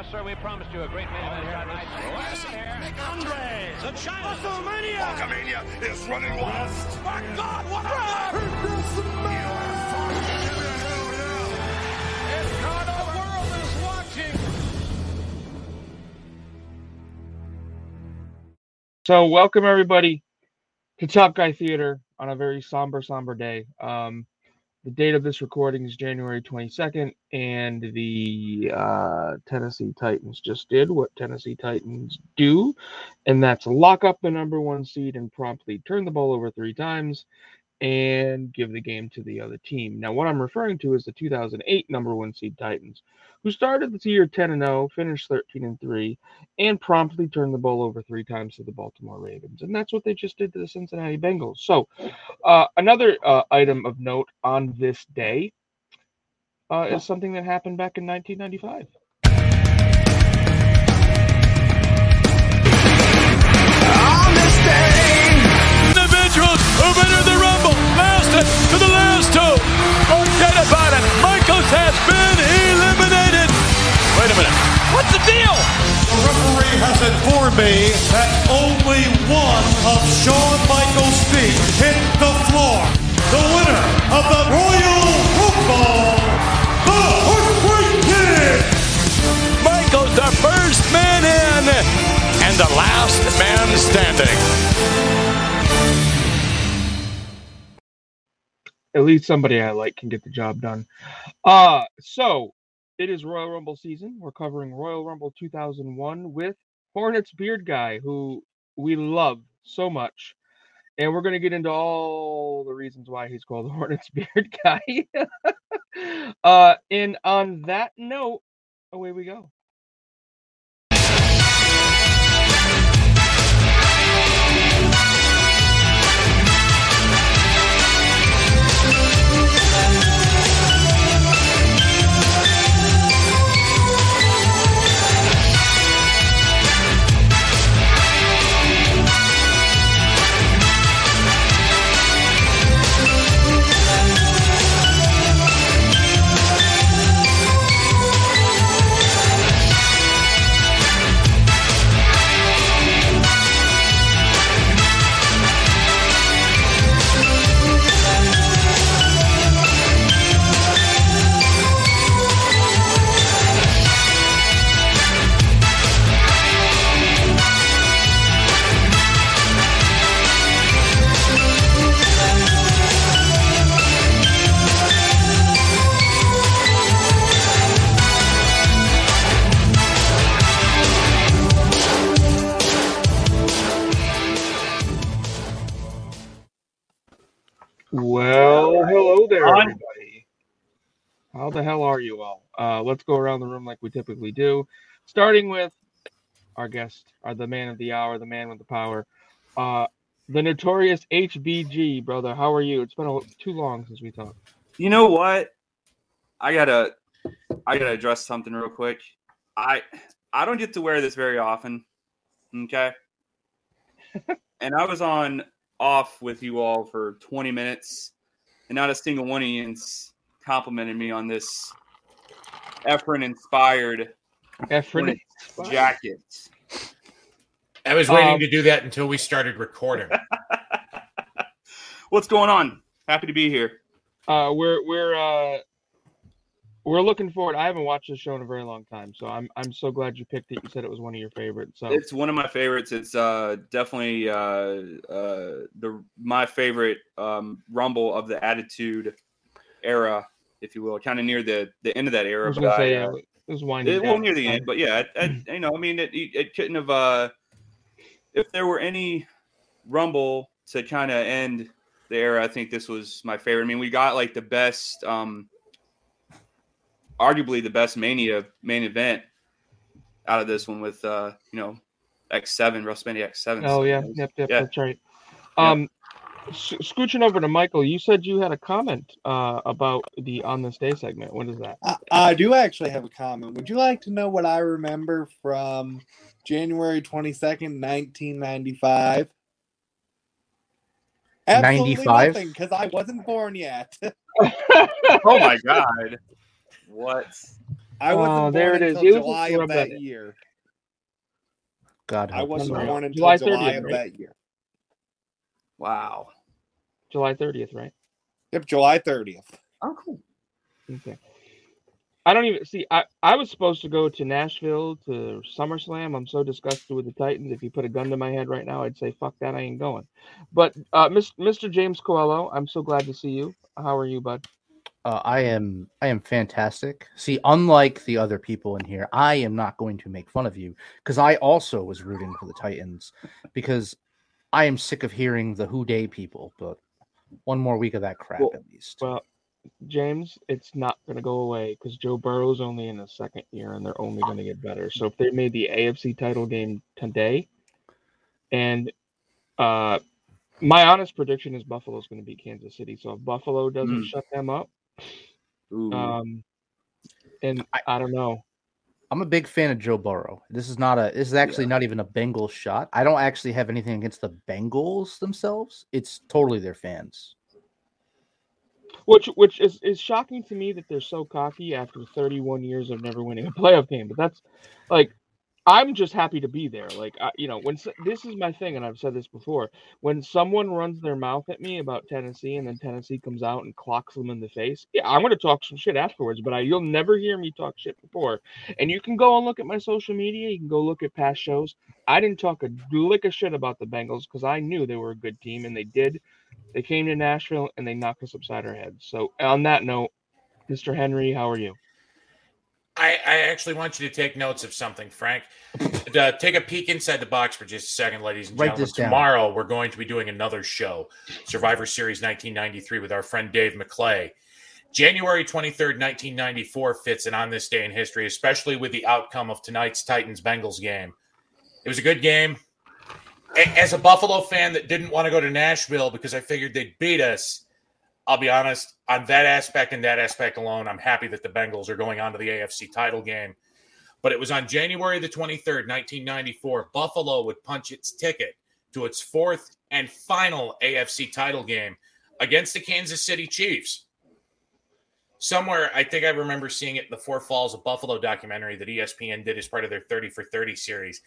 Yes, sir, we promised you a great main event shot right Andre, the China WrestleMania. Hulkamania is running wild. My God, what a It's not the world is watching. So, welcome everybody to Top Guy Theater on a very somber, somber day. Um, the date of this recording is January 22nd, and the uh, Tennessee Titans just did what Tennessee Titans do, and that's lock up the number one seed and promptly turn the ball over three times and give the game to the other team. Now, what I'm referring to is the 2008 number one seed Titans, who started the year 10 and 0, finished 13 and 3, and promptly turned the ball over three times to the Baltimore Ravens. And that's what they just did to the Cincinnati Bengals. So, uh, another uh, item of note on this day uh, is something that happened back in 1995. On this day, individuals who the Rumble What's the? The referee has informed me that only one of Shawn Michaels' feet hit the floor. The winner of the Royal Rumble, the Heartbreak Kid. Michaels, the first man in and the last man standing. At least somebody I like can get the job done. Uh, so it is Royal Rumble season. We're covering Royal Rumble 2001 with Hornets Beard Guy, who we love so much. And we're going to get into all the reasons why he's called Hornets Beard Guy. uh, and on that note, away we go. Well, hello there, everybody. How the hell are you all? Uh, let's go around the room like we typically do, starting with our guest, uh, the man of the hour, the man with the power, uh, the notorious HBG brother. How are you? It's been a, too long since we talked. You know what? I gotta I gotta address something real quick. I I don't get to wear this very often. Okay. and I was on off with you all for 20 minutes, and not a single one of you complimented me on this Efren inspired Efren, jacket. I was waiting Um, to do that until we started recording. What's going on? Happy to be here. uh, we're we're uh, we're looking forward. I haven't watched this show in a very long time, so I'm I'm so glad you picked it. You said it was one of your favorites. So It's one of my favorites. It's uh, definitely uh, uh, the my favorite um, Rumble of the Attitude era, if you will, kind of near the the end of that I era. was but gonna say uh, uh, it was winding It, well, near the end, but yeah, it, it, you know, I mean, it, it couldn't have. Uh, if there were any Rumble to kind of end the era, I think this was my favorite. I mean, we got like the best, um, arguably the best Mania main event out of this one with, uh, you know, X seven WrestleMania X seven. Oh yeah, yep, yep, Yeah. that's right. Yeah. Um, s- scooching over to Michael, you said you had a comment uh, about the on this day segment. What is that? I, I do actually have a comment. Would you like to know what I remember from January 22nd, 1995? Absolutely 95? nothing, because I wasn't born yet. Oh my god, what? I wasn't Oh, born there it is. until He was July of that it. year. God, I wasn't all. born until July July, 30th, of right? that year. Wow. July 30th, right? Yep, July 30th. Oh, cool. Okay. I don't even see. I, I was supposed to go to Nashville to SummerSlam. I'm so disgusted with the Titans. If you put a gun to my head right now, I'd say, fuck that, I ain't going. But uh, Mr. James Coelho, I'm so glad to see you. How are you, bud? Uh, I am I am fantastic. See, unlike the other people in here, I am not going to make fun of you because I also was rooting for the Titans because I am sick of hearing the Who Dey people. But one more week of that crap Well, at least. Well, James, it's not going to go away because Joe Burrow's only in his second year and they're only going to get better. So if they made the AFC title game today, and uh, my honest prediction is Buffalo's going to beat Kansas City. So if Buffalo doesn't Hmm. shut them up, Ooh. um, and I, don't know. I'm a big fan of Joe Burrow. This is not a. This is actually not even a Bengals shot. I don't actually have anything against the Bengals themselves. It's totally their fans. Which which is, is shocking to me that they're so cocky after 31 years of never winning a playoff game. But that's like I'm just happy to be there. Like I, you know, when this is my thing, and I've said this before. When someone runs their mouth at me about Tennessee, and then Tennessee comes out and clocks them in the face, yeah, I'm to talk some shit afterwards. But I, you'll never hear me talk shit before. And you can go and look at my social media. You can go look at past shows. I didn't talk a lick of shit about the Bengals because I knew they were a good team, and they did. They came to Nashville and they knocked us upside our heads. So on that note, Mr. Henry, how are you? I, I actually want you to take notes of something, Frank. Uh, take a peek inside the box for just a second, ladies and Write gentlemen. this down. Tomorrow, we're going to be doing another show, Survivor Series 1993, with our friend Dave McClay. January 23rd, 1994 fits in on this day in history, especially with the outcome of tonight's Titans Bengals game. It was a good game. As a Buffalo fan that didn't want to go to Nashville because I figured they'd beat us, I'll be honest, on that aspect and that aspect alone, I'm happy that the Bengals are going on to the AFC title game. But it was on January the 23rd, 1994, Buffalo would punch its ticket to its fourth and final AFC title game against the Kansas City Chiefs. Somewhere, I think I remember seeing it in the Four Falls of Buffalo documentary that ESPN did as part of their 30 for 30 series.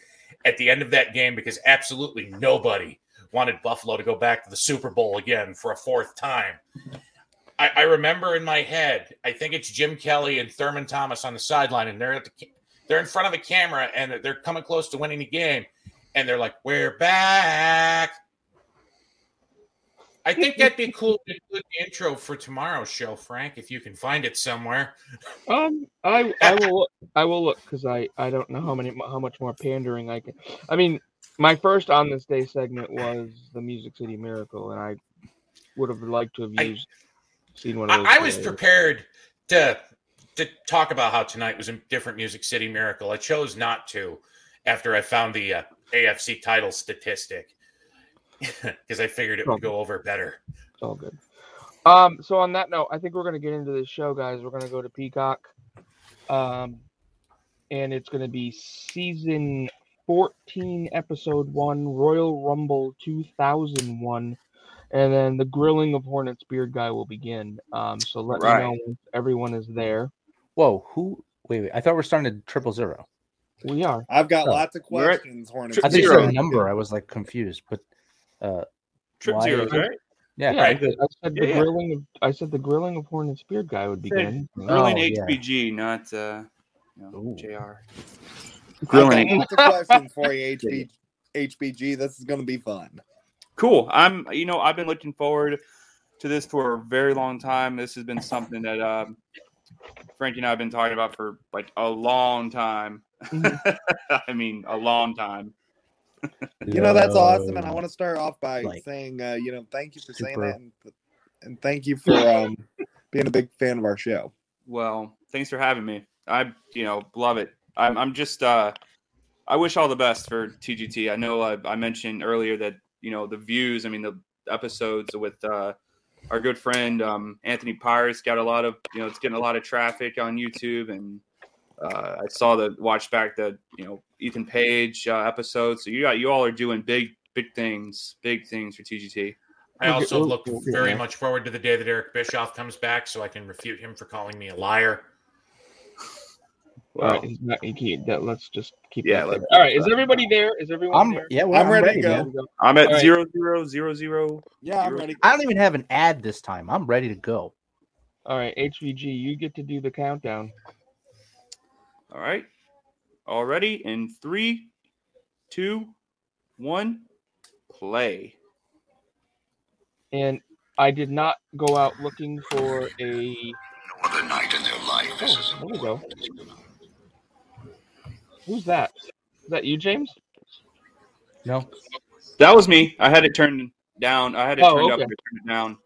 At the end of that game, because absolutely nobody wanted Buffalo to go back to the Super Bowl again for a fourth time. I, I remember in my head, I think it's Jim Kelly and Thurman Thomas on the sideline, and they're at the they're in front of the camera and they're coming close to winning the game, and they're like, "We're back." I think that'd be cool to include the intro for tomorrow's show, Frank, if you can find it somewhere. Um, I I will look, I will look because I I don't know how many how much more pandering I can. I mean, my first on this day segment was the Music City Miracle, and I would have liked to have I- used seen one of those. I, I was prepared to to talk about how tonight was a different Music City Miracle. I chose not to after I found the uh, AFC title statistic because I figured it would go over better. It's all good. Um, so on that note, I think we're gonna get into this show, guys. We're gonna go to Peacock, um, and it's gonna be season fourteen, episode one, Royal Rumble two thousand one, and then the grilling of Hornets Beard Guy will begin. Um, so let Right. me know when everyone is there. Whoa, who? Wait, wait. I thought we are starting at triple zero. We are. I've got Oh, lots of we're at- questions, Hornets. I think Zero. it's a number. I was like confused, but uh, Trip why- zeros, right? yeah, Yeah, I, said- I said the Yeah, yeah. grilling of I said the grilling of Hornets Beard Guy would begin. Grilling Oh, yeah. HBG, not uh, you know, Ooh. JR. I've got Grilling. lots of questions for you, HB, HBG. This is going to be fun. Cool. I'm. You know, I've been looking forward to this for a very long time. This has been something that um, Frankie and I have been talking about for like a long time. I mean, a long time. You know, that's awesome. And I want to start off by Like, saying, uh, you know, thank you for saying that. And, and thank you for um, being a big fan of our show. Well, thanks for having me. I, you know, love it. I'm, I'm just, uh, I wish all the best for TGT. I know I, I mentioned earlier that, you know, the views, I mean, the episodes with uh, our good friend um, Anthony Pires got a lot of, you know, it's getting a lot of traffic on YouTube. And uh, I saw the watch back the, you know, Ethan Page uh, episode. So you got, you all are doing big, big things, big things for TGT. I also look very much forward to the day that Eric Bischoff comes back so I can refute him for calling me a liar. All right, Well, he's not. He can't. That, let's just keep. Yeah, that let's- All right, is everybody there? Is everyone I'm there? yeah, well, I'm I'm, ready ready, to go. man. I'm at All right. zero zero zero zero. Yeah, I'm ready. I don't even have an ad this time. I'm ready to go. All right, HBG, you get to do the countdown. All right. Already in three, two, one, play. And I did not go out looking for a. Other night in their life Oh, there we go. Who's that? Is that you, James? No, That was me. I had it turned down. I had it Oh, turned up and turned it down.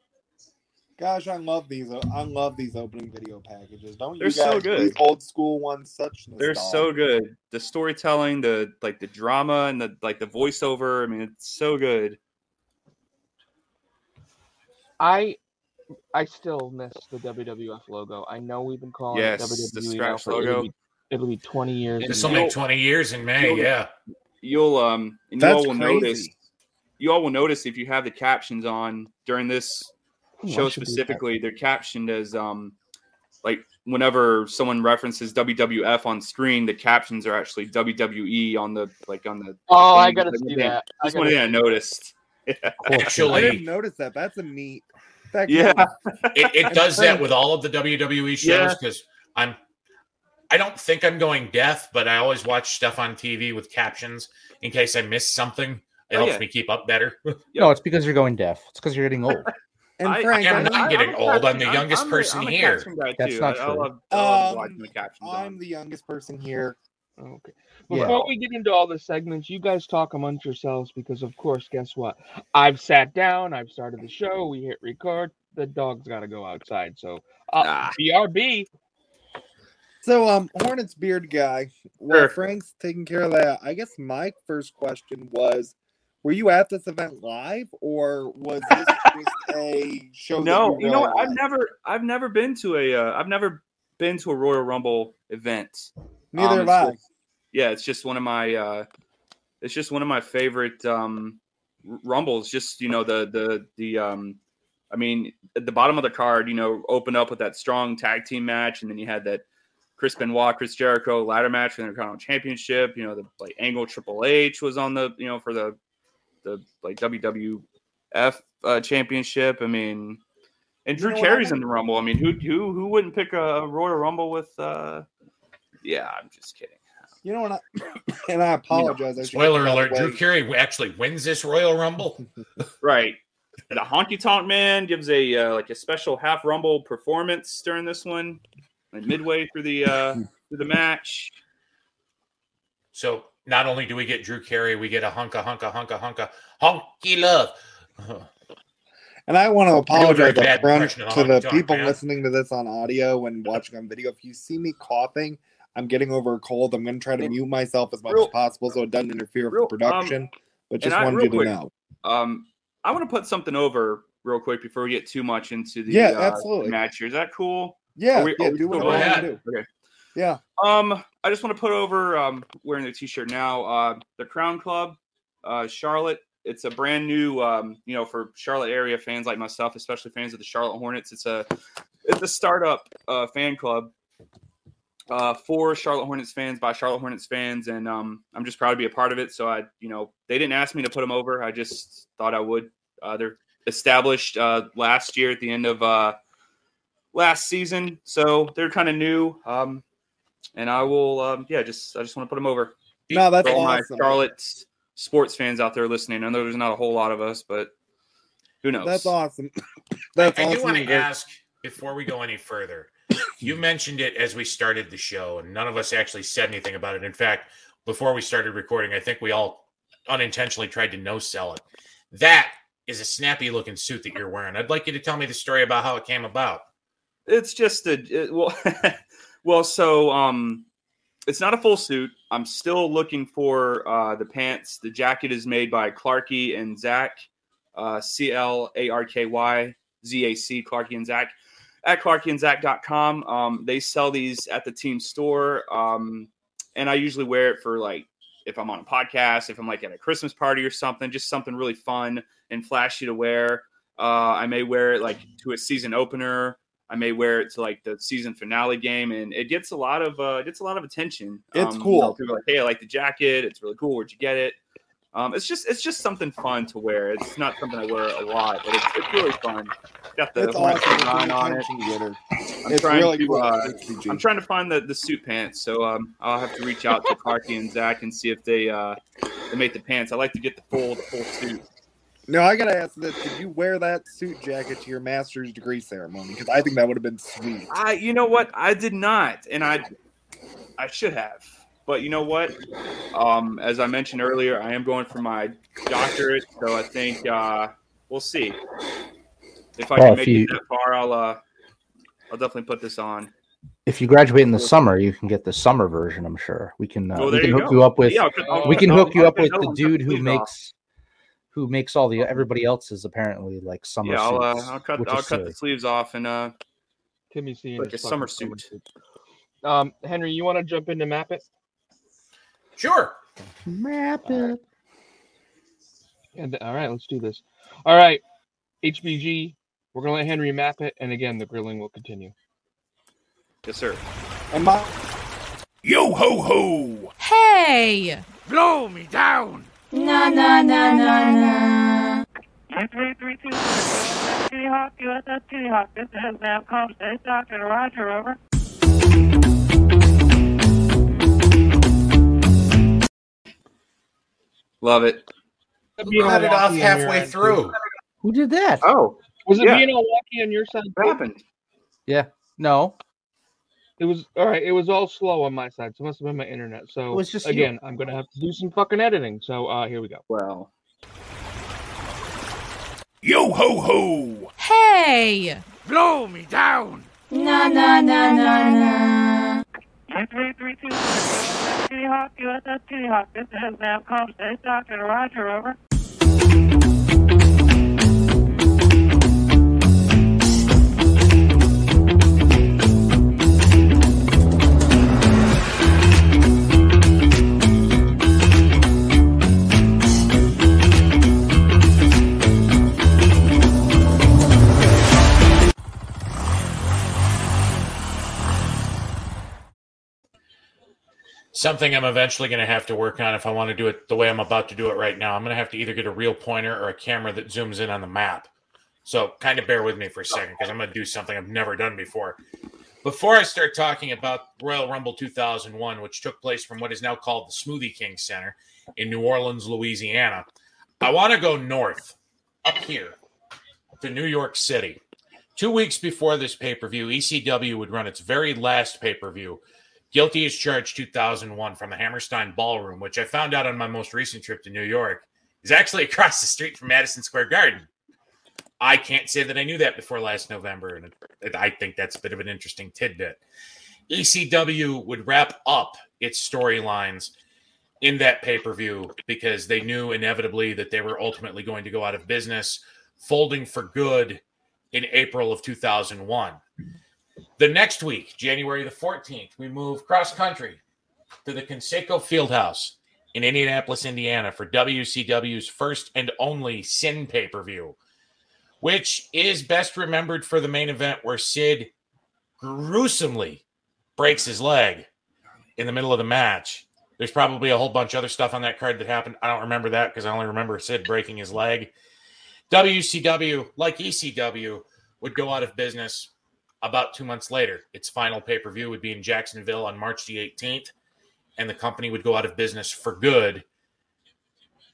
Gosh, I love these. Uh, I love these opening video packages. Don't They're you guys? so good. These old school ones, such. They're so good. The storytelling, the like the drama and the like the voiceover. I mean, it's so good. I I still miss the WWF logo. I know we've been calling Yes, it the WWE now scratch for logo. It'll be, 20 years. And It's and only 20 years in May. you'll- Yeah. You'll um and you That's all will crazy. notice you all will notice if you have the captions on during this Ooh, show should do that. specifically, they're captioned as um like whenever someone references WWF on screen, the captions are actually WWE on the like on the. Oh, I gotta Like, see they- that. I That's one thing I see noticed. I Actually, didn't notice that. That's a neat. That Yeah. it, it does that with all of the WWE shows Yeah. because I'm I don't think I'm going deaf, but I always watch stuff on TV with captions in case I miss something. It Oh, helps yeah. me keep up better. no, it's because you're going deaf. It's because you're getting old. And I- Frank, I'm I- not getting a old. I'm the youngest I'm person I'm a here. That's too. not I, I true. love, I love Um, watching the captions. I'm on. the youngest person here. Okay. Yeah. Before we get into all the segments, you guys talk amongst yourselves because, of course, guess what? I've sat down. I've started the show. We hit record. The dog's got to go outside. So, uh, Ah. BRB. So, um, Hornets beard guy. While Sure. Frank's taking care of that, I guess my first question was: Were you at this event live, or was this just a show? No, you know what? I've never, I've never been to a, uh, I've never been to a Royal Rumble event. Neither um, have I. Yeah, it's just one of my, uh, it's just one of my favorite um, rumbles. Just you know the the the, um, I mean, at the bottom of the card, you know, opened up with that strong tag team match, and then you had that Chris Benoit, Chris Jericho ladder match for the Intercontinental Championship. You know, the like Angle Triple H was on the, you know, for the the like WWF uh, Championship. I mean, and You Drew know what, I Carey's in the Rumble. I mean, who who who wouldn't pick a, a Royal Rumble with? uh Yeah, I'm just kidding. You know what? I, and I apologize. I should Spoiler get out of alert: Drew. Carey actually wins this Royal Rumble. Right. The Honky Tonk Man gives a uh, like a special half Rumble performance during this one, like midway through the uh through the match. So not only do we get Drew Carey, we get a hunka hunka hunka hunka honky love. And I want to do a very apologize bad up front to the Honky people Man. listening to this on audio and watching on video. If you see me coughing, I'm getting over a cold. I'm going to try to mute myself as much real- as possible so it doesn't interfere real, with the production. but just I- wanted real you to quick, know. Um, I want to put something over real quick before we get too much into the Yeah, uh, absolutely. match here. Is that cool? Yeah, we- yeah, we do what you want to do. Okay. Yeah. Um, I just want to put over um wearing the t-shirt now. Uh, the Crown Club, uh, Charlotte. It's a brand new um, you know, for Charlotte area fans like myself, especially fans of the Charlotte Hornets. It's a it's a startup uh fan club uh for Charlotte Hornets fans by Charlotte Hornets fans, and um I'm just proud to be a part of it. So I, you know, they didn't ask me to put them over. I just thought I would. Uh, they're established uh last year at the end of uh last season, so they're kind of new. Um, and I will, um, yeah, just I just want to put them over No, that's all awesome. my Charlotte sports fans out there listening. I know there's not a whole lot of us, but who knows? That's awesome. That's I, I awesome. do want to ask before we go any further. You mentioned it as we started the show, and none of us actually said anything about it. In fact, before we started recording, I think we all unintentionally tried to no sell it. That is a snappy looking suit that you're wearing. I'd like you to tell me the story about how it came about. It's just a it, well, well. So um, it's not a full suit. I'm still looking for uh, the pants. The jacket is made by Clarky and Zac, uh, C L A R K Y Z A C, Clarky and Zac at clarkyandzac.com. Um, they sell these at the team store, um, and I usually wear it for like if I'm on a podcast, if I'm like at a Christmas party or something, just something really fun and flashy to wear. Uh, I may wear it like to a season opener I may wear it to like the season finale game, and it gets a lot of uh, it gets a lot of attention. It's Um, you cool. know, people like, "Hey, I like the jacket. It's really cool. Where'd you get it?" Um, it's just it's just something fun to wear. It's not something I wear a lot, but it's, it's really fun. Got the It's awesome. It's design an on it. I'm It's trying really to, cool. uh. I'm trying to find the, the suit pants, so um, I'll have to reach out to Clarky and Zac and see if they uh, they make the pants. I like to get the full the full suit. No, I gotta ask this: Did you wear that suit jacket to your master's degree ceremony? Because I think that would have been sweet. I you know what I did not, and I I should have, but you know what? Um, as I mentioned earlier, I am going for my doctorate, so I think uh, we'll see if I Well, can if make you- it that far. I'll uh, I'll definitely put this on. If you graduate in the summer, you can get the summer version. I'm sure we can. Uh, Oh, we can you hook go. you up with. Yeah, I'll I'll we can I'll- hook you up with the dude who sleeves off. makes who makes all the everybody else's apparently like summer Yeah, I'll uh, suits. I'll cut which I'll cut silly. the sleeves off and uh, Timmy C. like a summer suit. Um, Henry, you want to jump in to map it? Sure. Map it. And all right, let's do this. All right, HBG. We're gonna let Henry map it, and again, the grilling will continue. Yes, sir. And my Yo ho ho! Hey! Blow me down! Na na na na na. Three three two Kitty Hawk, USS Kitty Hawk. This is Navcom State Doctor Roger over. Love it. Who cut it off halfway through? Who did that? Oh, Was it Yeah. being Milwaukee on your side? what happened? Yeah. No. It was all right. It was all slow on my side, so it must have been my internet. So It was just you. again, I'm gonna have to do some fucking editing. So uh, here we go. Well, Yo ho ho! Hey! Blow me down! Na na na na na. Three three two Kitty Hawk, USS Kitty Hawk. This is Navcom State Doctor Roger over. Something I'm eventually going to have to work on if I want to do it the way I'm about to do it right now. I'm going to have to either get a real pointer or a camera that zooms in on the map. So kind of bear with me for a second because I'm going to do something I've never done before. Before I start talking about Royal Rumble 2001, which took place from what is now called the Smoothie King Center in New Orleans, Louisiana, I want to go north, up here, to New York City. Two weeks before this pay per view, ECW would run its very last pay per view, Guilty as Charged 2001 from the Hammerstein Ballroom, which I found out on my most recent trip to New York is actually across the street from Madison Square Garden. I can't say that I knew that before last November, and I think that's a bit of an interesting tidbit. ECW would wrap up its storylines in that pay per view because they knew inevitably that they were ultimately going to go out of business, folding for good in April of 2001. The next week, January the 14th, we move cross country to the Conseco Fieldhouse in Indianapolis, Indiana for WCW's first and only Sin pay per view, which is best remembered for the main event where Sid gruesomely breaks his leg in the middle of the match. There's probably a whole bunch of other stuff on that card that happened. I don't remember that because I only remember Sid breaking his leg. WCW, like ECW, would go out of business about two months later. Its final pay per view would be in Jacksonville on March the 18th, and the company would go out of business for good.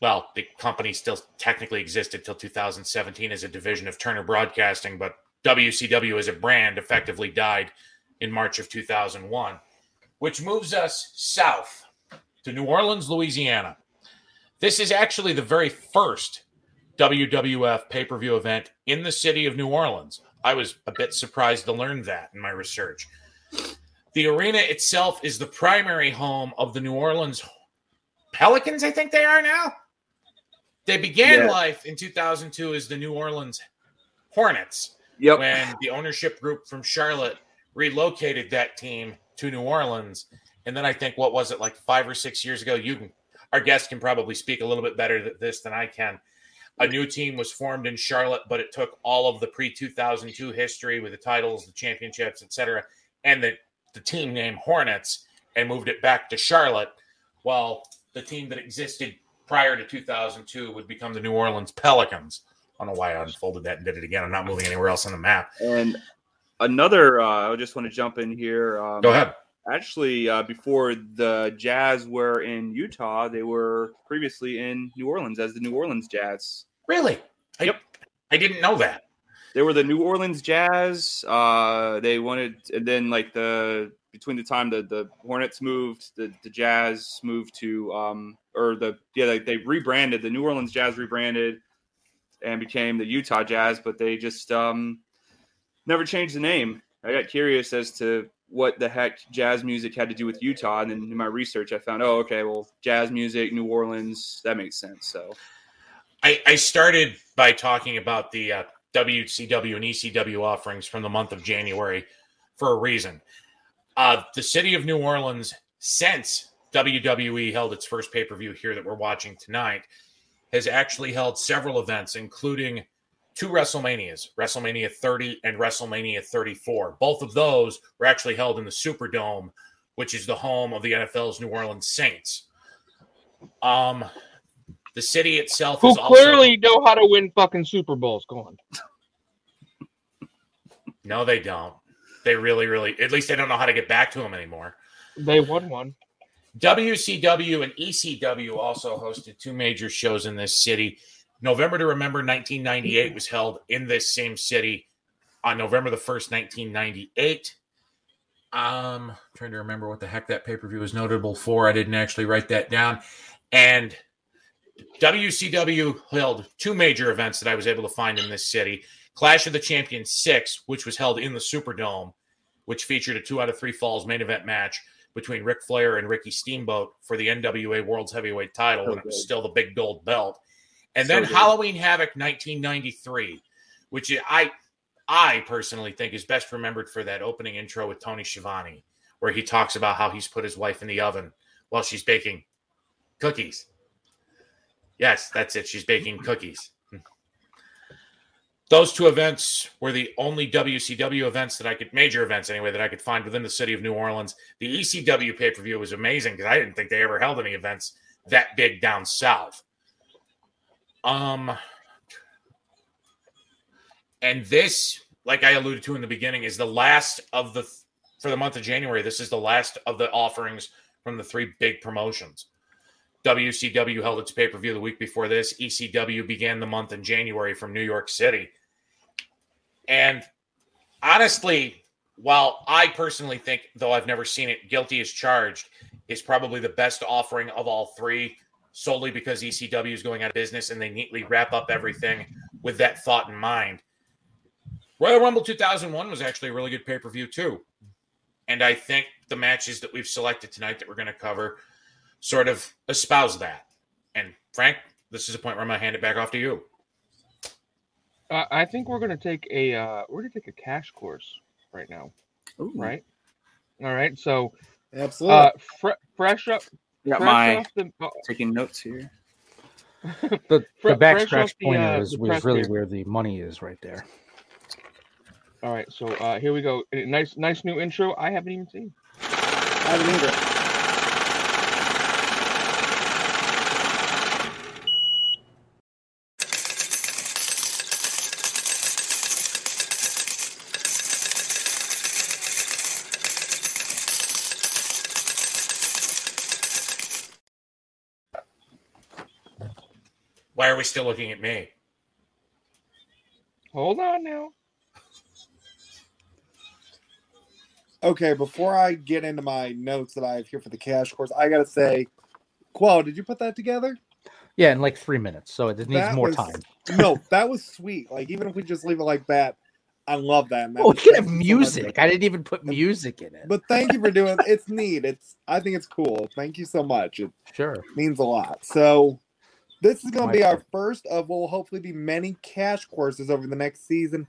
Well, the company still technically existed till 2017 as a division of Turner Broadcasting, but WCW as a brand effectively died in March of 2001, which moves us south to New Orleans, Louisiana. This is actually the very first WWF pay per view event in the city of New Orleans. I was a bit surprised to learn that in my research. The arena itself is the primary home of the New Orleans Pelicans, I think they are now. They began Yeah. life in 2002 as the New Orleans Hornets Yep. when the ownership group from Charlotte relocated that team to New Orleans. And then I think, what was it, like five or six years ago? You can, our guest can probably speak a little bit better this than I can. A new team was formed in Charlotte, but it took all of the pre 2002 history with the titles, the championships, etc., and the, the team name Hornets and moved it back to Charlotte, while the team that existed prior to 2002 would become the New Orleans Pelicans. I don't know why I unfolded that and did it again. I'm not moving anywhere else on the map. And another, uh, I just want to jump in here. Um, Go ahead. Actually, uh, before the Jazz were in Utah, they were previously in New Orleans as the New Orleans Jazz. Really? I, Yep. I didn't know that. They were the New Orleans Jazz. Uh, they wanted, and then like the between the time the the Hornets moved, the the Jazz moved to, um, or the yeah, they, they rebranded. The New Orleans Jazz rebranded and became the Utah Jazz, but they just um, never changed the name. I got curious as to what the heck jazz music had to do with Utah, and then in my research, I found, oh, okay, well, jazz music, New Orleans, that makes sense. So I, I started by talking about the uh, WCW and ECW offerings from the month of January for a reason. Uh, the city of New Orleans, since WWE held its first pay per view here that we're watching tonight, has actually held several events, including two WrestleManias, WrestleMania 30 and WrestleMania 34. Both of those were actually held in the Superdome, which is the home of the NFL's New Orleans Saints. Um, the city itself Who is also clearly know how to win fucking Super Bowls. Go on. no, they don't. They really, really. At least they don't know how to get back to them anymore. They won one. WCW and ECW also hosted two major shows in this city. November to Remember 1998 was held in this same city on November the 1st, 1998. Um, trying to remember what the heck that pay per view was notable for. I didn't actually write that down. And WCW held two major events that I was able to find in this city Clash of the Champions 6, which was held in the Superdome, which featured a two out of three falls main event match between Ric Flair and Ricky Steamboat for the NWA World's Heavyweight title, and it was still the big gold belt. And So then good. Halloween Havoc 1993, which I I personally think is best remembered for that opening intro with Tony Schiavone, where he talks about how he's put his wife in the oven while she's baking cookies. Yes, that's it. She's baking cookies. Those two events were the only WCW events that I could, major events anyway, that I could find within the city of New Orleans. The ECW pay per view was amazing because I didn't think they ever held any events that big down south. Um, and this, like I alluded to in the beginning, is the last of the for the month of January. This is the last of the offerings from the three big promotions. WCW held its pay per view the week before this. ECW began the month in January from New York City. And honestly, while I personally think, though I've never seen it, Guilty as Charged is probably the best offering of all three, solely because ECW is going out of business and they neatly wrap up everything with that thought in mind. Royal Rumble 2001 was actually a really good pay per view, too. And I think the matches that we've selected tonight that we're going to cover sort of espouse that. And Frank, this is a point where I'm going to hand it back off to you. Uh, I think we're gonna take a uh, we're gonna take a cash course right now. Right. All right. So Absolutely. uh, fre- fresh up. Got my the, taking notes here. The, the back fresh scratch off the, pointer uh, is, the was really here. where the money is right there. All right. So uh, here we go. Nice, nice new intro. I haven't even seen. I haven't either. Why are we still looking at me? Hold on now. Okay, before I get into my notes that I have here for the cash course, I gotta say, Quo, did you put that together? Yeah, in like three minutes. So it needs That more was- time. No, that was sweet. Like even if we just leave it like that, I love that. and oh, that Oh, we was- can have thank you so music. I didn't even put music in it. But thank you for doing. It's neat. It's. I think it's cool. Thank you so much. It Sure. means a lot. So this is going to be our first of what will hopefully be many cash courses over the next season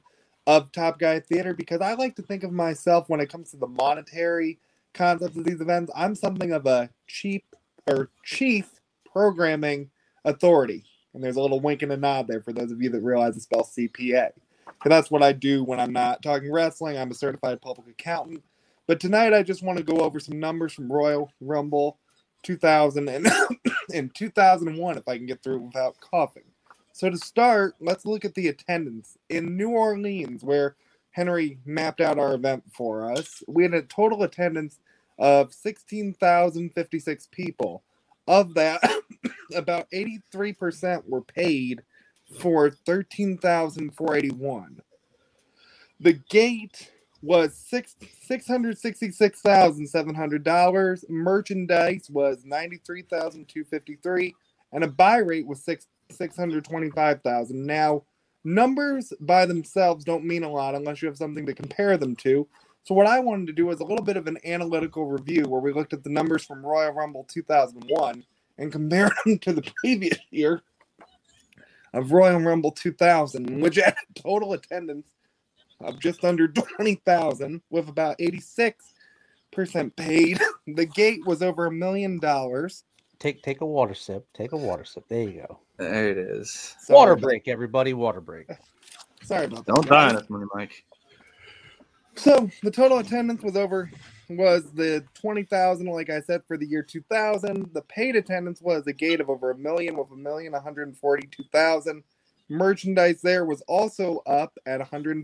of Top Guy Theater because I like to think of myself when it comes to the monetary concepts of these events. I'm something of a cheap or chief programming authority. And there's a little wink and a nod there for those of you that realize the spell CPA. Because that's what I do when I'm not talking wrestling. I'm a certified public accountant. But tonight I just want to go over some numbers from Royal Rumble 2000 and, and 2001 if I can get through without coughing. So to start, let's look at the attendance in New Orleans, where Henry mapped out our event for us. We had a total attendance of 16,056 people. Of that, about 83% were paid for 13,481. The gate was six six hundred sixty six thousand seven hundred dollars. Merchandise was ninety three thousand two fifty three, and a buy rate was six six hundred twenty five thousand. Now, numbers by themselves don't mean a lot unless you have something to compare them to. So what I wanted to do was a little bit of an analytical review where we looked at the numbers from Royal Rumble 2001 and compared them to the previous year of Royal Rumble 2000, which had total attendance of just under 20,000 with about 86% paid. The gate was over a million dollars. Take take a water sip. Take a water sip. There you go. There it is. Sorry water about- break, everybody. Water break. Sorry about that. Don't die guys. on us, Money Mike. So the total attendance was over was the twenty thousand, like I said, for the year two thousand. The paid attendance was a gate of over a million with a million one hundred and forty two thousand. Merchandise there was also up at one hundred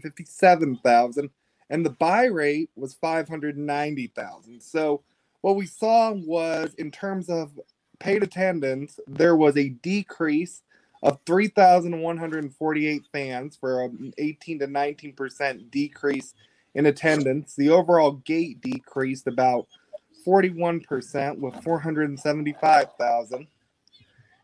and the buy rate was five hundred ninety thousand. So what we saw was in terms of paid attendance, there was a decrease of 3,148 fans for an 18 to 19% decrease in attendance. The overall gate decreased about 41% with 475,000.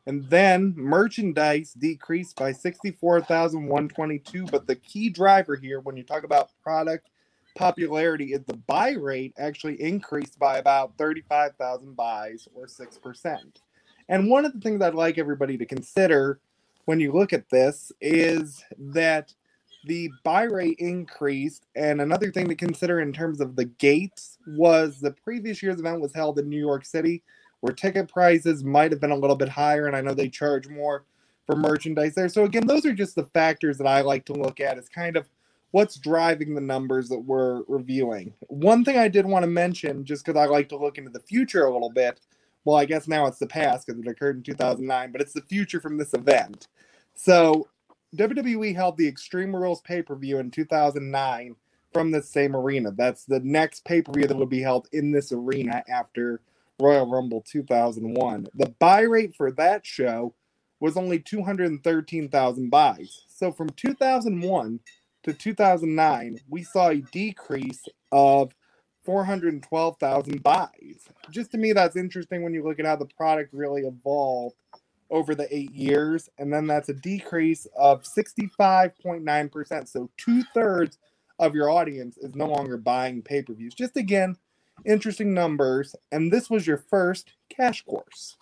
And then merchandise decreased by 64,122. But the key driver here, when you talk about product popularity, is the buy rate actually increased by about 35,000 buys or 6%. And one of the things I'd like everybody to consider when you look at this is that the buy rate increased. And another thing to consider in terms of the gates was the previous year's event was held in New York City, where ticket prices might have been a little bit higher. And I know they charge more for merchandise there. So, again, those are just the factors that I like to look at as kind of what's driving the numbers that we're reviewing. One thing I did want to mention, just because I like to look into the future a little bit. Well, I guess now it's the past because it occurred in 2009, but it's the future from this event. So, WWE held the Extreme Rules pay per view in 2009 from the same arena. That's the next pay per view that would be held in this arena after Royal Rumble 2001. The buy rate for that show was only 213,000 buys. So from 2001 to 2009, we saw a decrease of 412,000 buys. Just to me, that's interesting when you look at how the product really evolved over the eight years. And then that's a decrease of 65.9%. So two thirds of your audience is no longer buying pay per views. Just again, interesting numbers. And this was your first cash course.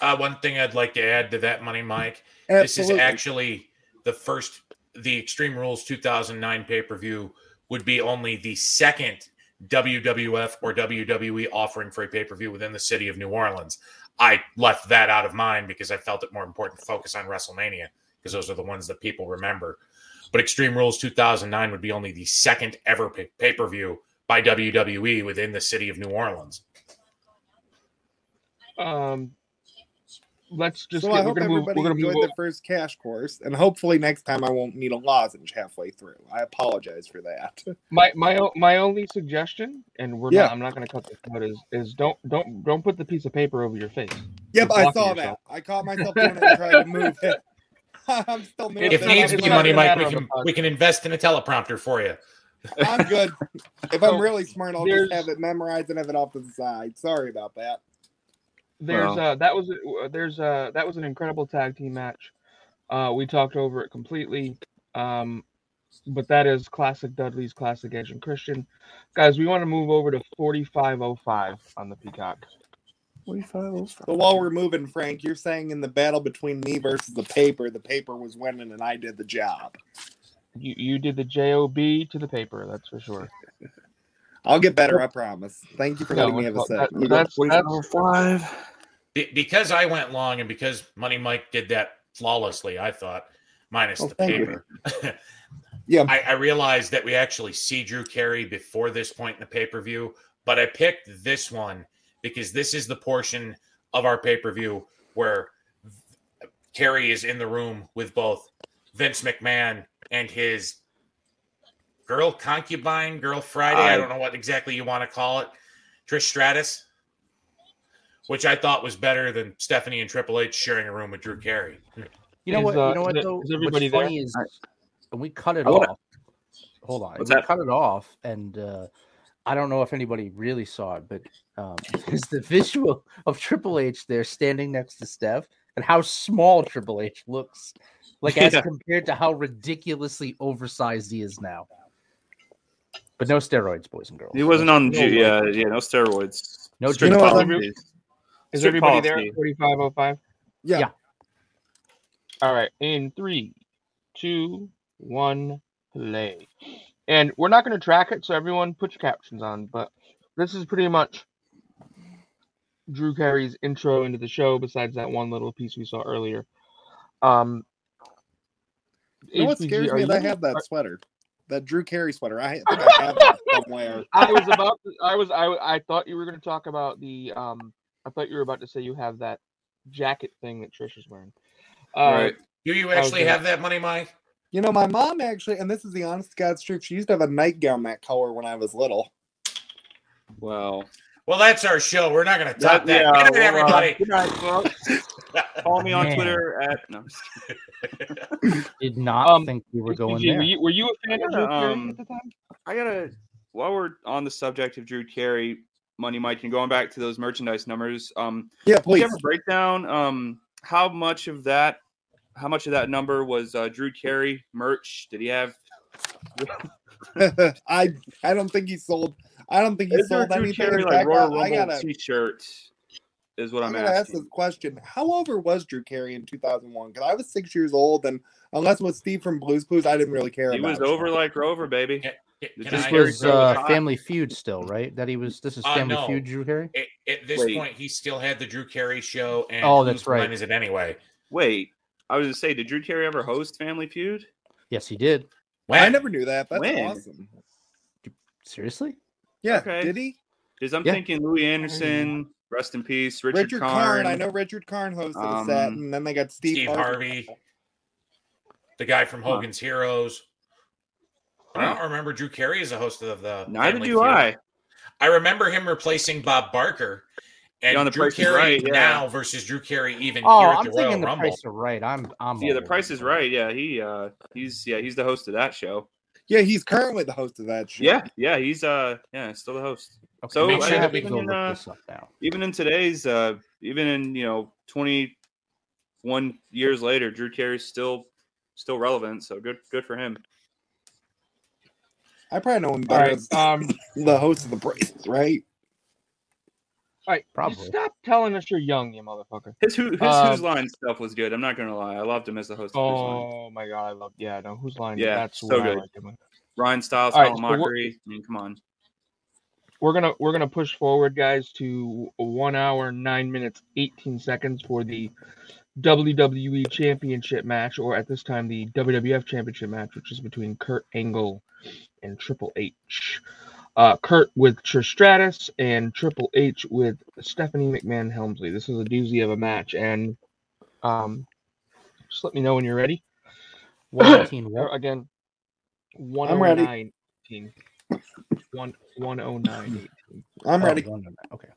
Uh, one thing I'd like to add to that, Money Mike, this is actually the first, the Extreme Rules 2009 pay per view would be only the second WWF or WWE offering for a pay per view within the city of New Orleans. I left that out of mine because I felt it more important to focus on WrestleMania because those are the ones that people remember. But Extreme Rules 2009 would be only the second ever pay per view by WWE within the city of New Orleans. Um, let's just so get, I we're hope gonna move. everybody We're gonna enjoyed move. the first cash course, and hopefully next time I won't need a lozenge halfway through. I apologize for that. My my my only suggestion, and we're Yeah. not. I'm not going to cut this out. Is is don't don't don't put the piece of paper over your face. Yep, You're I saw yourself. that. I caught myself doing it and tried to move it. I'm still If. If needs be, Money Mike, we can we can invest in a teleprompter for you. I'm good. If I'm really smart, I'll there's- just have it memorized and have it off to the side. Sorry about that. There's Well- uh that was uh, there's uh that was an incredible tag team match. Uh, we talked over it completely. Um, but that is classic Dudley's classic Edge and Christian. Guys, we want to move over to 4505 on the Peacock. 4505. So while we're moving, Frank, you're saying in the battle between me versus the paper, the paper was winning and I did the job. You you did the job to the paper, that's for sure. I'll get better, I promise. Thank you for No, letting me have a well, say. that- We got that's that's 45. Be- because I went long and because Money Mike did that flawlessly, I thought, minus Oh, the paper. Yeah. I, I realized that we actually see Drew Carey before this point in the pay per view, but I picked this one because this is the portion of our pay per view where Carey is in the room with both Vince McMahon and his girl concubine, girl Friday. I, I- don't know what exactly you want to call it. Trish Stratus, which I thought was better than Stephanie and Triple H sharing a room with Drew Carey. You know Is, what? uh, you know what? though? is everybody What's funny there? is when we cut it wanna- off. Hold on, we that? cut it off, and uh, I don't know if anybody really saw it, but um, there's the visual of Triple H there standing next to Steph, and how small Triple H looks, like as Yeah. compared to how ridiculously oversized he is now. But no steroids, boys and girls. He wasn't on. No G- yeah, yeah, no steroids. No Strict You know what, policies. Is Strict everybody there? policy. at 4505? Yeah. Yeah. All right. In three, two, one, play. And we're not going to track it, so everyone put your captions on. But this is pretty much Drew Carey's intro into the show, besides that one little piece we saw earlier. Um, You know what scares me is I have that sweater, that Drew Carey sweater. I think I have that somewhere. I was about. To, I was. I. I thought you were going to talk about the. Um. I thought you were about to say you have that jacket thing that Trish is wearing. Uh, Right. Do you actually gonna- have that money, Mike? You know, my mom actually, and this is the honest God's truth. She used to have a nightgown that color when I was little. Well, Well, that's our show. We're not going to top that, that. yeah, Good night, uh, everybody. good night, folks. Follow me on Man. Twitter at no. I'm just. Did not Um, think we were going HBG, there. Were you, were you a fan of Drew Carey um, at the time? I gotta. While we're on the subject of Drew Carey, Money Mike, and going back to those merchandise numbers, um, Yeah, Can you please. have a breakdown? Um, how much of that, how much of that number was uh, Drew Carey merch? Did he have? I I don't think he sold. I don't think he Is there a sold Drew anything. Carey In like fact, Royal I, I Rumble gotta, T-shirt? Is what I I'm gotta ask this question: How over was Drew Carey in 2001? Because I was six years old, and unless it was Steve from Blues Clues, I didn't really care. He was about over like Rover, baby. Can- can This I- was Carey uh. Family Feud still, right? That he was. This is Uh, Family no. Feud, Drew Carey. At, at this Wait. point, he still had the Drew Carey show. And Oh, that's whose line right. Is it anyway? Wait, I was gonna say, did Drew Carey ever host Family Feud? Yes, he did. When? I never knew that. That's When? awesome. Seriously? Yeah, Okay. did he? Because I'm Yeah. thinking Louie Anderson, rest in peace, Richard, Richard, Karn. Karn. I know Richard Karn hosted a set, Um, and then they got Steve, Steve Harvey. Harvey, the guy from Huh. Hogan's Heroes. I don't remember Drew Carey as a host of the. Neither Family do Feud. I. I remember him replacing Bob Barker. And on The Drew Price Carey Right, yeah. now versus Drew Carey even Oh, here at I'm the Royal thinking the Rumble. price of right. I'm. I'm. Yeah, The Price is. Right. Yeah, he uh, he's yeah, he's the host of that show. Yeah, he's currently the host of that show. Yeah, yeah, he's uh, yeah, still the host. Okay, So, make sure have that we to go in, uh, this up now. even in today's uh even in you know 21 years later drew carey's still still relevant so good good for him I probably know him All better right. as Um. the host of the Braces, right? All right. Probably. Stop telling us you're young, you motherfucker. his who his Um, whose line stuff was good i'm not gonna lie i loved him as the host of line Oh my god, I love. Yeah, no, whose line? Yeah, that's so what I good. him ryan stiles All right, Colin so Mochrie i mean come on We're gonna we're gonna push forward, guys, to one hour nine minutes eighteen seconds for the WWE Championship match, or at this time the WWF Championship match, which is between Kurt Angle and Triple H. Uh, Kurt with Trish Stratus and Triple H with Stephanie McMahon Helmsley. This is a doozy of a match, and um, just let me know when you're ready. 118 what? again, one oh nine eighteen. One one oh nine eighteen. I'm Oh, ready. one oh of them. Okay.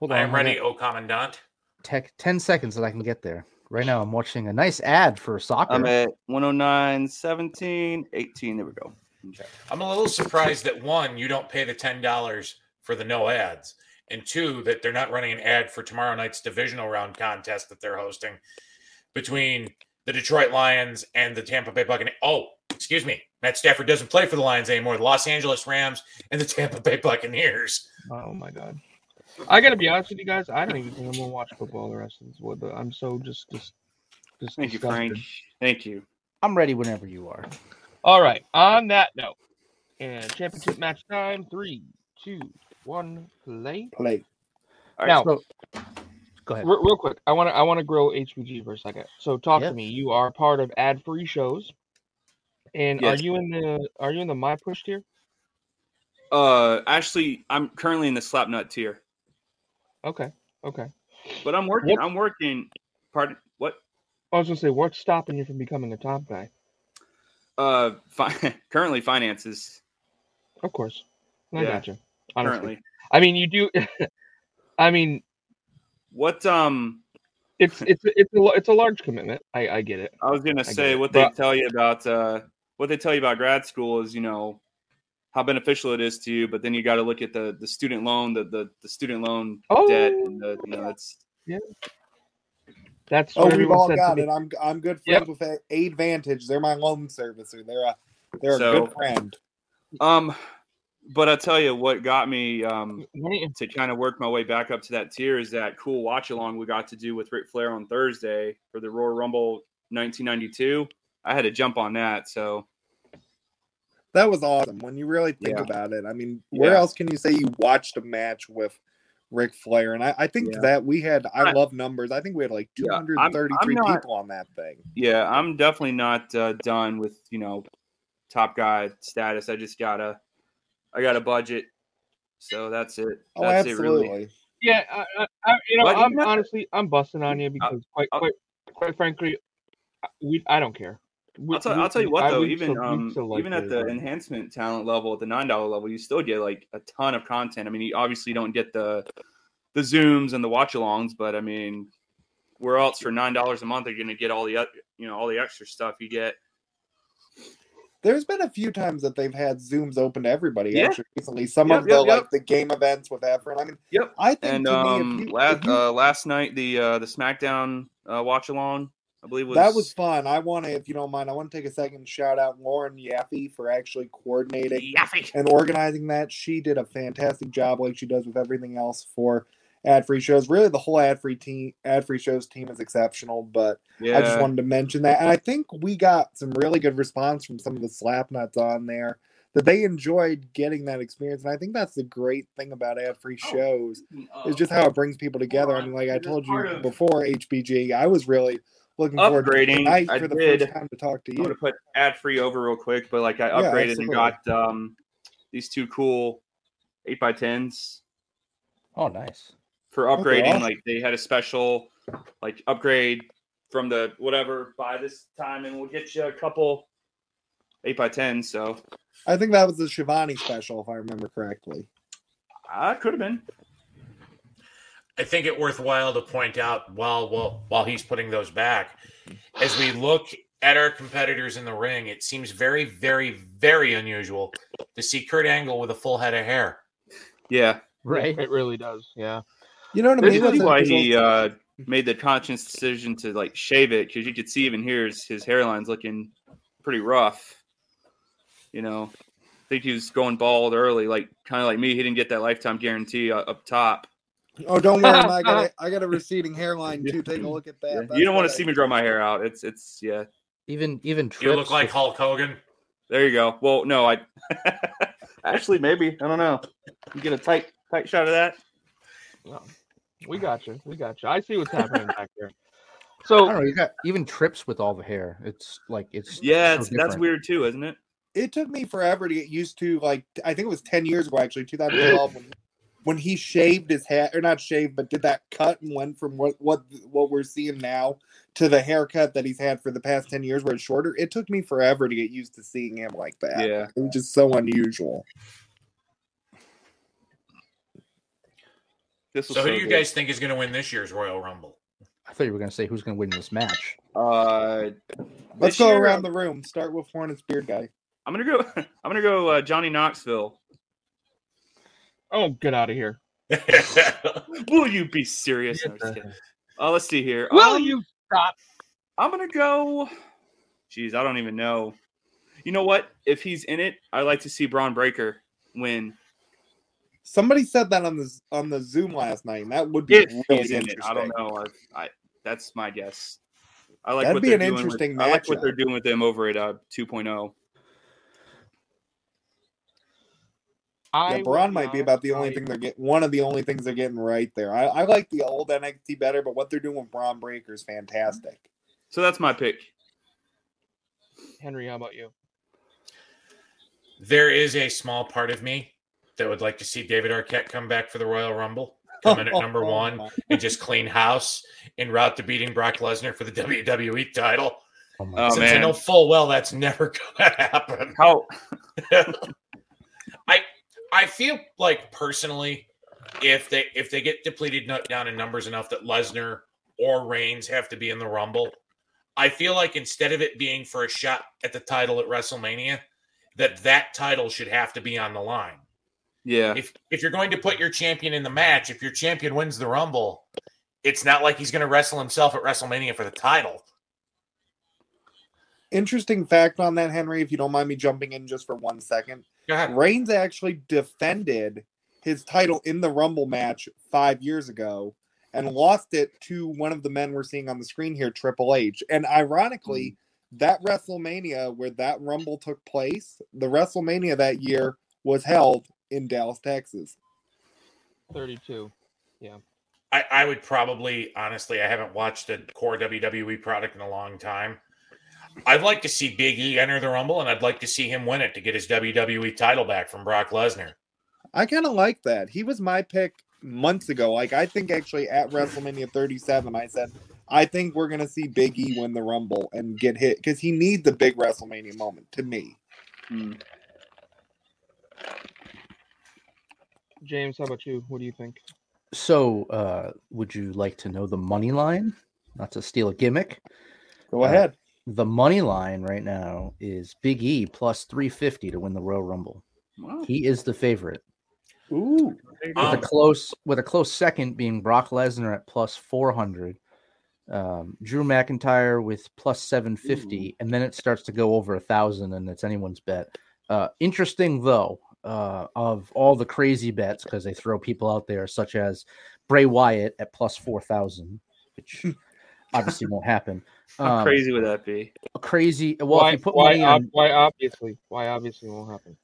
Hold on. I'm ready, on. O Commandant. Tech, 10 seconds that I can get there. Right now, I'm watching a nice ad for soccer. i'm at 109 17 18 there we go okay. I'm a little surprised that one, you don't pay the ten dollars for the no ads, and two, that they're not running an ad for tomorrow night's divisional round contest that they're hosting between the Detroit Lions and the Tampa Bay Buccaneers. Oh, excuse me, Matt Stafford doesn't play for the Lions anymore. The Los Angeles Rams and the Tampa Bay Buccaneers. Oh my god. I gotta be honest with you guys. I don't even think I'm gonna watch football the rest of this. What the- I'm so just just just thank you frank thank you I'm ready whenever you are. All right. On that note, and championship match time. Three, two, one, play. Play. All right, now, So, go ahead. Re- real quick, I want to I want to grow HBG for a second. So talk Yeah. to me. You are part of ad free shows, and Yes. are you in the are you in the my push tier? Uh, actually, I'm currently in the slap nut tier, Okay, okay. but I'm working. What- I'm working. Pardon. What? I was gonna say, what's stopping you from becoming a top guy? Uh, fi- currently finances. Of course, I Yeah, gotcha. Honestly, Currently, I mean, you do. I mean, what? Um, it's it's it's a it's a large commitment. I I get it. I was gonna get say it, what they but- tell you about uh what they tell you about grad school is you know how beneficial it is to you, but then you got to look at the the student loan, the the, the student loan Oh, debt, and the you know it's That's Oh, we've all said to got me. it. I'm I'm good Yep. friends with A- Aidvantage. They're my loan servicer. They're a they're a good friend. um. But I tell you what got me um Why don't you- to kind of work my way back up to that tier is that cool watch along we got to do with Ric Flair on Thursday for the Royal Rumble 1992. I had to jump on that, so That was awesome. When you really think Yeah. about it, I mean, where Yeah. else can you say you watched a match with Ric Flair? And I, I think Yeah. that we had. I I- love numbers. I think we had like Yeah, I'm- 233 I'm not- people on that thing. yeah, I'm definitely not uh, done with you know top guy status. I just gotta I got a budget, so that's it. Oh, That's it, really. Yeah, I, I, I, you know, But I'm even if- honestly, I'm busting on you because quite, I'll- quite, quite frankly, we, I don't care. I'll tell, I'll tell you what though, even um, like even at the but- enhancement talent level, at the nine dollar level, you still get like a ton of content. I mean, you obviously don't get the the zooms and the watch alongs, but I mean, where else for nine dollars a month are you going to get all the you know all the extra stuff you get? There's been a few times that they've had Zooms open to everybody. Yeah. Actually, recently, some Yep, of the yep, yep. like the game events with Efren. I mean, Yep. I think And to me, um, you, last you- uh, last night the uh, the SmackDown uh, watch along, I believe was that was fun. I want to, if you don't mind, I want to take a second and shout out Lauren Yaffe for actually coordinating Yaffe. and organizing that. She did a fantastic job, like she does with everything else for ad free shows. Really, the whole ad free team, ad free shows team is exceptional. But yeah. I just wanted to mention that, and I think we got some really good response from some of the slap nuts on there that they enjoyed getting that experience. And I think that's the great thing about ad free Oh. shows is just how it brings people together. I mean, like I told you before HBG, I was really looking forward to Upgrading, tonight I for the did. first time to talk to you. I'm gonna put ad free over real quick, but like I Yeah, upgraded and got um these two cool eight by tens Oh, nice. for upgrading. awesome. Like they had a special like upgrade from the whatever by this time, and we'll get you a couple eight by tens. So I think that was the Shivani special, if I remember correctly. I could have been. I think it worthwhile to point out while while while he's putting those back, as we look at our competitors in the ring, it seems very, very, very unusual to see Kurt Angle with a full head of hair. Yeah, Right. It really does. Yeah. You know what I mean? is What's why he uh, made the conscious decision to like shave it because you could see even here his, his hairline's looking pretty rough. You know, I think he was going bald early, like kind of like me. He didn't get that lifetime guarantee uh, up top. Oh, don't worry, I got a, I got a receding hairline too. Take a look at that. you don't want to see me grow my hair out. It's it's yeah. Even even trips. You look like Hulk Hogan. There you go. Well, no, I actually maybe I don't know. You get a tight tight shot of that. We got you. We got you. I see what's happening back there. I So don't know. You got even trips with all the hair. It's like it's Yeah, so it's, that's weird too, isn't it? it took me forever to get used to like I think it was 10 years ago actually 2012 when, when he shaved his head or not shaved but did that cut and went from what what what we're seeing now to the haircut that he's had for the past 10 years where it's shorter it took me forever to get used to seeing him like that Yeah. it was just so unusual This was So who do you good. guys think is going to win this year's Royal Rumble? I thought you were going to say who's going to win this match. Uh, let's go year, around um, the room start with Hornets beard guy I'm gonna go. I'm gonna go uh, Johnny Knoxville. Oh, get out of here. Will you be serious? No, I'm just kidding. Uh, let's see here. Will Um, you stop? I'm gonna go. Jeez, I don't even know. You know what? If he's in it, I like to see Bron Breakker win. somebody said that on the on the zoom last night and that would be If really he's in it, interesting I don't know. I, I that's my guess. I like That'd what be they're an doing interesting with, I like what they're doing with them over at uh, 2.0. I Yeah, will Bron be might be about the only thing they're getting. One of the only things they're getting right there. I, I like the old NXT better, but what they're doing with Bron Breakker is fantastic. So that's my pick. Henry, how about you? There is a small part of me that would like to see David Arquette come back for the Royal Rumble, come in at number one, and just clean house en route to beating Brock Lesnar for the WWE title. Oh my Since I know full well that's never going to happen. how I I feel like personally, if they if they get depleted nu- down in numbers enough that Lesnar or Reigns have to be in the Rumble, I feel like instead of it being for a shot at the title at WrestleMania, that that title should have to be on the line. yeah, If if you're going to put your champion in the match, if your champion wins the Rumble, it's not like he's going to wrestle himself at WrestleMania for the title. Interesting fact on that, Henry, if you don't mind me jumping in just for one second. Go ahead. Reigns actually defended his title in the Rumble match five years ago and lost it to one of the men we're seeing on the screen here, Triple H. And ironically, hmm. that WrestleMania where that Rumble took place, the WrestleMania that year was held in Dallas, Texas. 32. Yeah. I, I would probably honestly, I haven't watched a core WWE product in a long time. I'd like to see Big E enter the Rumble, and I'd like to see him win it to get his WWE title back from Brock Lesnar. I kind of like that. He was my pick months ago. Like I think actually at WrestleMania 37, I said I think we're gonna see Big E win the Rumble and get hit because he needs a big WrestleMania moment to me. Hmm. James, how about you? What do you think? So, uh, would you like to know the money line? Not to steal a gimmick. Go Uh, ahead. The money line right now is Big E plus 350 to win the Royal Rumble. Wow. He is the favorite. Ooh, With Um, a close with a close second being Brock Lesnar at plus 400. Um, Drew McIntyre with plus 750 and then it starts to go over a thousand and it's anyone's bet. Uh, interesting though, uh, of all the crazy bets because they throw people out there such as Bray Wyatt at plus 4,000, which obviously won't happen. how Um, crazy would that be? a crazy. Well, why, if you put why, money ob- on, why obviously? Why obviously won't happen?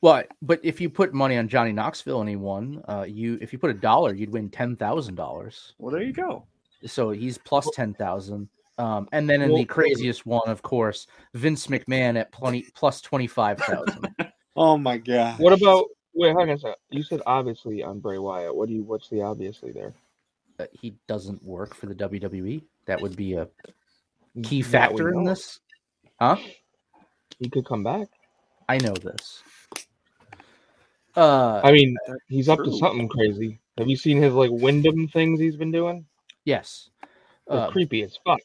well, but if you put money on Johnny Knoxville and he won, uh, you if you put a dollar, you'd win ten thousand dollars. Well, there you go. So he's plus ten thousand. Um, and then in Well- the craziest one, of course, Vince McMahon at plenty plus twenty five thousand. oh my god. What about? Wait, hang on a second. You said obviously on Bray Wyatt. What do you? What's the obviously there? uh, he doesn't work for the WWE. That would be a key factor in this. Huh? He could come back. I know this. Uh, I mean, he's up to something crazy. Have you seen his like Windham things he's been doing? yes. Uh, creepy as fuck.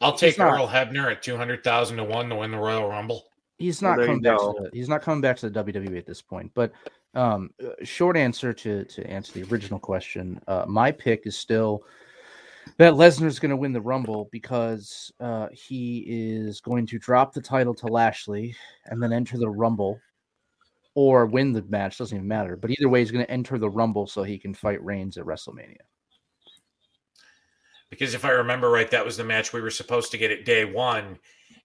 I'll take not- Earl Hebner at two hundred thousand to one to win the Royal Rumble. he's not there coming back go. to the, he's not coming back to the WWE at this point. But um, uh, short answer to to answer the original question, uh, my pick is still that Lesnar's going to win the Rumble because uh, he is going to drop the title to Lashley and then enter the Rumble or win the match. Doesn't even matter. But either way, he's going to enter the Rumble so he can fight Reigns at WrestleMania. Because if I remember right, that was the match we were supposed to get at day one,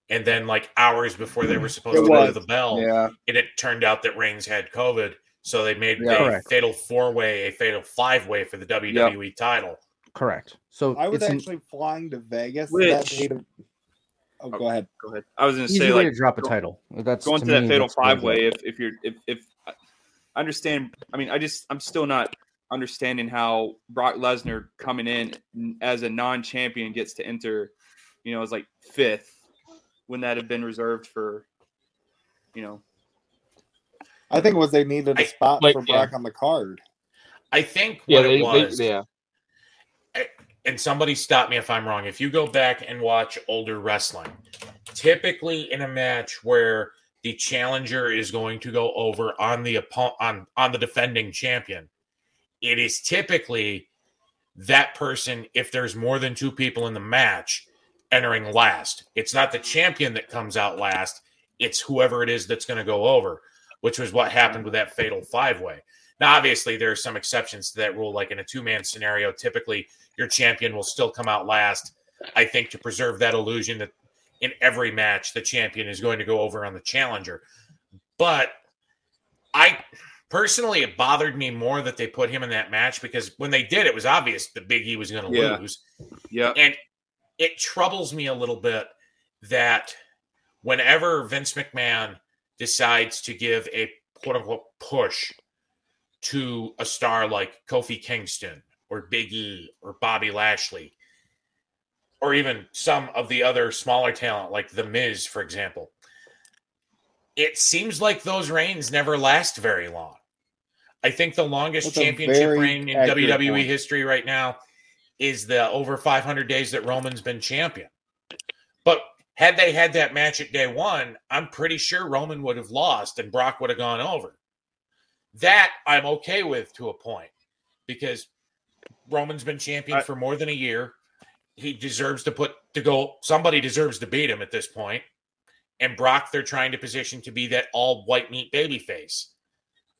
and then like hours before they were supposed It to go to the bell, Yeah. and it turned out that Reigns had COVID, so they made Yeah. a Correct. fatal four way, a fatal five way for the WWE title. Correct. So I was it's an actually flying to Vegas Which- that to. Oh, go ahead. Go ahead. I was going to say way like to drop a title. That's going to to that me, fatal five way. If if you're if if I understand, I mean, I just I'm still not understanding how Brock Lesnar coming in as a non-champion gets to enter, you know, as like fifth when that had been reserved for, you know, I think was they needed a spot like, for yeah. Brock on the card. I think Yeah, what they, was, they, yeah. And somebody stop me if I'm wrong. If you go back and watch older wrestling, typically in a match where the challenger is going to go over on the on on the defending champion, it is typically that person if there's more than two people in the match entering last. It's not the champion that comes out last, it's whoever it is that's going to go over, which was what happened with that fatal five-way. Now obviously there are some exceptions to that rule like in a two-man scenario typically your champion will still come out last. I think to preserve that illusion that in every match the champion is going to go over on the challenger. But I Personally, it bothered me more that they put him in that match because when they did, it was obvious the Big E was going to Yeah. lose. Yeah. And it troubles me a little bit that whenever Vince McMahon decides to give a quote unquote push to a star like Kofi Kingston or Big E or Bobby Lashley, or even some of the other smaller talent like The Miz, for example, it seems like those reigns never last very long. I think the longest That's championship reign in WWE point. history right now is the over 500 days that Roman's been champion. But had they had that match at day one, I'm pretty sure Roman would have lost and Brock would have gone over. That I'm okay with to a point because Roman's been champion I- for more than a year. He deserves to put to go. Somebody deserves to beat him at this point. And Brock, they're trying to position to be that all white meat baby face.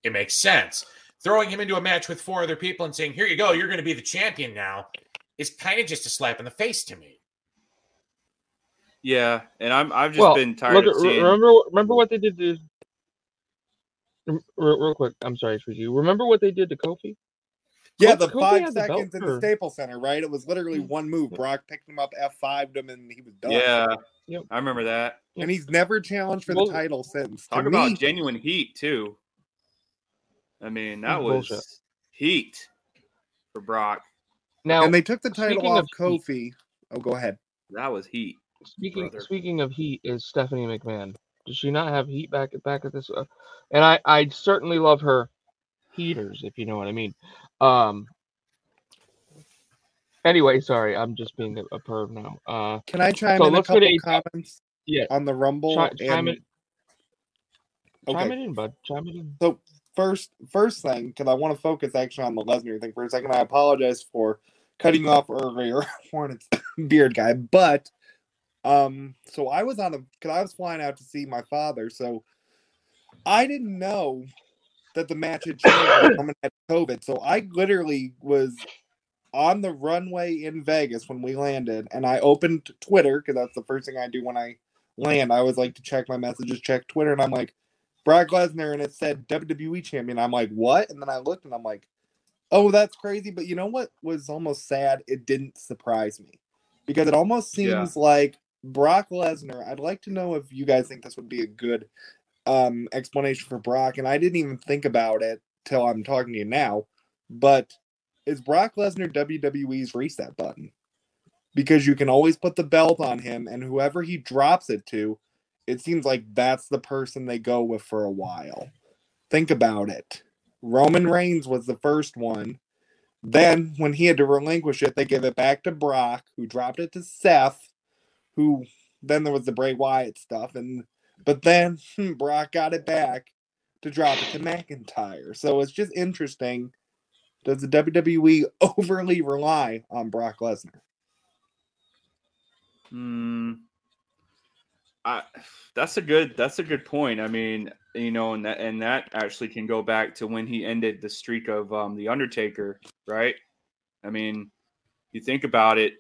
It makes sense. Throwing him into a match with four other people and saying, "Here you go, you're going to be the champion now," is kind of just a slap in the face to me. Yeah, and I'm I've just well, been tired look, of seeing. remember remember what they did to real, real quick. I'm sorry for you. Remember what they did to Kofi? Yeah, the Kofi five had the seconds in the for- Staples Center, right? It was literally one move. Brock picked him up, F5'd him, and he was done. Yeah, Yep. I remember that. And he's never challenged for Well, the title since. To Talk about me, genuine heat too. I mean, that was bullshit. heat for Brock. Now, and they took the title off of heat- Kofi. Oh, go ahead. That was heat. speaking brother. speaking of heat, is Stephanie McMahon? Does she not have heat back back at this? Uh, and I I certainly love her heaters, if you know what I mean. Um. Anyway, sorry, I'm just being a, a perv now. Uh, Can I chime So in a let's go to couple AEW. comments yeah, on the Rumble? chi- chime and- it, chime Okay. it in, bud. Chime it in. So first, first thing, because I want to focus actually on the Lesnar thing for a second. I apologize for cutting you off earlier, Hornets beard guy. But um, so I was on a because I was flying out to see my father, so I didn't know that the match had changed. Roman had COVID, so I literally was on the runway in Vegas when we landed, and I opened Twitter because that's the first thing I do when I land. I always like to check my messages, check Twitter, and I'm like. Brock Lesnar and it said WWE champion. I'm like, what? And then I looked and I'm like, oh, that's crazy. But you know what was almost sad? It didn't surprise me because it almost Yeah. seems like Brock Lesnar. I'd like to know if you guys think this would be a good um, explanation for Brock. And I didn't even think about it till I'm talking to you now. But is Brock Lesnar WWE's reset button? Because you can always put the belt on him, and whoever he drops it to, it seems like that's the person they go with for a while. Think about it. Roman Reigns was the first one. Then, when he had to relinquish it, they gave it back to Brock, who dropped it to Seth, who then there was the Bray Wyatt stuff, and but then Brock got it back to drop it to McIntyre. So it's just interesting. Does the WWE overly rely on Brock Lesnar? Hmm. I that's a good that's a good point. I mean, you know, and that and that actually can go back to when he ended the streak of um the Undertaker, right? I mean, you think about it,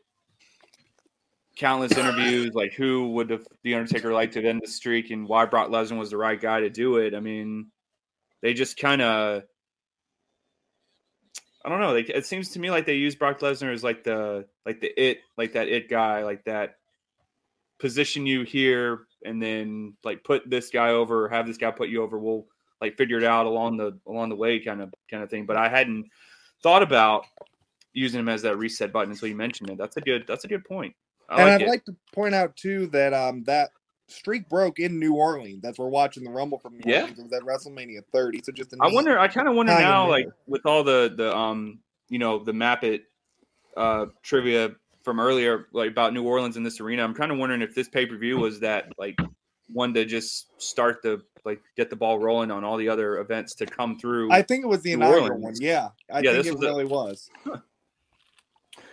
countless interviews like who would the Undertaker like to end the streak and why Brock Lesnar was the right guy to do it. I mean, they just kind of I don't know. Like it seems to me like they use Brock Lesnar as like the like the it like that it guy like that position you here and then like put this guy over have this guy put you over. We'll like figure it out along the along the way kind of kind of thing. But I hadn't thought about using him as that reset button until you mentioned it. That's a good that's a good point. I and like I'd it. like to point out too that um that streak broke in New Orleans. That's we're watching the Rumble from New Yeah. Orleans. It was at WrestleMania 30. So just I wonder. I kind of wonder now, there. like with all the the um you know the map it uh trivia from earlier, like about New Orleans in this arena. I'm kind of wondering if this pay per view was that like one to just start the like get the ball rolling on all the other events to come through. I think it was the New inaugural Orleans. one. Yeah, I Yeah, think it was a- really was.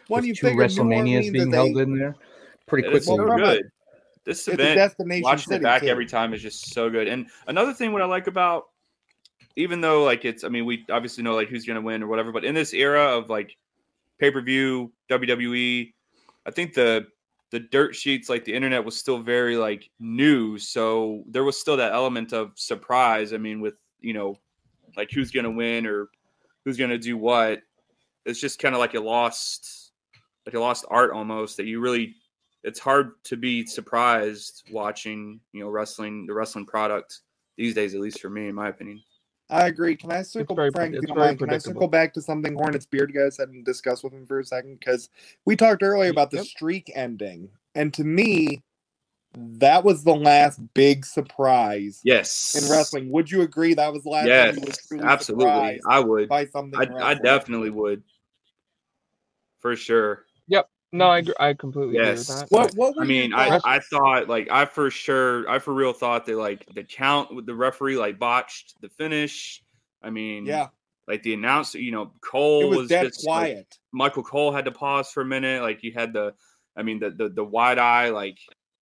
When With you two figure New WrestleManias being is a- held in there pretty quickly. so Well, good. This it's a event, destination watching city, it back too. every time is just so good. And another thing, what I like about, even though like it's, I mean, we obviously know like who's going to win or whatever, but in this era of like pay per view WWE, I think the the dirt sheets, like the internet, was still very like new, so there was still that element of surprise. I mean, with you know like who's gonna win or who's gonna do what. It's just kind of like a lost, like a lost art almost that you really. It's hard to be surprised watching, you know, wrestling the wrestling product these days, at least for me, in my opinion. I agree. Can I circle, very Frank? pre- if it's you don't very mind, can I circle back to something Hornets Beard guy said and discuss with him for a second? Because we talked earlier about the Yep. streak ending, and to me, that was the last big surprise Yes, in wrestling. Would you agree that was the last? time Yes, you were truly absolutely. I would. by something. I, I definitely would. For sure. No, I agree, I completely Yes. agree with that. What? What? Were I mean, I, thoughts? I thought like I for sure I for real thought that like the count with the referee like botched the finish. I mean, yeah, like the announcer, you know, Cole it was, dead just, like, quiet. Michael Cole had to pause for a minute. Like you had the, I mean, the the, the wide eye, like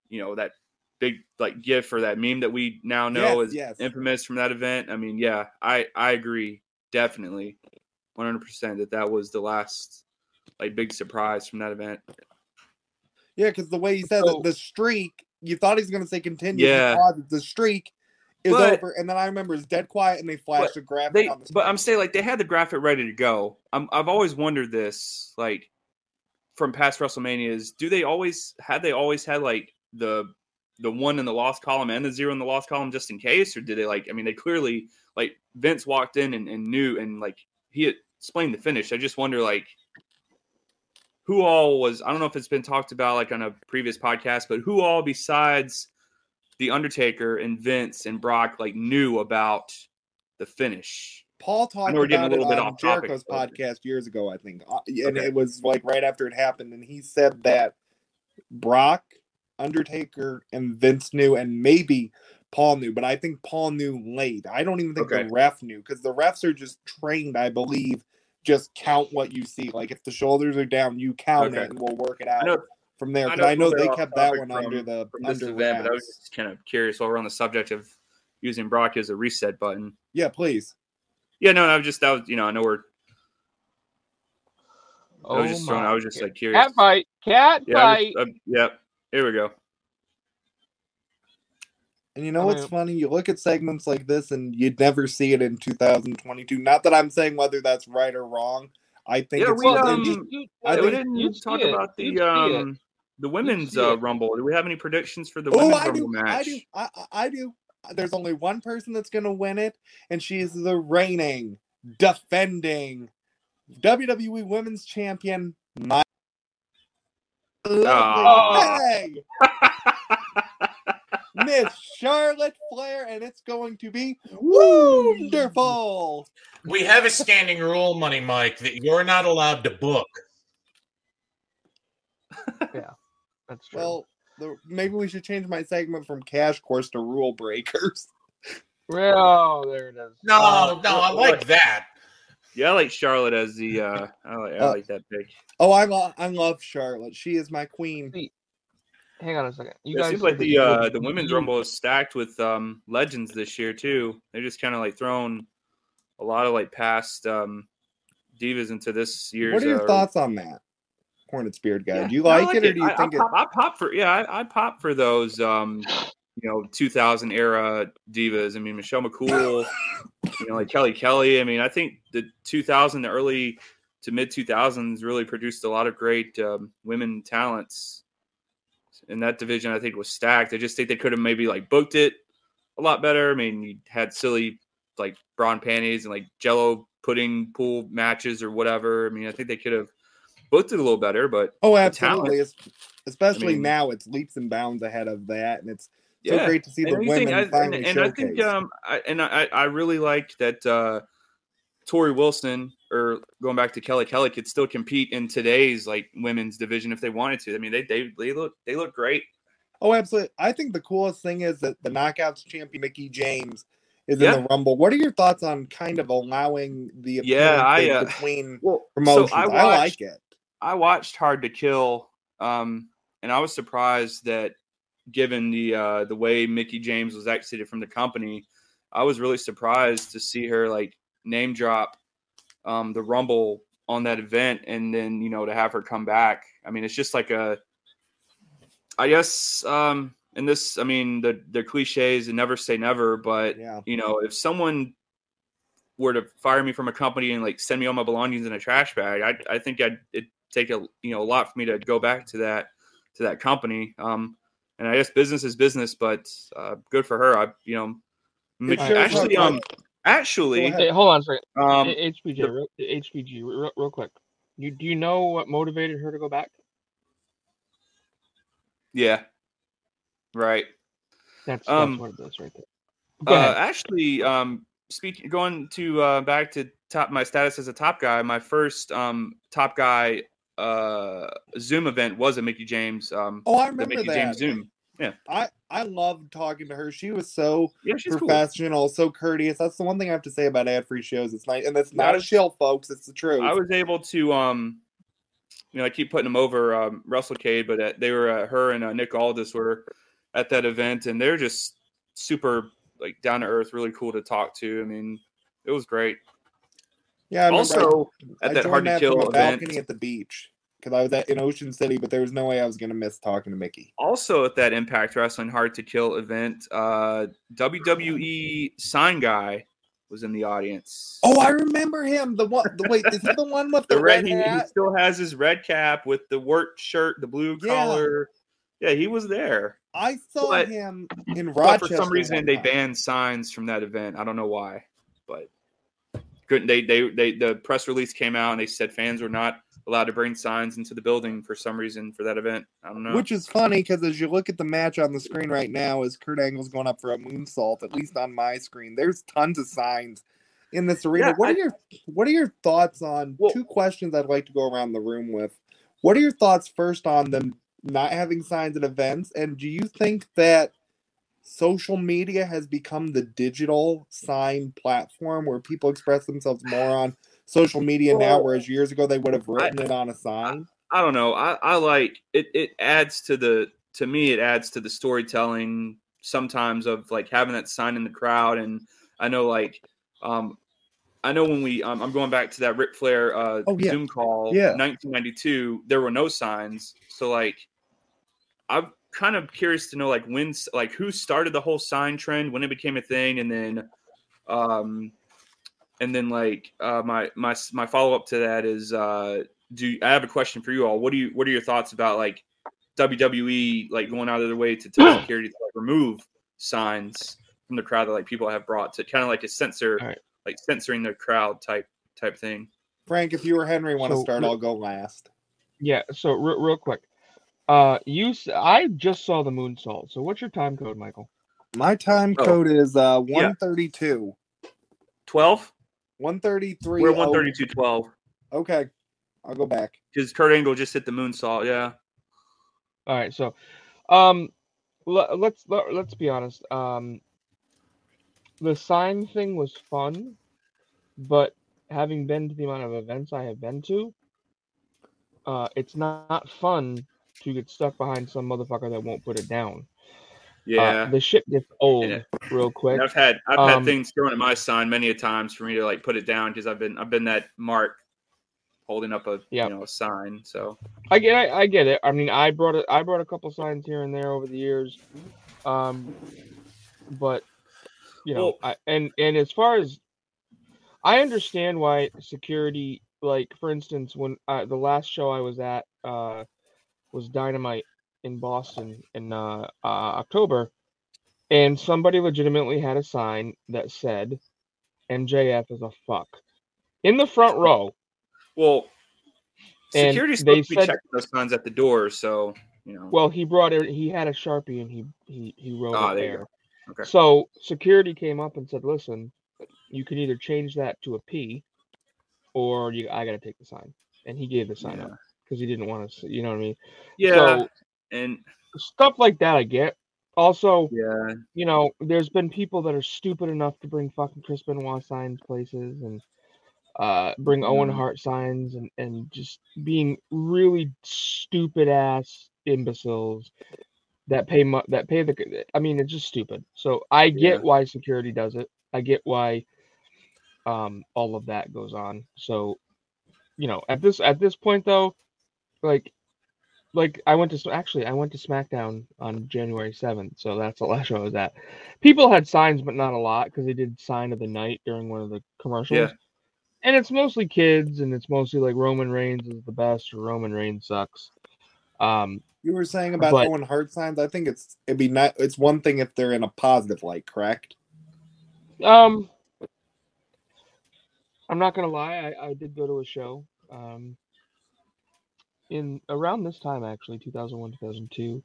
you know that big like gif or that meme that we now know Yes, is yes. infamous from that event. I mean, yeah, I I agree definitely, one hundred percent that that was the last like big surprise from that event. Yeah, because the way he said So- it, the streak, you thought he was going to say continue. Yeah. The streak is But- over, and then I remember it's dead quiet, and they flashed a graphic They, on the. but I'm saying like they had the graphic ready to go. I'm, I've always wondered this, like from past WrestleManias, do they always had they always had like the the one in the lost column and the zero in the lost column just in case, or did they like? I mean, they clearly like Vince walked in and, and knew and like he explained the finish. I just wonder like who all was. I don't know if it's been talked about like on a previous podcast, but who all besides the Undertaker and Vince and Brock like knew about the finish. Paul talked we're getting about a little it bit on off topic, Jericho's but- podcast years ago, I think, Uh, and Okay. it was like right after it happened, and he said that Brock, Undertaker, and Vince knew, and maybe Paul knew, but I think Paul knew late. I don't even think Okay. the ref knew because the refs are just trained, I believe, just count what you see. Like if the shoulders are down, you count Okay. it, and we'll work it out know, from there. I Because I know, they kept that one from- under the under event, but I was just kind of curious while we're on the subject of using Brock as a reset button. Yeah, please. Yeah, no, I was just that was you know I know we're I Oh was just throwing, I was just like curious. cat fight, cat Yeah, fight. was- uh, yep. Here we go. And you know I what's mean- funny? You look at segments like this, and you'd never see it in 2022. Not that I'm saying whether that's right or wrong. I think Yeah, it's we, just um, interesting. you- I we didn't you'd talk it. about the You'd see it. um the women's uh, rumble. Do we have any predictions for the Oh, women's I rumble do. match? I do. I, I- I do. There's only one person that's going to win it, and she's the reigning, defending WWE Women's Champion, my Aw. Lovely Miss Charlotte Flair, and it's going to be wonderful. We have a standing rule, Money Mike, that you're not allowed to book. Yeah, that's true. Well, the, maybe we should change my segment from Cash Course to Rule Breakers. Well, there it is. No, Uh, no, I like that. Yeah, I like Charlotte as the uh I like, I Uh, like that pick. Oh, I love I love Charlotte. She is my queen. Hang on a second. You it guys seems like the uh the women's rumble is stacked with um legends this year too. They're just kind of like thrown a lot of like past um divas into this year's. What are your uh, thoughts on that, Hornets Beard guy? Yeah, do you no, I like, it, or do you I, think I it? pop, I pop for yeah, I, I pop for those um you know 2000 era divas. I mean Michelle McCool, you know like Kelly Kelly. I mean I think the 2000 the early to mid 2000s really produced a lot of great um, women talents. In that division, I think was stacked. I just think they could have maybe like booked it a lot better. I mean, you had silly like brawn panties and like Jello pudding pool matches or whatever. I mean, I think they could have booked it a little better, but Oh, talent- absolutely. Es- Especially mean- now, it's leaps and bounds ahead of that, and it's so Yeah. great to see the And women I- and, finally and I think um I, and I I really like that uh Torrie Wilson or going back to Kelly Kelly could still compete in today's like women's division if they wanted to. I mean they they, they look they look great. Oh, absolutely. I think the coolest thing is that the Knockouts champion Mickie James is Yeah. in the Rumble. What are your thoughts on kind of allowing the Yeah, I, uh, between Well, promotions? so I I, like it. I watched Hard to Kill, um, and I was surprised that given the uh, the way Mickie James was exited from the company, I was really surprised to see her like name drop um, the Rumble on that event, and then you know to have her come back. I mean, it's just like a, I guess, um, and this, I mean, the the cliches and never say never, but Yeah. you know, if someone were to fire me from a company and like send me all my belongings in a trash bag, I I think I'd it'd take a you know a lot for me to go back to that to that company. Um, and I guess business is business, but uh, good for her. I you know It ma- shows how actually um actually Hey, hold on a second. um H- HBG, the- real, HBG, real, real quick. You do you know what motivated her to go back? yeah right That's, Um, that's what it is right there. Uh, actually, um, speaking going to uh, back to top my status as a top guy. My first um, top guy uh, Zoom event was a Mickie James. Um, Oh, I the remember Mickie that. James Zoom. Yeah, I I loved talking to her. She was so Yeah, she's cool. professional, so courteous. That's the one thing I have to say about ad free shows. It's nice, and it's not a That's- shill, folks. It's the truth. I was able to, um, you know, I keep putting them over um, Russell Cade, but uh, they were uh, her and uh, Nick Aldis were at that event, and they're just super like down to earth, really cool to talk to. I mean, it was great. yeah. I I- Also, I at that hard to kill event, balcony at the beach because I was at in Ocean City, but there was no way I was going to miss talking to Mickie. also at that Impact Wrestling Hard to Kill event, uh, WWE sign guy was in the audience. Oh, I remember him. The one. The wait, is he the one with the, the red, red he, he still has his red cap with the work shirt, the blue Yeah. collar. Yeah, he was there. I saw but- him in Rochester. for some reason, they banned signs from that event. I don't know why, but couldn't they? They they the press release came out and they said fans were not allowed to bring signs into the building for some reason for that event. I don't know. Which is funny because as you look at the match on the screen right now, as Kurt Angle's going up for a moonsault, at least on my screen, there's tons of signs in this arena. Yeah, what I- are your What are your thoughts on Well- two questions I'd like to go around the room with? What are your thoughts first on them not having signs at events, and do you think that social media has become the digital sign platform where people express themselves more on social media now, whereas years ago they would have written it on a sign? I don't know. I, I like it. It adds to the to me. It adds to the storytelling sometimes of like having that sign in the crowd. And I know like um I know when we um, I'm going back to that Ric Flair uh, Oh, yeah. Zoom call, Yeah. 1992. There were no signs. So like I'm kind of curious to know like when like who started the whole sign trend when it became a thing, and then um and then like uh my my my follow up to that is uh do I have a question for you all? What do you what are your thoughts about like WWE like going out of their way to tell security to like remove signs from the crowd that like people have brought to kind of like a censor All right. like censoring the crowd type type thing. Frank, if you or Henry want to So, start, I'll go last. Yeah. So real, real quick, uh, you s- I just saw the moonsault. So what's your time code, Michael? My time Oh. code is uh Yeah. 132. 12? 133. We're oh- 132 12 Okay. I'll go back. because Kurt Angle just hit the moonsault. Yeah. All right. So, um, l- let's let, let's be honest. Um, the sign thing was fun, but having been to the amount of events I have been to, uh, it's not fun to get stuck behind some motherfucker that won't put it down. Yeah. Uh, the shit gets old Yeah. real quick. I've had I've Um, had things thrown at my sign many a times for me to like put it down because I've been I've been that mark holding up a Yep. you know a sign. So I get, I, I get it. I mean, I brought it, I brought a couple signs here and there over the years, um, but you know, Well- I, and and as far as I understand why security, like for instance, when uh, the last show I was at uh, was Dynamite in Boston in uh, uh, October, and somebody legitimately had a sign that said MJF is a fuck in the front row. well, And security's they supposed to be said- checking those signs at the door. So you know. Well, he brought it. He had a sharpie and he he he wrote Ah, it there there. Okay. So security came up and said, "Listen, you can either change that to a P, or you I got to take the sign." And he gave the sign Yeah. up because he didn't want to. You know what I mean? yeah. So and stuff like that, I get. Also, yeah. you know, there's been people that are stupid enough to bring fucking Chris Benoit signs places and uh bring Owen Mhm. Hart signs and and just being really stupid ass imbeciles that pay mu- that pay the I mean it's just stupid. So I get Yeah. why security does it. I get why um all of that goes on. So you know, at this at this point though, like like I went to actually I went to SmackDown on January seventh, so that's the last show I was at. People had signs, but not a lot because they did sign of the night during one of the commercials. Yeah. And it's mostly kids, and it's mostly like Roman Reigns is the best or Roman Reigns sucks. Um, You were saying about But- Owen Hart signs. I think it's it'd be not. It's one thing if they're in a positive light, correct? Um, I'm not gonna lie. I, I did go to a show. Um, in around this time actually, 2001, 2002.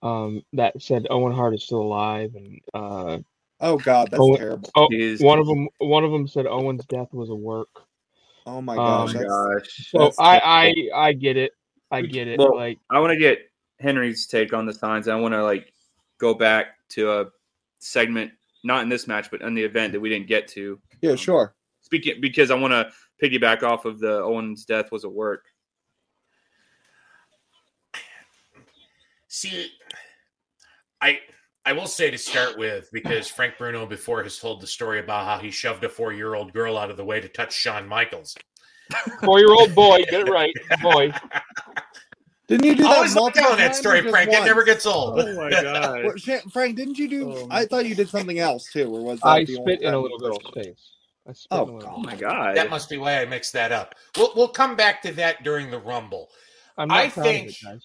Um, that said Owen Hart is still alive, and uh, Oh God, that's Owen- terrible. oh, Jeez. one of them, one of them said Owen's death was a work. Oh my Um, gosh, Oh my that's, gosh. So That's I, I, I get it. I get it. Well, like, I want to get Henry's take on the signs. I want to like go back to a segment, not in this match, but in the event that we didn't get to. yeah, sure. Speaking because I want to piggyback off of the Owens' death was a work. See, I I will say to start with because Frank Bruno before has told the story about how he shoved a four year old girl out of the way to touch Shawn Michaels. four-year-old boy, get it right, boy. Didn't you do that always like multiple telling that story, just Frank. It never gets old. Oh my god! Well, Frank, didn't you do? Oh. I thought you did something else too, or was that I the only spit in a little girl's face. Oh, in a little. oh my god! That must be why I mixed that up. We'll we'll come back to that during the Rumble. I'm not I think- it, guys.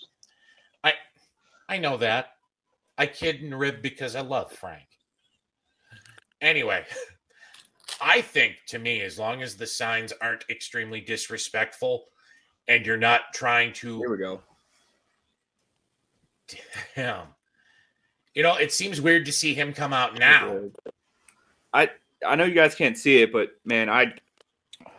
I know that. I kid and rib because I love Frank. Anyway, I think to me, as long as the signs aren't extremely disrespectful and you're not trying to. Here we go. Damn. You know, it seems weird to see him come out now. I I know you guys can't see it, but man, I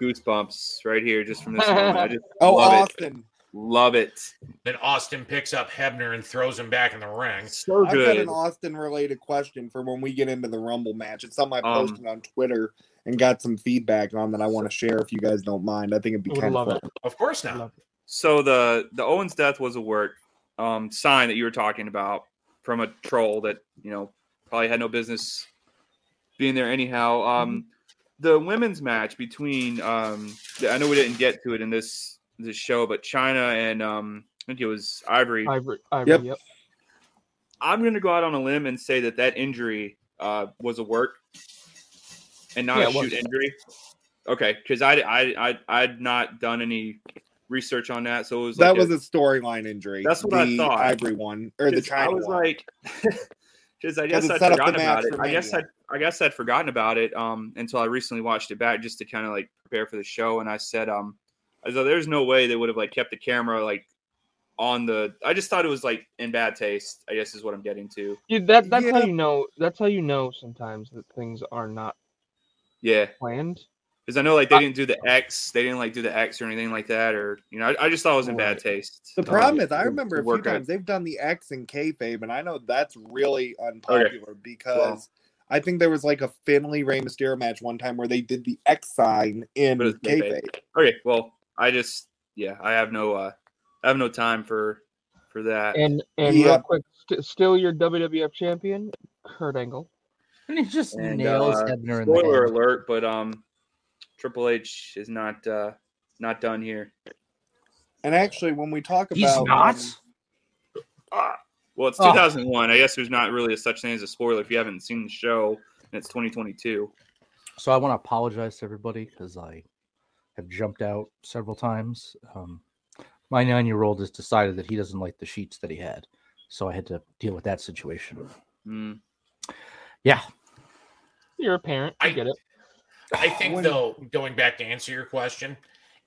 goosebumps right here just from this moment. I just Oh, love it. Austin. Love it. Then Austin picks up Hebner and throws him back in the ring. So good. I've got an Austin related question for when we get into the Rumble match. It's something I Um, posted on Twitter and got some feedback on that I want to share if you guys don't mind. I think it'd be Would kind of love fun. Of course I not. So the the Owens death was a work um, sign that you were talking about from a troll that you know probably had no business being there anyhow. Um, the women's match between um, I know we didn't get to it in this this show, but Chyna and um, I think it was Ivory. Ivory, Ivory, Yep. yep. I'm going to go out on a limb and say that that injury uh, was a work and not Yeah, a shoot injury. Okay, because I I I I'd not done any research on that, so it was That like was a storyline injury. That's what I the thought. Ivory one or the Chyna I was one. like, because I 'Cause guess I'd set up the forgotten about it. I guess I'd I guess I'd forgotten about it um until I recently watched it back just to kind of like prepare for the show, and I said um, I thought there's no way they would have like kept the camera like on the. I just thought it was like in bad taste. I guess is what I'm getting to. Yeah, that that's how you know. That's how you know sometimes that things are not Yeah, planned. because I know like they I- didn't do the X, they didn't like do the X or anything like that, or you know, I, I just thought it was in bad taste. The Um, problem is, I remember a few work at- times they've done the X and kayfabe, and I know that's really unpopular because I think there was like a Finlay Rey Mysterio match one time where they did the X sign in But it's kayfabe. kayfabe. Okay, well, I just yeah, I have no uh, I have no time for for that. And and real quick, st- still your WWF champion, Kurt Angle. And he just And, nails uh, Hebner in the Spoiler alert, but um, Triple H is not uh not done here. And actually, when we talk He's about not. um, Well, it's Oh. 2001. I guess there's not really a such thing as a spoiler if you haven't seen the show, and it's 2022. So I want to apologize to everybody because I have jumped out several times. Um, my nine-year-old has decided that he doesn't like the sheets that he had, so I had to deal with that situation. Mm. Yeah, You're a parent. I I- get it. I think When- though, going back to answer your question,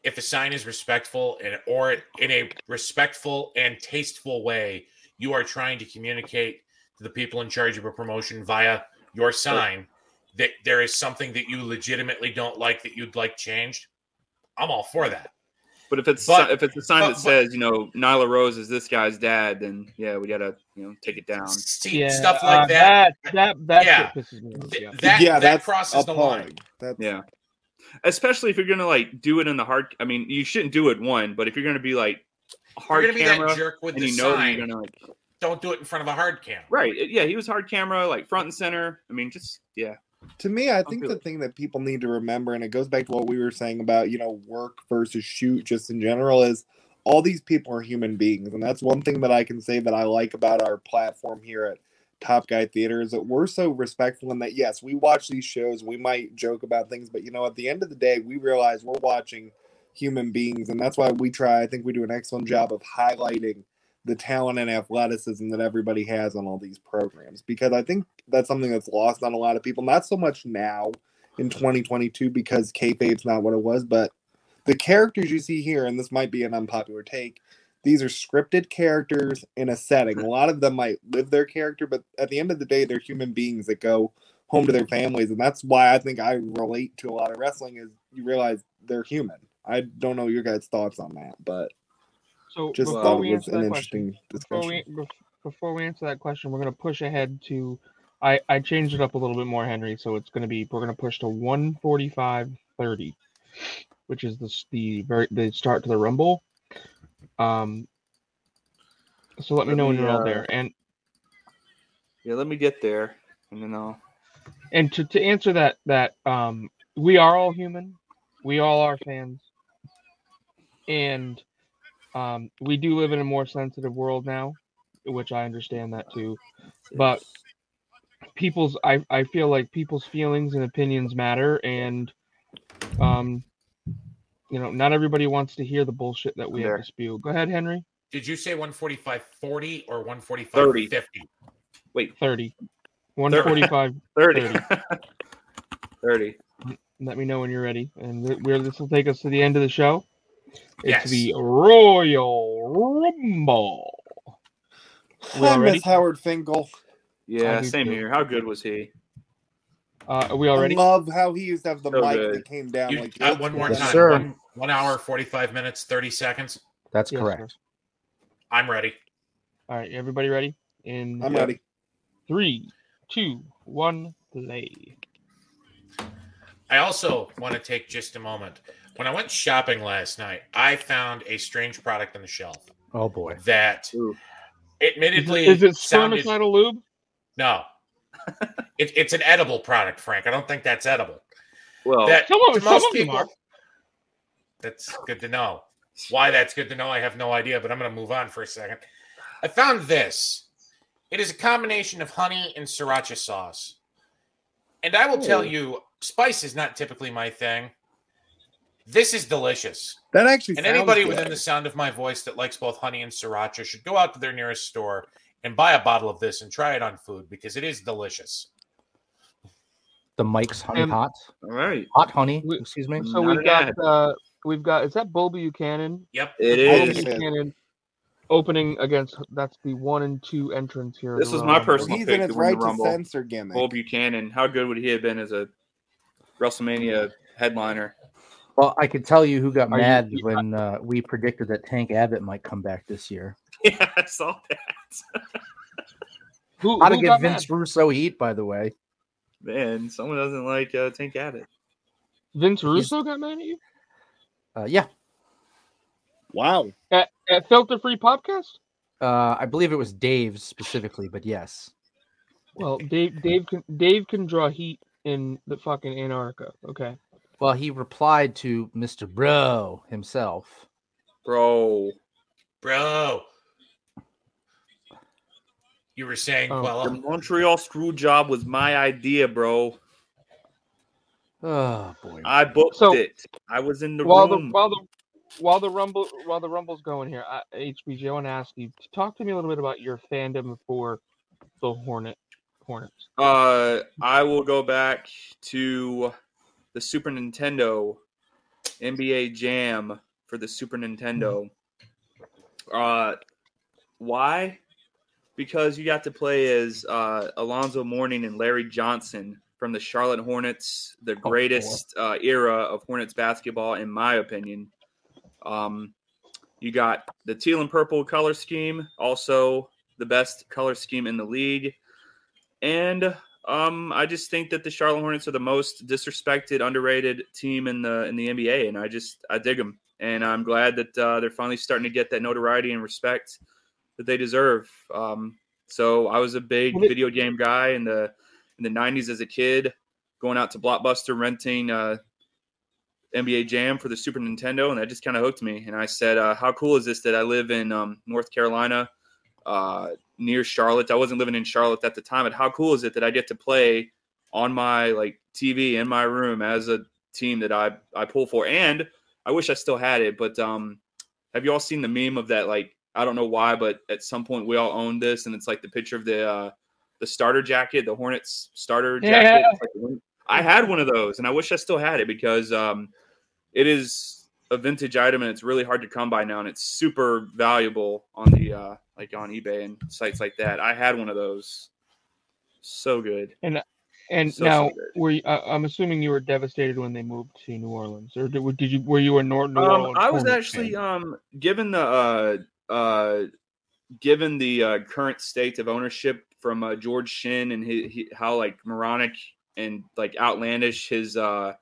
if a sign is respectful and or in a respectful and tasteful way, you are trying to communicate to the people in charge of a promotion via your sign that there is something that you legitimately don't like that you'd like changed. I'm all for that. But if it's But- if it's a sign but- that but- says you know Nyla Rose is this guy's dad, then yeah, we gotta you know take it down. See Yeah, stuff like uh, that. That that, that Yeah. shit pisses me off. Yeah. that yeah, that that's crosses the line. That's, Yeah. Especially if you're gonna like do it in the hard. I mean, you shouldn't do it one, but if you're gonna be like hard you're gonna be camera that jerk with and the you know that sign. you're gonna like Don't do it in front of a hard camera. right, yeah, he was hard camera, like front and center. I mean, just yeah, To me, I think the thing that people need to remember, and it goes back to what we were saying about, you know, work versus shoot just in general, is all these people are human beings, and that's one thing that I can say that I like about our platform here at Top Guy Theater is that we're so respectful in that yes, we watch these shows, we might joke about things, but you know, at the end of the day, we realize we're watching human beings, and that's why we try. I think we do an excellent job of highlighting the talent and athleticism that everybody has on all these programs because I think that's something that's lost on a lot of people. Not so much now in 2022 because kayfabe's not what it was, but the characters you see here, and this might be an unpopular take, these are scripted characters in a setting. A lot of them might live their character, but at the end of the day, they're human beings that go home to their families, and that's why I think I relate to a lot of wrestling. Is you realize they're human. I don't know your guys' thoughts on that, but So just before thought we it was answer an that question, interesting before we before we answer that question, we're gonna push ahead to. I I changed it up a little bit more, Henry. So it's gonna be we're gonna push to 145.30, which is the the very the start to the Rumble. Um. So let me Let know when you're all uh, there, and Yeah, let me get there, and then I'll. and to, to answer that that um we are all human we all are fans and um we do live in a more sensitive world now which i understand that too. But people's i i feel like people's feelings and opinions matter and um you know not everybody wants to hear the bullshit that we have to spew. Go ahead henry. Did you say 145.40 or 145.50? 30. Wait, 30 145 30. 30. let me know when you're ready and th- where this will take us to the end of the show it's Yes. the royal rumble we Hi, Miss Howard Finkel. Yeah, same too. here. How good was he? uh are we all ready I love how he used to have the So mic good. that came down You, like uh, one more Yes, time. sir. One, one hour, 45 minutes, 30 seconds. That's Yes, correct. sir. I'm ready. all right everybody ready in I'm Yeah. ready. three two one play I also want to take just a moment. When I went shopping last night, I found a strange product on the shelf Oh boy. that Ooh. is admittedly it, is it sounded spermicidal lube no. it, it's an edible product, Frank. I don't think that's edible. Well, that some of- to some most of them people, are. that's good to know. Why that's good to know, I have no idea, but I'm going to move on for a second. I found this. It is a combination of honey and sriracha sauce. And I will tell Oh. you, spice is not typically my thing. This is delicious. That actually And anybody good. within the sound of my voice that likes both honey and sriracha should go out to their nearest store and buy a bottle of this and try it on food because it is delicious. The mic's honey And- hot. all right. Hot honey. We- excuse me. so Not we've got uh we've got is that Bo Buchanan Yep. It Bo is. Buchanan. Buchanan opening against that's the one and two entrance here. This is my personal Rumble. He's pick in his the right to Rumble. censor gimmick. Bull Buchanan. How good would he have been as a WrestleMania headliner? Well, I could tell you who got Are mad you- when uh, we predicted that Tank Abbott might come back this year. Yeah, I saw that. Who, How to who give Vince mad? Russo heat, by the way. Man, someone doesn't like uh, Tank Abbott. Vince Russo got mad at you Uh, yeah, Wow. at, at Filter Free Podcast. uh, I believe it was Dave specifically, but yes. Well, Dave Dave can Dave can draw heat in the fucking Antarctica. Okay. Well, he replied to Mr. Bro himself. Bro. Bro. You were saying, Oh, well, The Montreal screw job was my idea, bro. Oh boy. I booked So- it. I was in the while the room. while the while the rumble while the rumble's going here, I, HBG, I want to ask you talk to me a little bit about your fandom for the Hornet Hornets. Uh, I will go back to the Super Nintendo NBA Jam for the Super Nintendo. Uh, why? Because you got to play as uh, Alonzo Mourning and Larry Johnson from the Charlotte Hornets, the greatest uh, era of Hornets basketball, in my opinion. Um, you got the teal and purple color scheme, also the best color scheme in the league. And um, I just think that the Charlotte Hornets are the most disrespected, underrated team in the in the NBA, and I just I dig them, and I'm glad that uh, they're finally starting to get that notoriety and respect that they deserve. Um, so I was a big video game guy in the in the '90s as a kid, going out to Blockbuster, renting uh, NBA Jam for the Super Nintendo, and that just kind of hooked me. And I said, uh, "How cool is this that I live in um, North Carolina, uh, near Charlotte? I wasn't living in Charlotte at the time, but how cool is it that I get to play on my like TV in my room as a team that I I pull for? And I wish I still had it, but um, have you all seen the meme of that? Like, I don't know why, but at some point we all owned this, and it's like the picture of the uh, the starter jacket, the Hornets starter jacket. Yeah. It's like the win- I had one of those, and I wish I still had it because um, it is a vintage item, and it's really hard to come by now, and it's super valuable on the uh, like on eBay and sites like that. I had one of those. So good. And So, so now, good. were you, uh, I'm assuming you were devastated when they moved to New Orleans, or did, did you? Were you a Nor- New Um, Orleans? I was actually fan? um given the uh uh given the uh, current state of ownership from uh, George Shinn and he, he, how like moronic and like outlandish his uh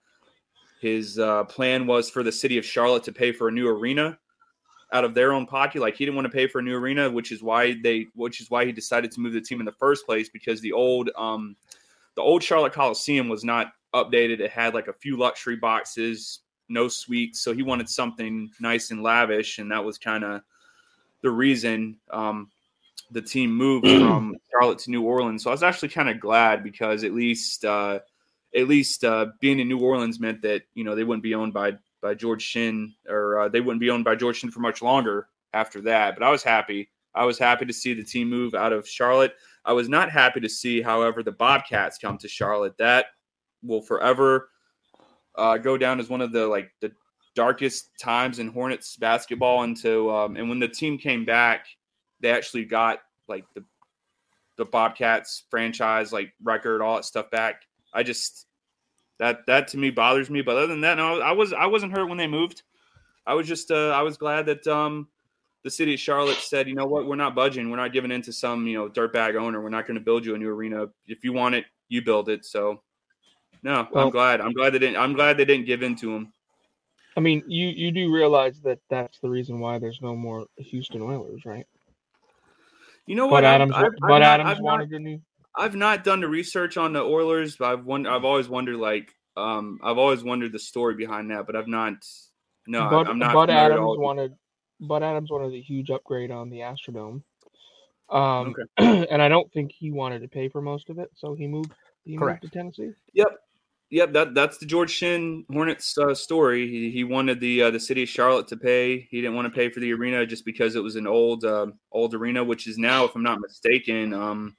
his uh plan was for the city of Charlotte to pay for a new arena out of their own pocket like he didn't want to pay for a new arena which is why they which is why he decided to move the team in the first place because the old um the old Charlotte Coliseum was not updated it had like a few luxury boxes no suites. So he wanted something nice and lavish, and that was kind of the reason um, the team moved from Charlotte to New Orleans. So I was actually kind of glad because at least uh, at least uh, being in New Orleans meant that you know they wouldn't be owned by by George Shinn or uh, they wouldn't be owned by George Shinn for much longer after that. But I was happy. I was happy to see the team move out of Charlotte. I was not happy to see, however, the Bobcats come to Charlotte. That will forever uh, go down as one of the like the darkest times in Hornets basketball. Into um, and when the team came back, they actually got like the the Bobcats franchise like record, all that stuff back. I just that that to me bothers me. But other than that, no, I was I wasn't hurt when they moved. I was just uh, I was glad that um, the city of Charlotte said, you know what, we're not budging. We're not giving in to some you know dirtbag owner. We're not going to build you a new arena. If you want it, you build it. So no, Well- I'm glad. I'm glad they didn't. I'm glad they didn't give in to him. I mean, you you do realize that that's the reason why there's no more Houston Oilers, right? You know what? I've- Adams, I've- I've but not- Adams I've not- wanted a new. I've not done the research on the Oilers, but I've won- I've always wondered like um I've always wondered the story behind that, but I've not. No, Bud, I'm not. Bud Adams wanted. Bud Adams wanted a huge upgrade on the Astrodome. Um, and I don't think he wanted to pay for most of it, so he moved. He Correct. moved to Tennessee. Yep, yep. That that's the George Shinn Hornets uh, story. He, he wanted the uh, the city of Charlotte to pay. He didn't want to pay for the arena just because it was an old uh, old arena, which is now, if I'm not mistaken, um,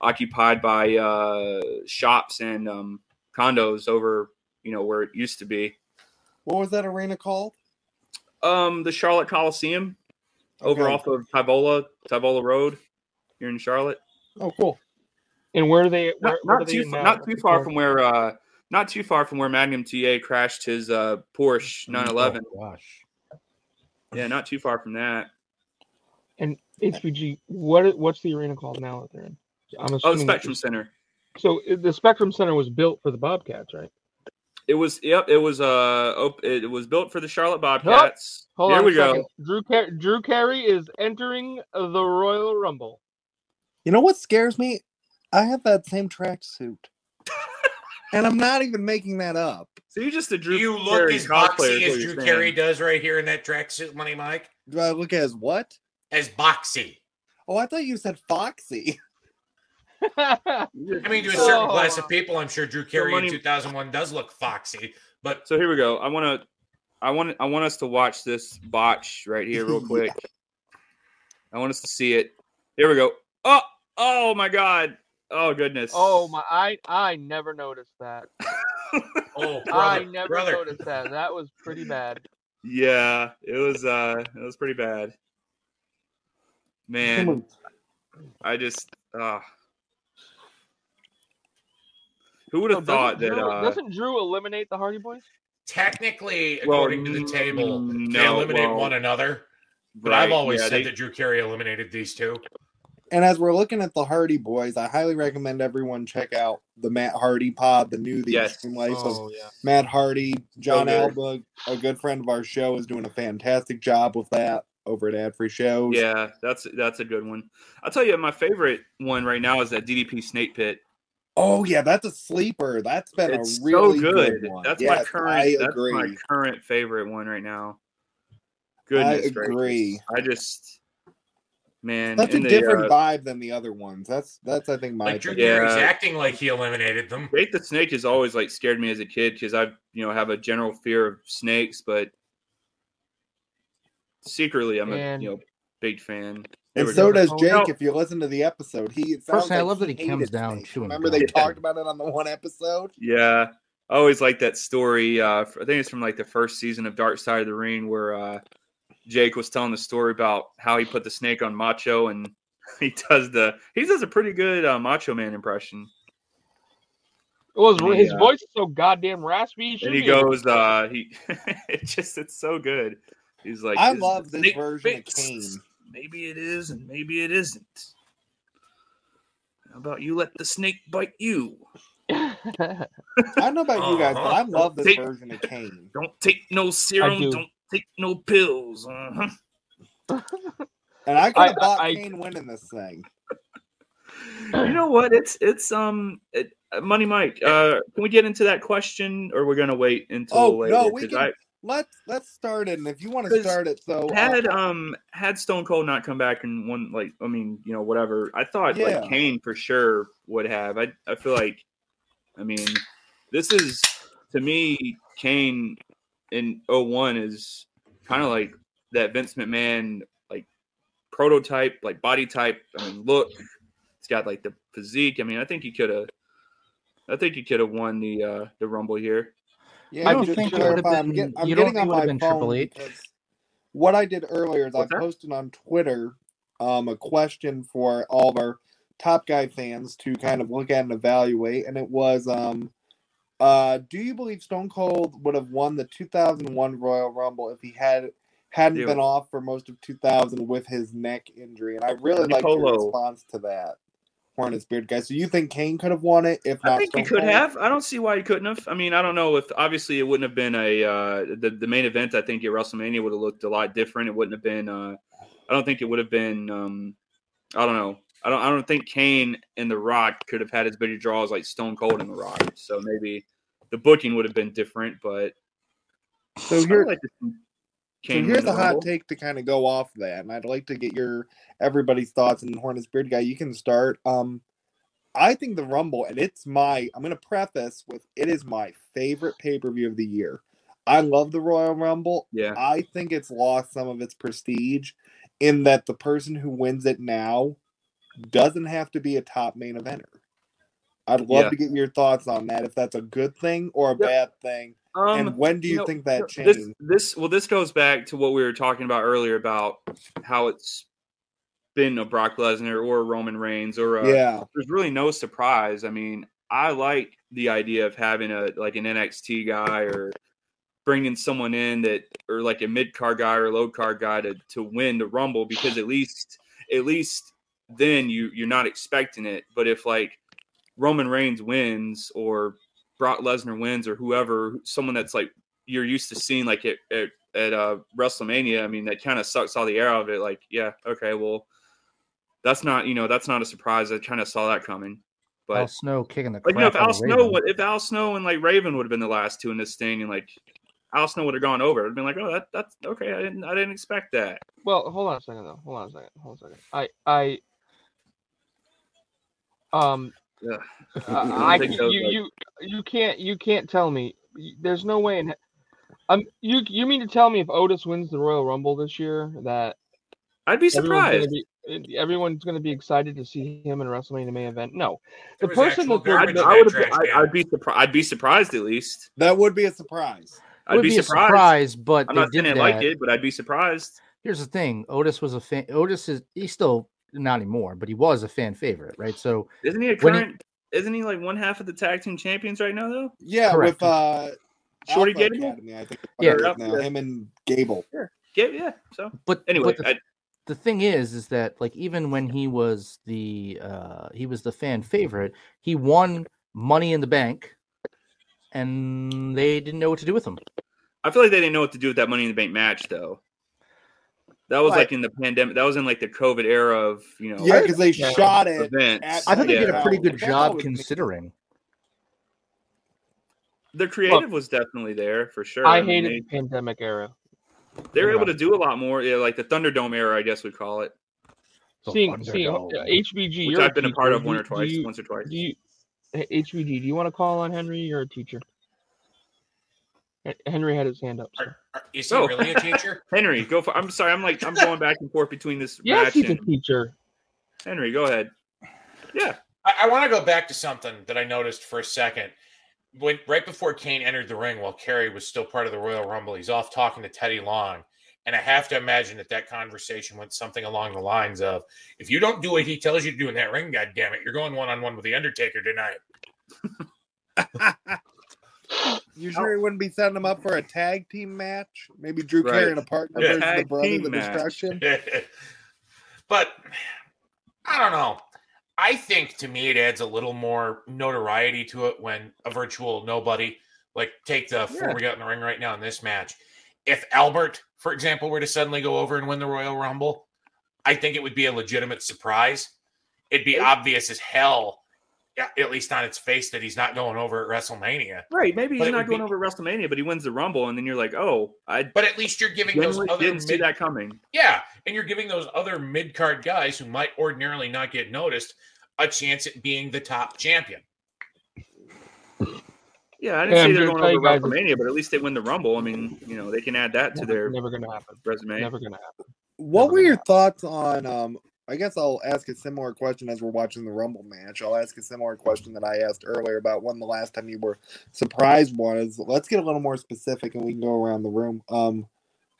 occupied by uh, shops and um, condos over you know where it used to be. What was that arena called? Um, the Charlotte Coliseum over off of Tyvola Tyvola Road here in Charlotte. Oh, cool. And where are they? Where, Not, where not are they too far, now? not too far from where uh not too far from where Magnum TA crashed his uh Porsche 911. Oh, gosh. Yeah, not too far from that. And HBG, what what's the arena called now that they're in? I'm Oh, assuming the that Spectrum was- Center. So the Spectrum Center was built for the Bobcats, right? It was yep. It was uh op- it was built for the Charlotte Bobcats. Hold Here on we a go. Drew Car- Drew Carey is entering the Royal Rumble. You know what scares me? I have that same tracksuit. and I'm not even making that up. So you just a Drew. you look Carey as boxy as Drew saying. Carey does right here in that tracksuit, Money Mike. Do I look as what? As boxy. Oh, I thought you said Foxy. I mean, to a certain Oh. class of people, I'm sure Drew Carey Money- in 2001 does look foxy. But So here we go. I want to, I want, I want us to watch this botch right here real quick. I want us to see it. Here we go. Oh, oh my God. Oh goodness. oh my! I I never noticed that. oh, I brother, never brother, noticed that. That was pretty bad. Yeah, it was. uh It was pretty bad. Man, I just. uh Who would So have thought doesn't that? Drew, uh doesn't Drew eliminate the Hardy Boys? technically, Well, according to the table, mm, they eliminate well, one another. But right, I've always yeah, said they- that Drew Carey eliminated these two. And as we're looking at the Hardy Boys, I highly recommend everyone check out the Matt Hardy pod, the new The Yes. Extreme Life of Oh yeah. Matt Hardy. Jon good. Alba, a good friend of our show, is doing a fantastic job with that over at Ad Free Shows. Yeah, that's that's a good one. I'll tell you, my favorite one right now is that DDP Snake Pit. Oh yeah, that's a sleeper. That's been It's a really so good. one. That's my current. I that's my current favorite one right now. Goodness gracious. agree. I just, man, That's a the, different uh, vibe than the other ones. That's that's I think my Like Drew opinion. Carey's Yeah. acting like he eliminated them. Jake the Snake has always like scared me as a kid because I, you know, have a general fear of snakes, but secretly I'm And- a you know big fan. And so done. does Oh, Jake. no. If you listen to the episode, he it sounds Personally, I love that he comes down snakes. chewing Remember gum. they Yeah. talked about it on the one episode. Yeah, I always like that story. Uh, I think it's from like the first season of Dark Side of the Ring, where uh, Jake was telling the story about how he put the snake on Macho, and he does the he does a pretty good uh, Macho Man impression. It was And he, his uh, voice is so goddamn raspy. should and he goes, uh, he it just it's so good. He's like, I love this snake version of fixed? Kane. Maybe it is, and maybe it isn't. How about you let the snake bite you? I don't know about you guys, but I love this Take- version of Kane. Don't take no serum. do. Don't take no pills. Uh-huh. And I could I- have bought I- Kane winning this thing. you know what? It's it's um it, uh, Money Mike. Uh, can we get into that question, or we're gonna wait until Oh later? no, we 'Cause can I, let's let's start it. And if you want to start it, so uh, had um had Stone Cold not come back and one like I mean you know whatever I thought Yeah. like Kane for sure would have I I feel like I mean this is to me Kane in 01 is kind of like that Vince McMahon like prototype like body type I mean look it's got like the physique I mean I think he could have I think he could have won the uh the Rumble here yeah, I don't just think to it I'm, been- get, I'm you don't getting on my been phone Triple H? because what I did earlier is I What's that? posted on Twitter um, a question for all of our Top Guy fans to kind of look at and evaluate, and it was, um, uh, do you believe Stone Cold would have won the 2001 Royal Rumble if he had hadn't Yeah. been off for most of 2000 with his neck injury? And I really like your response to that, Hornets Beard guy. So you think Kane could have won it if not? I think he could have. I don't see why he couldn't have. I mean, I don't know if obviously it wouldn't have been a uh, the the main event. I think at WrestleMania would have looked a lot different. It wouldn't have been. Uh, I don't think it would have been. Um, I don't know. I don't. I don't think Kane and The Rock could have had as many draws like Stone Cold and The Rock. So maybe the booking would have been different. But So I here, like see So here's a hot take to kind of go off that, and I'd like to get your everybody's thoughts. And Hornets Beard guy, you can start. Um, I think the Rumble, and it's my. I'm going to preface with it is my favorite pay per view of the year. I love the Royal Rumble. Yeah. I think it's lost some of its prestige in that the person who wins it now doesn't have to be a top main eventer. I'd love Yeah. to get your thoughts on that. If that's a good thing or a Yep. bad thing, Um, and when do you know, think that changed? This, this well, this goes back to what we were talking about earlier about how it's been a Brock Lesnar or a Roman Reigns or a, yeah. there's really no surprise. I mean, I like the idea of having a like an NXT guy or bringing someone in that or like a mid card guy or low card guy to to win the Rumble because at least at least then you you're not expecting it. But if like Roman Reigns wins or Brock Lesnar wins or whoever, someone that's like you're used to seeing like at at, at uh, WrestleMania, I mean that kind of sucks all the air out of it. Like, yeah, okay, well, that's not you know that's not a surprise. I kind of saw that coming. But Al Snow kicking the like you know, if Al of Snow, Raven. if Al Snow and like Raven would have been the last two in this thing, and like Al Snow would have gone over, I'd been like, oh, that that's okay. I didn't I didn't expect that. Well, hold on a second though. Hold on a second. Hold on a second. I I um Yeah. uh, I you you, you you can't you can't tell me. There's no way in. Um, you you mean to tell me if Otis wins the Royal Rumble this year that I'd be everyone's gonna surprised. be everyone's going to be excited to see him in a WrestleMania main event? No, the person actual that I'd, in I would trash I'd. I'd be surprised. I'd be surprised at least. That would be a surprise. I'd would be, be, a surprised. surprise, but I'm not saying did I like it, but I'd be surprised. Here's the thing: Otis was a fan. Otis is he's still not anymore, but he was a fan favorite, right? So Isn't he a When he- current? Isn't he like one half of the tag team champions right now though? Yeah, Correct. with uh Shorty Alpha Gable? Academy, I think. Yeah. yeah, now him and Gable. Yeah, yeah. So but anyway, but the, I, the thing is, is that like even when he was the uh he was the fan favorite, he won Money in the Bank, and they didn't know what to do with him. I feel like they didn't know what to do with that Money in the Bank match though. That was Right. like in the pandemic. That was in like the COVID era of you know. Yeah, because they shot it. events. at I thought they did a pretty good job considering. The creative was definitely there for sure. I mean, hated the pandemic era. They, they were able to do a lot more. Yeah, like the Thunderdome era, I guess we'd call it. The Seeing, seeing uh, HBG, Which you're I've been a part of one or twice, you, once or twice. do you, HBG, do you want to call on Henry? You're a teacher. H- Henry had his hand up. sir. Are- Is he Oh. really a teacher? Henry, go for. I'm sorry. I'm like I'm going back and forth between this Yes, match he's a teacher. Henry. Go ahead. Yeah. I, I want to go back to something that I noticed for a second. When right before Kane entered the ring, while Carey was still part of the Royal Rumble, he's off talking to Teddy Long, and I have to imagine that that conversation went something along the lines of, "If you don't do what he tells you to do in that ring, God damn it, you're going one on one with the Undertaker tonight." You sure he wouldn't be setting them up for a tag team match? Maybe Drew Right. Carey and a partner Yeah. versus the Tag Brothers team of match. Destruction. but I don't know. I think to me it adds a little more notoriety to it when a virtual nobody, like take the four Yeah. we got in the ring right now in this match. If Albert, for example, were to suddenly go over and win the Royal Rumble, I think it would be a legitimate surprise. It'd be obvious as hell, yeah, at least on its face, that he's not going over at WrestleMania. Right. Maybe But he's not going be- over WrestleMania, but he wins the Rumble, and then you're like, oh, I But at least you're giving those genuinely other didn't see that coming. Yeah, and you're giving those other mid card guys who might ordinarily not get noticed a chance at being the top champion. Yeah, I didn't Yeah, say they're gonna going tell you over guys- WrestleMania, but at least they win the Rumble. I mean, you know, they can add that to their Never gonna happen. resume. Never gonna happen. What Never were your happen. thoughts on? Um, I guess I'll ask a similar question as we're watching the Rumble match. I'll ask a similar question that I asked earlier about when the last time you were surprised was. Let's get a little more specific, and we can go around the room. Um,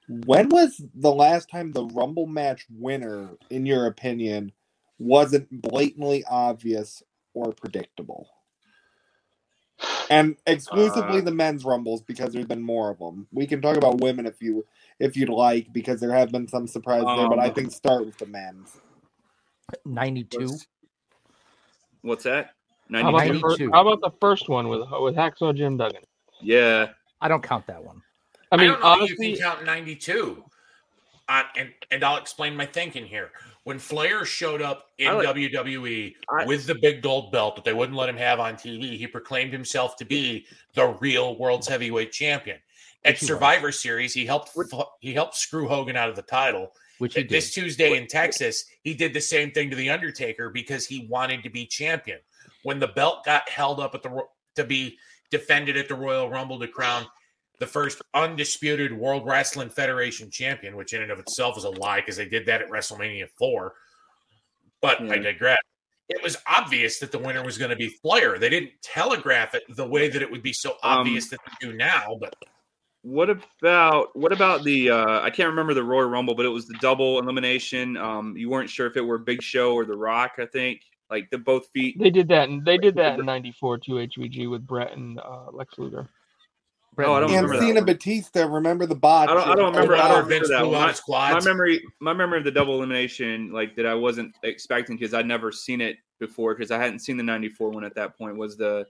when was the last time the Rumble match winner, in your opinion, wasn't blatantly obvious or predictable? And exclusively Uh, the men's rumbles because there's been more of them. We can talk about women if you if you'd like because there have been some surprises there. But I Um, think start with the men's. 92. What's, what's that? How about, 92? first, how about the first one with with Hacksaw Jim Duggan? Yeah. I don't count that one. I mean, don't know that you can count 92. Uh, and, and I'll explain my thinking here. When Flair showed up in like- WWE I- with the big gold belt that they wouldn't let him have on TV, he proclaimed himself to be the real world's heavyweight champion. At Which he was. Survivor Series, he helped he helped screw Hogan out of the title. Which he did. This Tuesday in Texas, he did the same thing to the Undertaker because he wanted to be champion. When the belt got held up at the to be defended at the Royal Rumble to crown the first undisputed World Wrestling Federation champion, which in and of itself is a lie because they did that at WrestleMania 4. But I digress. It was obvious that the winner was going to be Flair. They didn't telegraph it the way that it would be so Um, obvious that they do now, but What about what about the uh I can't remember the Royal Rumble, but it was the double elimination. Um you weren't sure if it were Big Show or The Rock, I think. Like the both feet. they did that, and they did that in '94 to HBG with Brett and uh, Lex Luger. Oh, I don't And remember that Cena one. Batista, remember the bot? I don't, I don't remember. I Or don't remember that one. My, his my memory, my memory of the double elimination, like that, I wasn't expecting because I'd never seen it before because I hadn't seen the '94 one at that point. Was the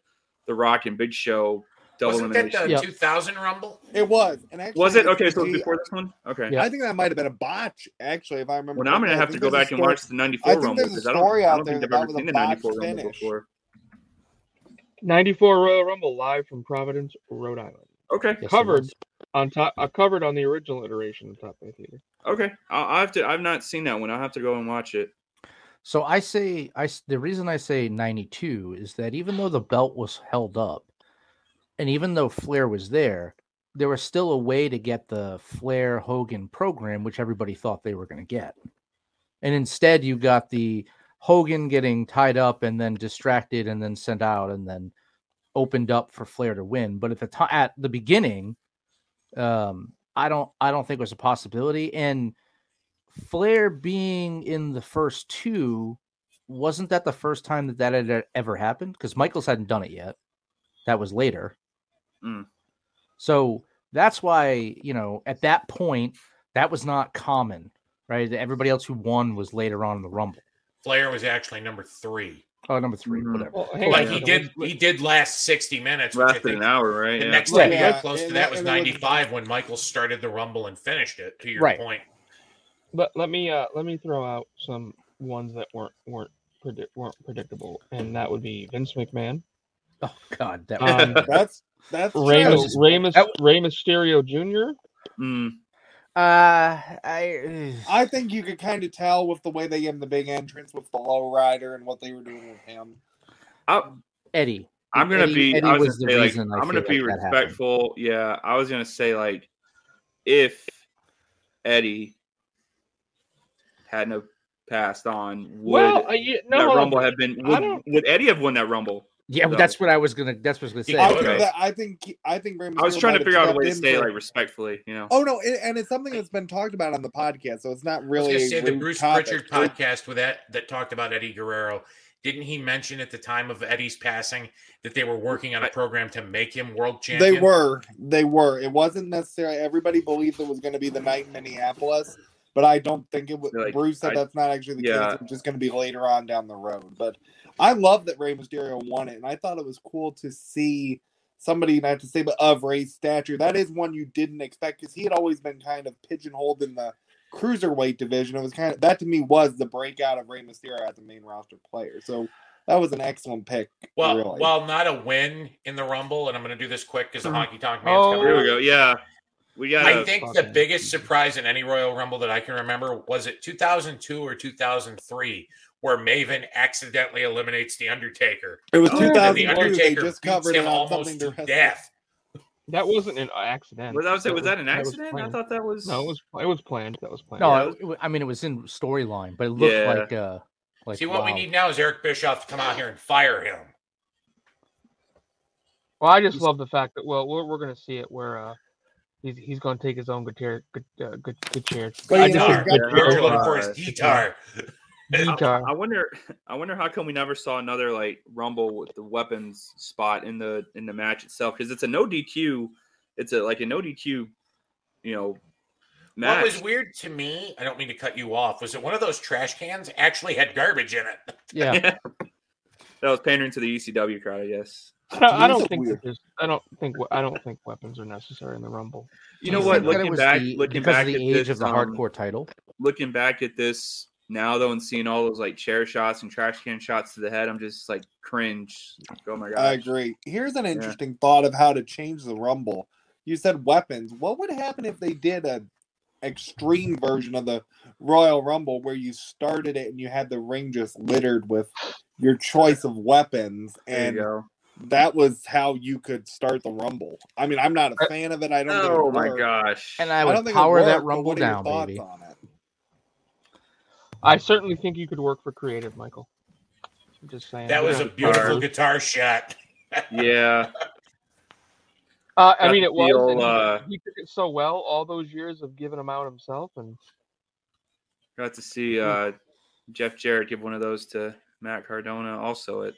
the Rock and Big Show double wasn't that elimination? the Yeah. 2000 Rumble? It was. And actually, Was it okay? So it was before this one. Okay. Yeah. I think that might have been a botch, actually, if I remember. Well, now I'm gonna. I have to think go there's a back and story- watch the '94 I think Rumble there's a because I don't, story I out don't think I've that ever was seen a the '94 botched Rumble finish. before. '94 Royal Rumble live from Providence, Rhode Island. Okay. Yes, it covered was. on top. Uh, covered on the original iteration of Top Guy Theater. Okay. I'll, I have to. I've not seen that one. I'll have to go and watch it. So I say I s- the reason I say 92 is that even though the belt was held up and even though Flair was there, there was still a way to get the Flair Hogan program which everybody thought they were going to get. And instead you got the Hogan getting tied up and then distracted and then sent out and then opened up for Flair to win, but at the time at the beginning um I don't I don't think it was a possibility and Flair being in the first two, wasn't that the first time that that had ever happened? Because Michaels hadn't done it yet. That was later. Mm. So that's why, you know, at that point, that was not common, right? Everybody else who won was later on in the Rumble. Flair was actually number three. Oh, number 3 Mhm. whatever. Well, hang But on, he did he did last 60 minutes. Which Lasted an hour, right? the Yeah. next Right, time he got yeah, close to that that- was and it was- 95 when Michael started the Rumble and finished it, to your Right. point. but let me uh let me throw out some ones that weren't weren't predict weren't predictable, and that would be Vince McMahon, Oh God, that um, That's that's Rey, true. was- Rey, Mys- that- Rey Mysterio Jr. Mm. uh, I I think you could kind of tell with the way they gave him the big entrance with the low rider and what they were doing with him. I, Eddie. I'm gonna Eddie- be. Eddie I was, was the gonna say, like, reason I I'm gonna feel be like happened. respectful. Yeah, I was gonna say like, if Eddie hadn't have passed on, would Well, uh, yeah, no, that. Rumble have been? Would, would Eddie have won that Rumble? Yeah, No. that's what I was gonna. That's what I was gonna say. could think Okay. that I think I think Rey I was trying to figure out a way to say for- like respectfully. You know. Oh no, it, and it's something that's been talked about on the podcast, so it's not I was really a say the Bruce topic. Pritchard podcast with that that talked about Eddie Guerrero. Didn't he mention at the time of Eddie's passing that they were working on a program to make him world champion? They were, they were. It wasn't necessarily everybody believed it was going to be the night in Minneapolis, but I don't think it was. Like, Bruce said I- that's not actually the yeah. case. It's just going to be later on down the road. But I love that Rey Mysterio won it, and I thought it was cool to see somebody not to say, but of Rey's stature. That is one you didn't expect because he had always been kind of pigeonholed in the cruiserweight division. It was kind of that to me was the breakout of Rey Mysterio as a main roster player. So that was an excellent pick. Well, really. well, not a win in the Rumble, and I'm going to do this quick because the hmm. honky tonk man's Oh, coming. Here we go. Yeah, we got. I think the fucking- biggest surprise in any Royal Rumble that I can remember was it 2002 or 2003, where Maven accidentally eliminates the Undertaker. it was Oh, two and And thousand the Undertaker just beats covered him it on almost to to death. That wasn't an accident. Was that was, was that an that was accident? I thought that was. No, it was it was planned. That was planned. No, Yeah. it- it- I mean it was in storyline, but it looked Yeah. like uh like See, what we need now is Eric Bischoff to come out here and fire him. Well, I just love the fact that well, we're, we're going to see it where uh, he's he's going to take his own guitar, good, uh, good, good chair. Well, I you know, just- you got- Yeah. You're looking for his guitar. guitar. I wonder. I wonder how come we never saw another like rumble with the weapons spot in the in the match itself because it's a no DQ. It's a like a no DQ. You know, match. What was weird to me, I don't mean to cut you off, was that one of those trash cans actually had garbage in it. Yeah. that was pandering to the ECW crowd, I guess. I don't, I don't think weird. that there's, I don't think I don't think weapons are necessary in the Rumble. You know what? think that it Looking back, the- looking back of at the age this, of the um, hardcore title. looking back at this now though and seeing all those like chair shots and trash can shots to the head, I'm just like cringe. Like, oh my god! I agree. Here's an interesting thought of how to change the Rumble. You said weapons. What would happen if they did a extreme version of the Royal Rumble where you started it and you had the ring just littered with your choice of weapons There and you go. That was how you could start the Rumble. I mean, I'm not a fan of it. I don't think Oh would my work. gosh! And I I would don't think it power would that work, but rumble what down, baby. I certainly think you could work for creative, Michael. I'm just saying. That was a Yeah. beautiful guitar shot. yeah, Uh, I mean, it was. feel, and he- uh, he did it so well all those years of giving them out himself, and got to see uh, Jeff Jarrett give one of those to Matt Cardona also at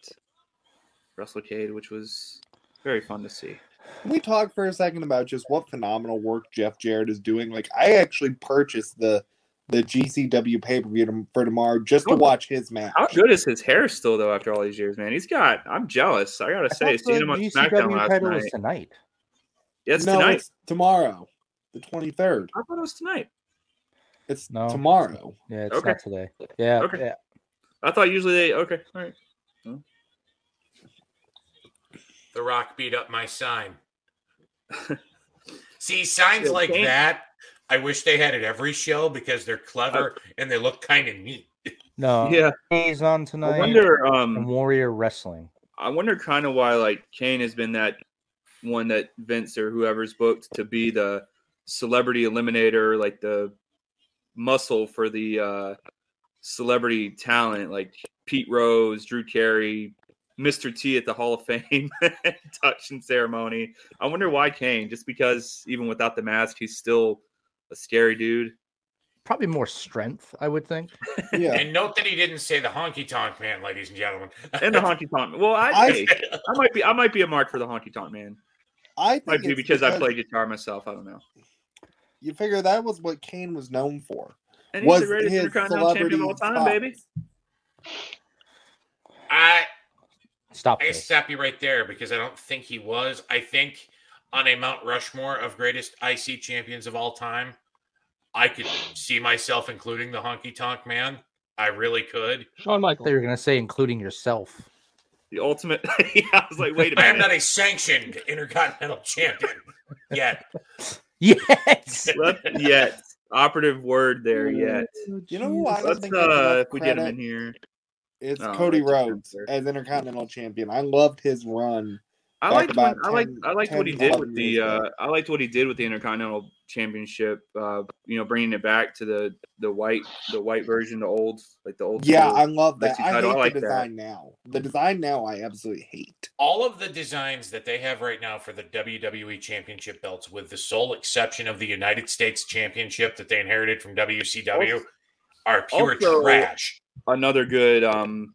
WrestleCade, which was very fun to see. Can we talk for a second about just what phenomenal work Jeff Jarrett is doing? Like, I actually purchased the the GCW pay per view for tomorrow just to watch his match. How good is his hair still though after all these years, man? He's got. I'm jealous. I gotta I say, thought seeing the him on GCW SmackDown last title night. was tonight. Yeah, it's no, tonight. it's tomorrow, the twenty third. I thought it was tonight. It's No. tomorrow. Yeah, it's Okay. not today. Yeah, Okay. yeah. I thought usually they. Okay, all right. The Rock beat up my sign. See, signs Yeah, like Kane- that, I wish they had at every show because they're clever and they look kind of neat. No, Yeah, he's on tonight. I wonder. Um, Warrior Wrestling. I wonder kind of why like Kane has been that one that Vince or whoever's booked to be the celebrity eliminator, like the muscle for the uh celebrity talent, like Pete Rose, Drew Carey, Mr. T at the Hall of Fame touching ceremony. I wonder why Kane, just because even without the mask, he's still a scary dude. Probably more strength, I would think. Yeah. And note that he didn't say the honky tonk man, ladies and gentlemen. And the honky tonk. Well, I, I- I might be I might be a mark for the honky tonk man. I think Might be it's because I play guitar myself. I don't know. You figure that was what Kane was known for. And he's Was the greatest his intercontinental champion of all celebrity time, baby. I Stop I this. stop you right there because I don't think he was. I think on a Mount Rushmore of greatest IC champions of all time, I could see myself including the honky tonk man. I really could. Shawn Michaels. They were gonna say including yourself. The ultimate. yeah, I was like, wait a I am not a sanctioned intercontinental champion yet. Yes. Let- yet. Operative word there, yet. You know who I don't Let's, think gets uh, enough if we get him in here. It's Oh, Cody Rhodes as Intercontinental Champion. I loved his run. I back liked about when, I liked I liked what he did with the uh. I liked what he did with the Intercontinental Championship. Uh, you know, bringing it back to the the white the white version, the old like the old. Yeah, I love that. Lexi I title. hate I like the that. design now. The design now, I absolutely hate. All of the designs that they have right now for the WWE Championship belts, with the sole exception of the United States Championship that they inherited from WCW, Also- are pure also- trash. Another good um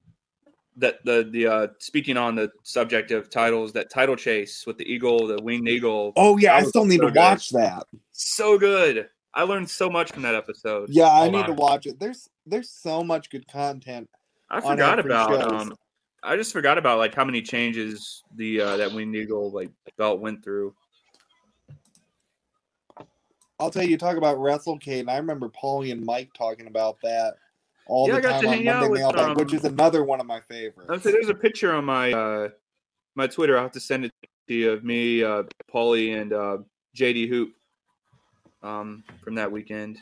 that the the uh speaking on the subject of titles that title chase with the eagle the winged eagle Oh yeah, I still need so to good. watch that. so good i learned so much from that episode Yeah, I Hold need on. to watch it. There's there's so much good content. i forgot about um i just forgot about like how many changes the uh that winged eagle like belt went through I'll tell you, you talk about WrestleCade, and I remember Paulie and Mike talking about that all Yeah, the I got time to on hang out Monday with, Mailbag, which um, is another one of my favorites. I'll say there's a picture on my uh my twitter i'll have to send it to you of me uh paulie and uh jd hoop um from that weekend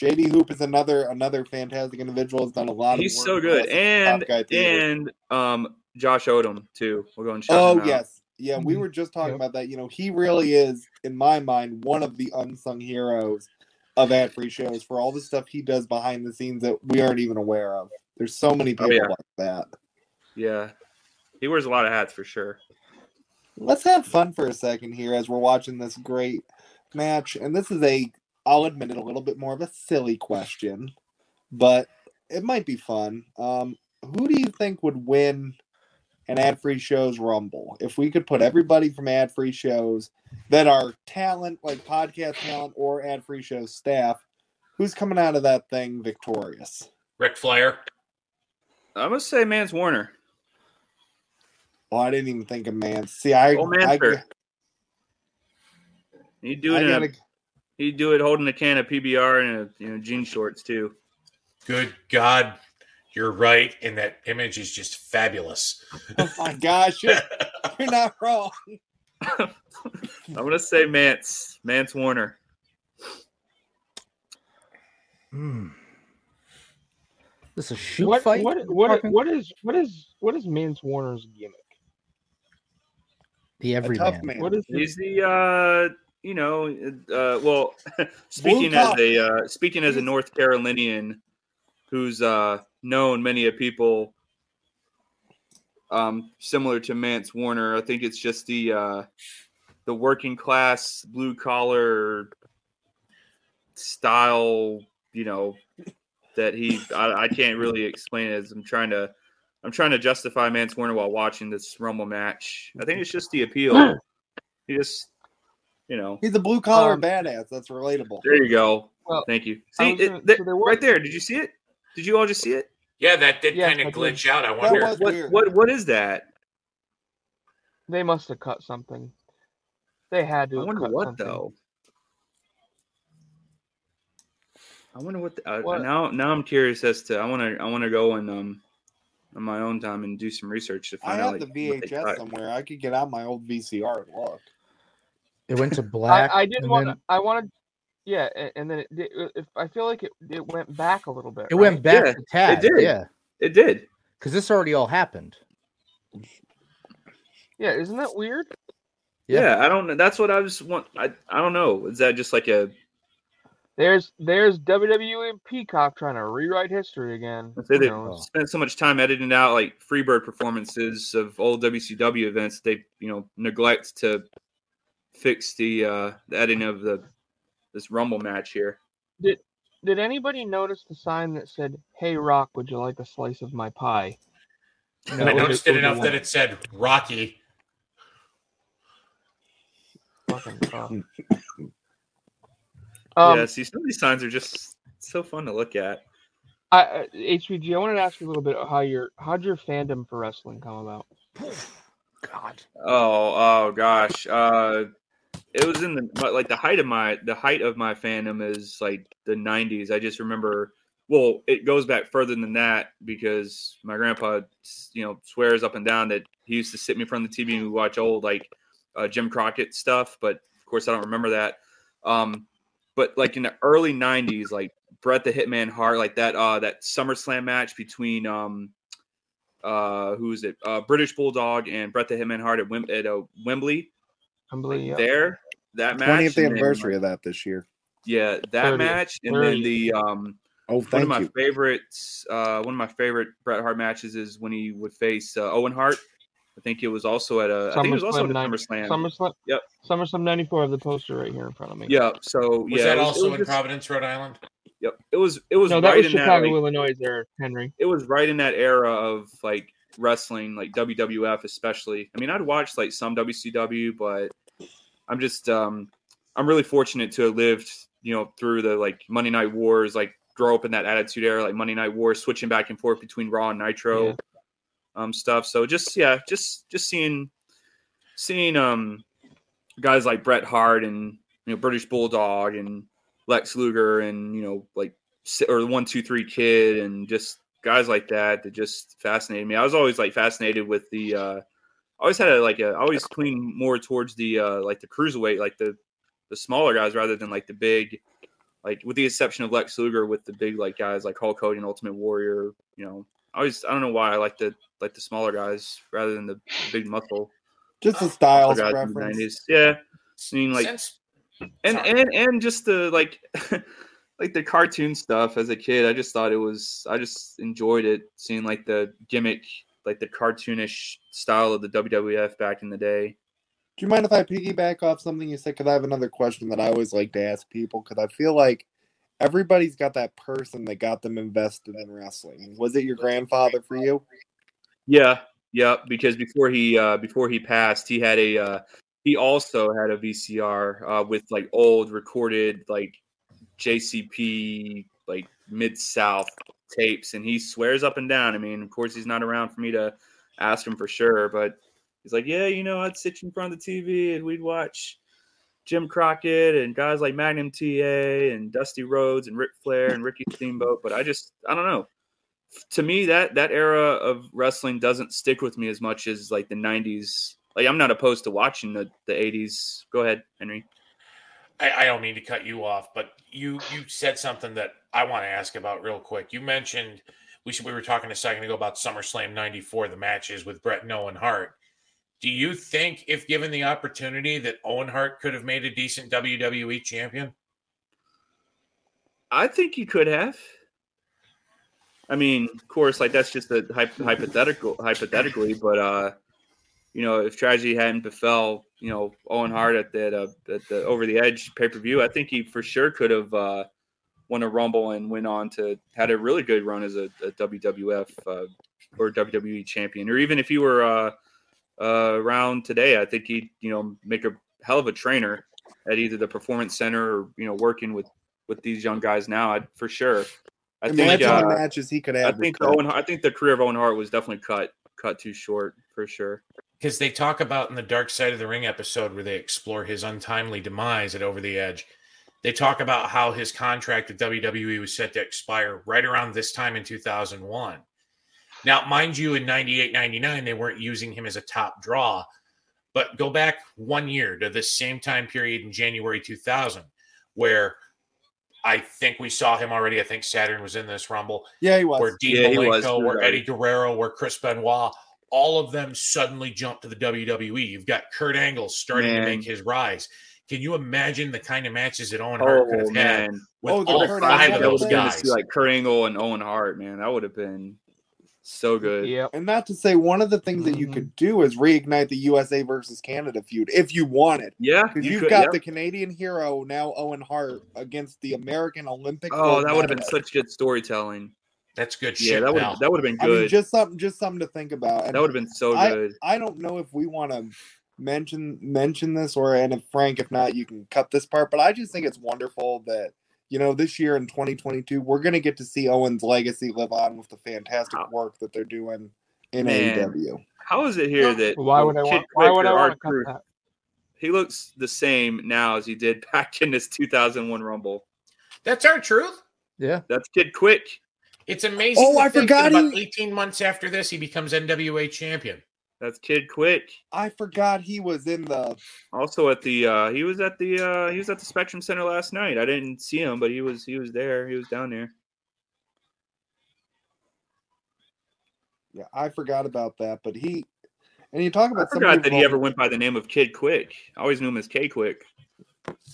JD Hoop is another another fantastic individual. Has done a lot of He's so good, and Top Guy Theater. and um, Josh Odom too. We'll go and shout Oh out. yes, yeah. We were just talking about that. You know, he really is, in my mind, one of the unsung heroes of ad free shows for all the stuff he does behind the scenes that we aren't even aware of. There's so many Oh, people yeah. like that. yeah. He wears a lot of hats for sure. Let's have fun for a second here as we're watching this great match. And this is a, I'll admit it, a little bit more of a silly question, but it might be fun. Um, who do you think would win an ad free shows rumble? If we could put everybody from ad free shows that are talent, like podcast talent or ad free shows staff, who's coming out of that thing victorious? Ric Flair. I'm gonna say Mance Warner. Oh, I didn't even think of man. See, I, Oh, I, Manster. He'd do it. In gotta, a, he'd do it holding a can of PBR and a, you know jean shorts too. Good God, you're right, and that image is just fabulous. oh my gosh, you're, you're not wrong. I'm gonna say Mance. Mance Warner. Hmm. This is a shoot What fight. what what what is what is what is Mance Warner's gimmick? the A tough everyman. man. What is the, He's the uh, you know, uh, well, speaking as top. a uh, speaking as a North Carolinian, who's uh, known many of people, um, similar to Mance Warner. I think it's just the uh, the working class blue collar style, you know, that he. I, I can't really explain it. As I'm trying to. I'm trying to justify Mance Warner while watching this Rumble match. I think it's just the appeal. He just, you know, He's a blue collar Um, badass. That's relatable. there you go. Well, Thank you. See, gonna- that- so there was- right there. Did you see it? Did you all just see it? Yeah, that did Yes, kind of glitch out. I wonder. was What? What? What is that? they must have cut something. They had to. I wonder cut what something. though. I wonder what. The, uh, What? Now, now I'm curious as to. I want to. I want to go and um, on my own time and do some research to find have out. the like, what they VHS somewhere. I could get out my old VCR and look. It went to black. I, I didn't want. then I wanted. Yeah, a- and then it, did- if I feel like it, it went back a little bit. It went back Yeah, to Tad. did. Yeah, It did. because this already all happened. Yeah, isn't that weird? Yeah. Yeah. I don't. know. That's what I was want. I. I don't know. Is that just like a? There's there's WWE and Peacock trying to rewrite history again. I say they knows? spent so much time editing out like Freebird performances of old WCW events. They you know neglect to fix the uh, the editing of the this Rumble match here. Did Did anybody notice the sign that said, "Hey Rock, would you like a slice of my pie"? I noticed it it enough that it said Rocky. Fucking, Um, yeah, see, some of these signs are just so fun to look at. I, uh, HBG, I wanted to ask you a little bit how your how'd your fandom for wrestling come about? God. Oh, oh gosh. Uh, it was in the like the height of my the height of my fandom is like the 90s. I just remember. Well, it goes back further than that because my grandpa, you know, swears up and down that he used to sit me in front of the TV and we watch old like uh, Jim Crockett stuff. But of course, I don't remember that. Um, but like in the early 90s, like Bret the Hitman Hart, like that uh that SummerSlam match between um uh who's it? Uh British Bulldog and Bret the Hitman Hart at, Wim- at uh, Wembley. Wembley, yeah. There, that match. 20th and then, anniversary like, of that this year. yeah, that 30th, match, and then 30th. the um Oh, one of my you. favorites, uh, one of my favorite Bret Hart matches is when he would face uh, Owen Hart. I think it was also at a. I think it was also at a 90 SummerSlam. SummerSlam. Yep. SummerSlam '94. Have the poster right here in front of me. Yeah. So Was yeah, that it was, also it was in just- Providence, Rhode Island? Yep. It was. It was No, that right was in Chicago, that. Like, Illinois. There, Henry. it was right in that era of like wrestling, like WWF especially. I mean, I'd watched like some WCW, but I'm just um I'm really fortunate to have lived, you know, through the like Monday Night Wars, like grow up in that Attitude Era, like Monday Night Wars, switching back and forth between Raw and Nitro, Yeah. um stuff. So just yeah, just just seeing seeing um guys like Bret Hart and you know British Bulldog and Lex Luger and you know like or the one two three kid and just guys like that that just fascinated me. I was always like fascinated with the uh I always had a like a I always leaned more towards the uh like the cruiserweight, like the the smaller guys rather than like the big like with the exception of Lex Luger with the big like guys like Hulk Hogan, Ultimate Warrior, you know. I always I don't know why I like the like the smaller guys rather than the big muscle Just a styles guys in the preference. 90s. Yeah. I mean like Since and Sorry. and and just the like like the cartoon stuff as a kid i just thought it was i just enjoyed it seeing like the gimmick like the cartoonish style of the wwf back in the day Do you mind if I piggyback off something you said? Because I have another question that I always like to ask people. Because I feel like everybody's got that person that got them invested in wrestling. Was it your grandfather for you? yeah yeah because before he uh before he passed he had a uh he also had a vcr uh with like old recorded like jcp like mid south tapes and he swears up and down. I mean of course he's not around for me to ask him for sure but he's like yeah you know i'd sit in front of the tv and we'd watch jim crockett and guys like magnum ta and dusty rhodes and Ric flair and ricky steamboat. But i just i don't know. To me that that era of wrestling doesn't stick with me as much as like the 90s like i'm not opposed to watching the, the 80s go ahead henry I, I don't mean to cut you off, but you you said something that I want to ask about real quick. You mentioned we we were talking a second ago about SummerSlam '94, the matches with Bret and Owen Hart. Do you think, if given the opportunity, that Owen Hart could have made a decent WWE champion? I think you could have. I mean, of course, like that's just a hypothetical, hypothetically, but uh, you know, if tragedy hadn't befell, you know, Owen Hart at that uh, at the Over the Edge pay per view, I think he for sure could have uh, won a Rumble and went on to had a really good run as a, a WWF uh, or WWE champion, or even if he were uh, uh, around today, I think he'd you know make a hell of a trainer at either the Performance Center or you know working with with these young guys now, I'd, for sure. I think Imagine uh, the matches he could I think. Owen. I think the career of Owen Hart was definitely cut cut too short for sure. Because they talk about in the Dark Side of the Ring episode where they explore his untimely demise at Over the Edge. They talk about how his contract with WWE was set to expire right around this time in 2001. Now, mind you, in 98 99, they weren't using him as a top draw, but go back one year to the same time period in January 2000, where I think we saw him already. I think Saturn was in this Rumble Yeah, he was. where Dean Yeah. Malenko, where right. Eddie Guerrero, where Chris Benoit, all of them suddenly jumped to the WWE. You've got Kurt Angle starting to make his rise. Can you imagine the kind of matches that Owen Hart could Oh have had with Oh, all Kurt five Angle of that those would to guys? see like Kurt Angle and Owen Hart. Man, that would have been so good. Yep. And not to say one of the things that you Mm-hmm. Mhm. could do is reignite the USA versus Canada feud if you wanted. Yeah, Because you you've could- got yeah. the Canadian hero now Owen Hart against the American Olympic. Oh, that would have been such good storytelling. That's good Yeah, shit, that would pal. that would have been I mean, good. just something, just something to think about. And that would have been so I- good. I don't know if we want to mention mention this or and if Frank, if not, you can cut this part. But I just think it's wonderful that you know this year in 2022 we're going to get to see Owen's legacy live on with the fantastic Wow. work that they're doing in Man. AEW. How is it here that Why would I want? Why would I want to cut that? he looks the same now as he did back in this 2001 Rumble. That's R Truth. Yeah. That's Kid Kwik. It's amazing. Oh, to I think forgot that About he- 18 months after this, he becomes NWA champion. That's Kid Kwik. I forgot he was in the. Also at the uh he was at the uh he was at the Spectrum Center last night. I didn't see him, but he was he was there. He was down there. Yeah, I forgot about that. But he, and you talk I about forgot that he ever went by the name of Kid Kwik. I always knew him as K Kwik.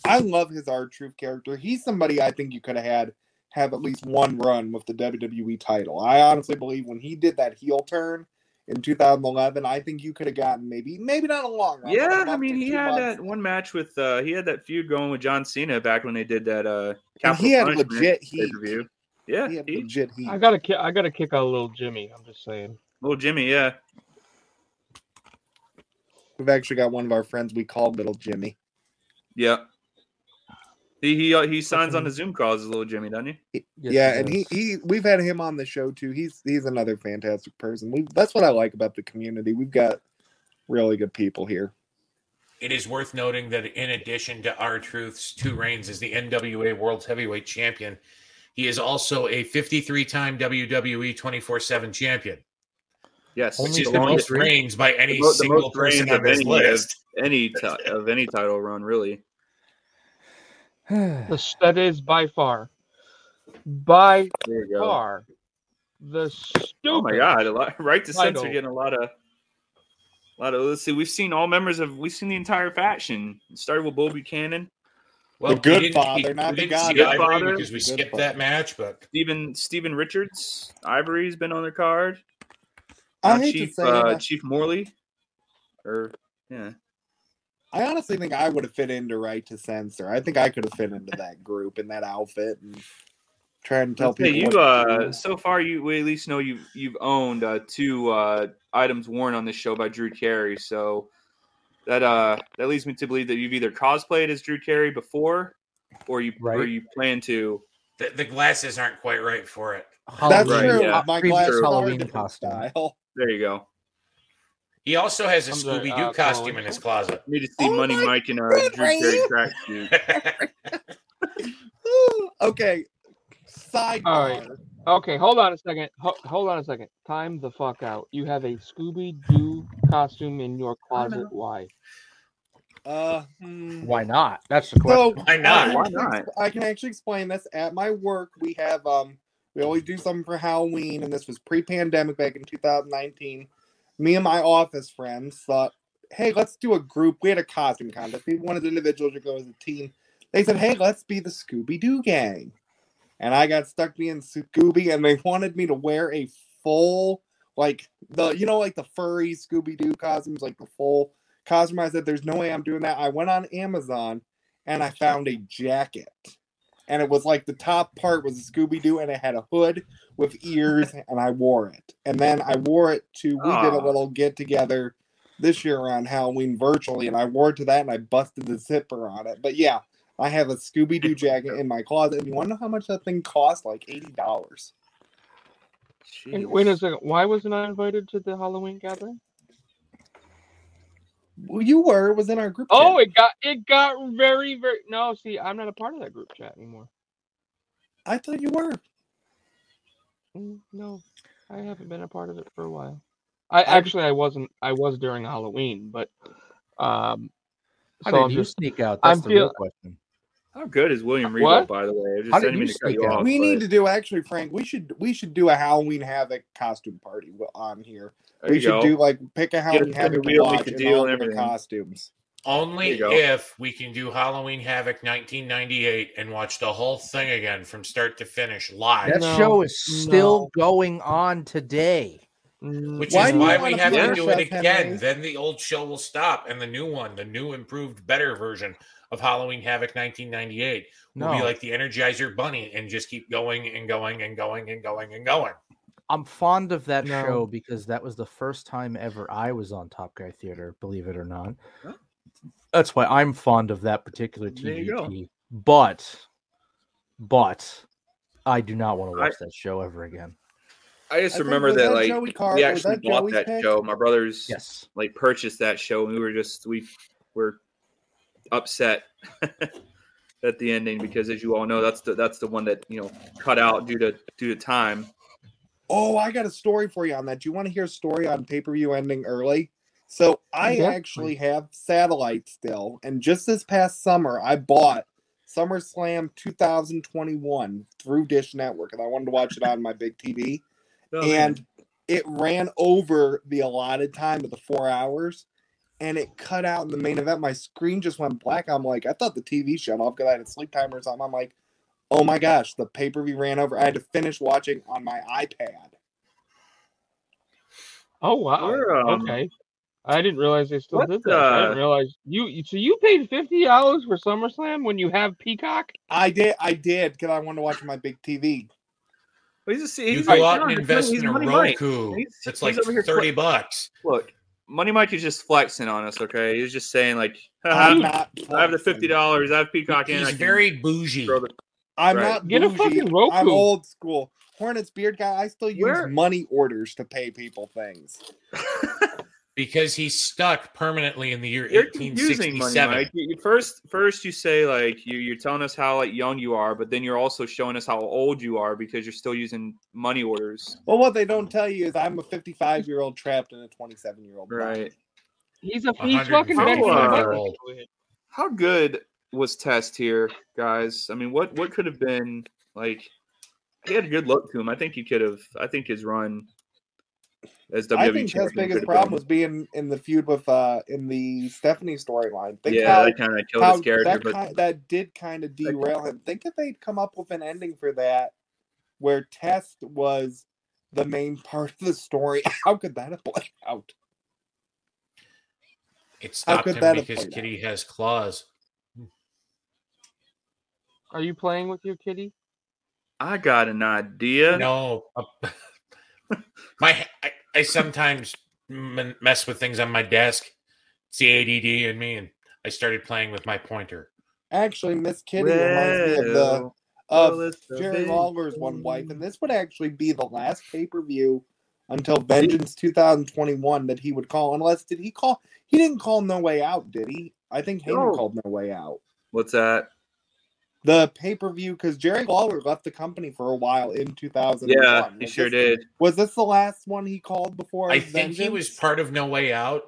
I love his R Truth character. He's somebody I think you could have had have at least one run with the WWE title. I honestly believe when he did that heel turn in 2011, I think you could have gotten maybe maybe not a long run. Yeah, I mean he had months. that one match with uh he had that feud going with John Cena back when they did that uh And Capital he had Punishment legit heat. pay-per-view. Yeah, He had he- legit heat. I gotta, ki- I gotta kick out little Jimmy. I'm just saying. little Jimmy, yeah. We've actually got one of our friends we call Little Jimmy. Yeah. He he uh, he signs on the Zoom calls as little Jimmy, doesn't he? Yes, yeah, he and he, he we've had him on the show too. He's he's another fantastic person. We that's what I like about the community. We've got really good people here. It is worth noting that in addition to R Truth's two reigns as the NWA World Heavyweight Champion, he is also a 53 time WWE 24 7 champion, Yes. which is the the most reigns by any the mo- the single most person on of this any, list. Of any ti- of any title run, really. The, s- that is by far, by There you go. far, the stupid. Oh my god! A lot, right to title. censor getting a lot of, a lot of. Let's see. We've seen all members of. We've seen the entire faction. It started with Bull Buchanan, Well, The good we father, not we the didn't God see father. Ivory because we Good skipped father. that match, but Steven Steven Richards, Ivory's been on their card. I Now hate Chief to say uh, it, Chief Morley, or yeah, I honestly think I would have fit into right to censor. I think I could have fit into that group in that outfit and try and tell Let's people. you uh so far you we at least know you've you've owned uh, two uh items worn on this show by Drew Carey. So that uh that leads me to believe that you've either cosplayed as Drew Carey before, or you or you plan to. the, the glasses aren't quite right for it. That's Right, true. yeah. My Previous glasses are a Halloween costume. style. There you go. He also has a I'm sorry, Scooby Doo uh, costume in his closet. Need to see Oh Money my Mike and uh, Drew Carey Ryan. tracksuit. okay. Sidebar. All right. Okay, hold on a second. Ho- hold on a second. Time the fuck out. You have a Scooby Doo costume in your closet. Why? Uh, hmm. Why not? That's the question. So Why not? Why not? I can actually explain this. At my work, we have um, we always do something for Halloween, and this was pre-pandemic back in 2019. Me and my office friends thought, hey, let's do a group. We had a costume contest. We wanted individuals to go as a team. They said, hey, let's be the Scooby Doo gang, and I got stuck being Scooby, and they wanted me to wear a full like the you know like the furry Scooby Doo costumes, like the full costume. I said, "There's no way I'm doing that." I went on Amazon and I found a jacket, and it was like the top part was a Scooby Doo, and it had a hood with ears, and I wore it. And then I wore it to we did a little get together this year around Halloween virtually, and I wore it to that, and I busted the zipper on it. But yeah. I have a Scooby Doo jacket in my closet. And you want to know how much that thing cost? Like eighty dollars. Wait a second. Why wasn't I invited to the Halloween gathering? Well, you were. It was in our group. Oh, chat. it got it got very very. No, see, I'm not a part of that group chat anymore. I thought you were. Mm, No, I haven't been a part of it for a while. I actually I wasn't. I was during Halloween, but um. How so did I'm you just sneak out? I'm That's the real question. How good is William Regal, What? by the way? I just How did didn't mean you to cut you off. we need to do actually, Frank. We should we should do a Halloween Havoc costume party on here. there we should go. do like pick a Get a Halloween spinner Havoc to make watch a and deal all and the costumes. Only There you go. if we can do Halloween Havoc 1998 and watch the whole thing again from start to finish live. That No, show is still going on today. Mm, Which Why is why we have finish to do it again. Henry? Then the old show will stop, and the new one, the new improved, better version of Halloween Havoc 1998, will be like the Energizer Bunny and just keep going and going and going and going and going. I'm fond of that No. show because that was the first time ever I was on Top Guy Theater, believe it or not. Huh? That's why I'm fond of that particular There you go. TVT. But, but, I do not want to I- watch that show ever again. I just I remember that, that like Joey Car- we actually that bought Joey's that pick? show. My brothers Yes. like purchased that show, and we were just we were upset at the ending because, as you all know, that's the that's the one that you know cut out due to due to time. Oh, I got a story for you on that. Do you want to hear a story on pay per view ending early? So I Yeah. actually have satellite still, and just this past summer, I bought SummerSlam 2021 through Dish Network, and I wanted to watch it on my big TV, Oh, man. and it ran over the allotted time of the four hours, and it cut out in the main event. My screen just went black. I'm like, I thought the TV shut off because I had a sleep timer or something. I'm like, oh my gosh, the pay per view ran over. I had to finish watching on my iPad. Oh wow. Um, okay. I didn't realize they still did that. I didn't realize you. you- So you paid fifty dollars for SummerSlam when you have Peacock? I did, I did, because I wanted to watch my big TV. Well, he's just, You go out and invest in a Roku. He's- It's he's like thirty fle- bucks. Look, Money Mike is just flexing on us. Okay, he's just saying like, I'm not. I have the fifty dollars. I have Peacock in. He's I very bougie. the- I'm Right. not Get a bougie. fucking Roku. I'm old school. Hornets beard guy. I still use Where- money orders to pay people things. because he's stuck permanently in the year You're confusing money, 1867. You, you- first, first you say like you, you're telling us how like young you are, but then you're also showing us how old you are because you're still using money orders. Well, what they don't tell you is I'm a 55 year old trapped in a 27 year old. Right. He's a he's fucking 150 Becky year Lynch. old. How good was Test here, guys? I mean, what what could have been like? He had a good look to him. I think he could have. I think his run as WWE I think his biggest problem been- was being in the feud with uh in the Stephanie storyline. Yeah, how, that kind of killed his character. that, But ki- that did kind of derail him. Think if they'd come up with an ending for that where Test was the main part of the story, how could that have played out? It How stopped could him that have because played out? Kitty has claws. Are you playing with your kitty? I got an idea. No, uh, my I, I sometimes m- mess with things on my desk. It's the ADD in me, and I started playing with my pointer. Actually, Miss Kitty reminds me of the of well, Jerry big Lawler's one wife, and this would actually be the last pay per view until Vengeance 2021 that he would call. Unless did he call? He didn't call No Way Out, did he? I think Heyman No. called No Way Out. What's that? The pay per view because Jerry Lawler left the company for a while in 2001. Yeah, he Was sure this- did. Was this the last one he called before? I think he was part of No Way Out.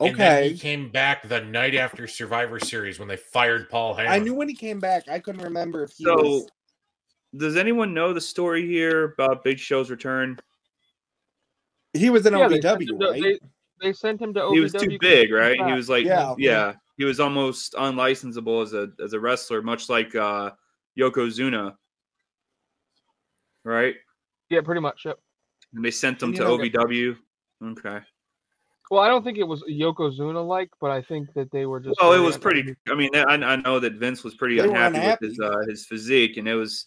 And then Okay, he came back the night after Survivor Series when they fired Paul Heyman. I knew when he came back. I couldn't remember if he So, was. does anyone know the story here about Big Show's return? He was in Yeah, they sent OVW, him to- right? they- They sent him to He was too big, right? He was like, Yeah. yeah, he was almost unlicensable as a as a wrestler, much like uh, Yokozuna, right? Yeah, pretty much. Yep. And they sent him to you know- OVW. Okay. Well, I don't think it was Yokozuna like, but I think that they were just. Well, it was pretty. I mean, I, I know that Vince was pretty unhappy, unhappy. with his uh, his physique, and it was.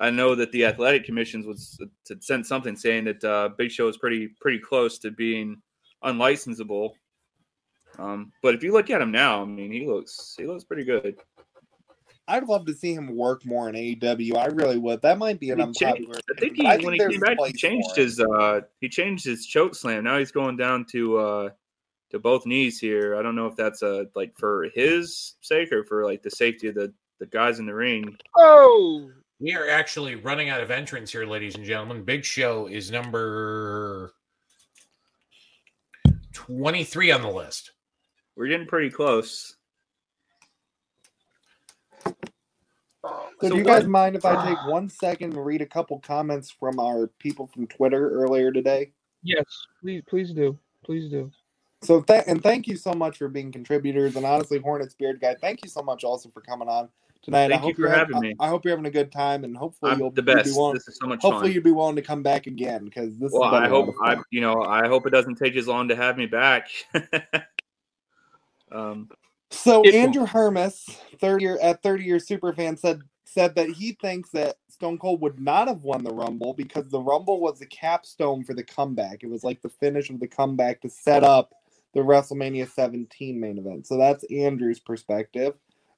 I know that the athletic commissions was to send something saying that uh, Big Show is pretty pretty close to being unlicensable. Um, but if you look at him now, I mean, he looks he looks pretty good. I'd love to see him work more in AEW. I really would. That might be an He changed- I think he opinion, but when he came back, he changed his uh he changed his choke slam. Now he's going down to uh to both knees here. I don't know if that's uh like for his sake or for like the safety of the the guys in the ring. Oh, We are actually running out of entrants here, ladies and gentlemen. Big Show is number 23 on the list. We're getting pretty close. So, So do you guys what- mind if I take one second and read a couple comments from our people from Twitter earlier today? yes. Please, please do. Please do. So, th- and thank you so much for being contributors. And honestly, Hornets Beard Guy, thank you so much also for coming on tonight. I Thank you hope for you're hav- having me. I, I hope you're having a good time, and hopefully I'm you'll the you'll best. Be willing, This is so much hopefully fun. you'll be willing to come back again because this. Well, has been lot hope I fun. you know I hope it doesn't take as long to have me back. um, So It Andrew Hermes, thirty year at thirty year superfan, said said that he thinks that Stone Cold would not have won the Rumble because the Rumble was the capstone for the comeback. It was like the finish of the comeback to set up the WrestleMania 17 main event. So that's Andrew's perspective.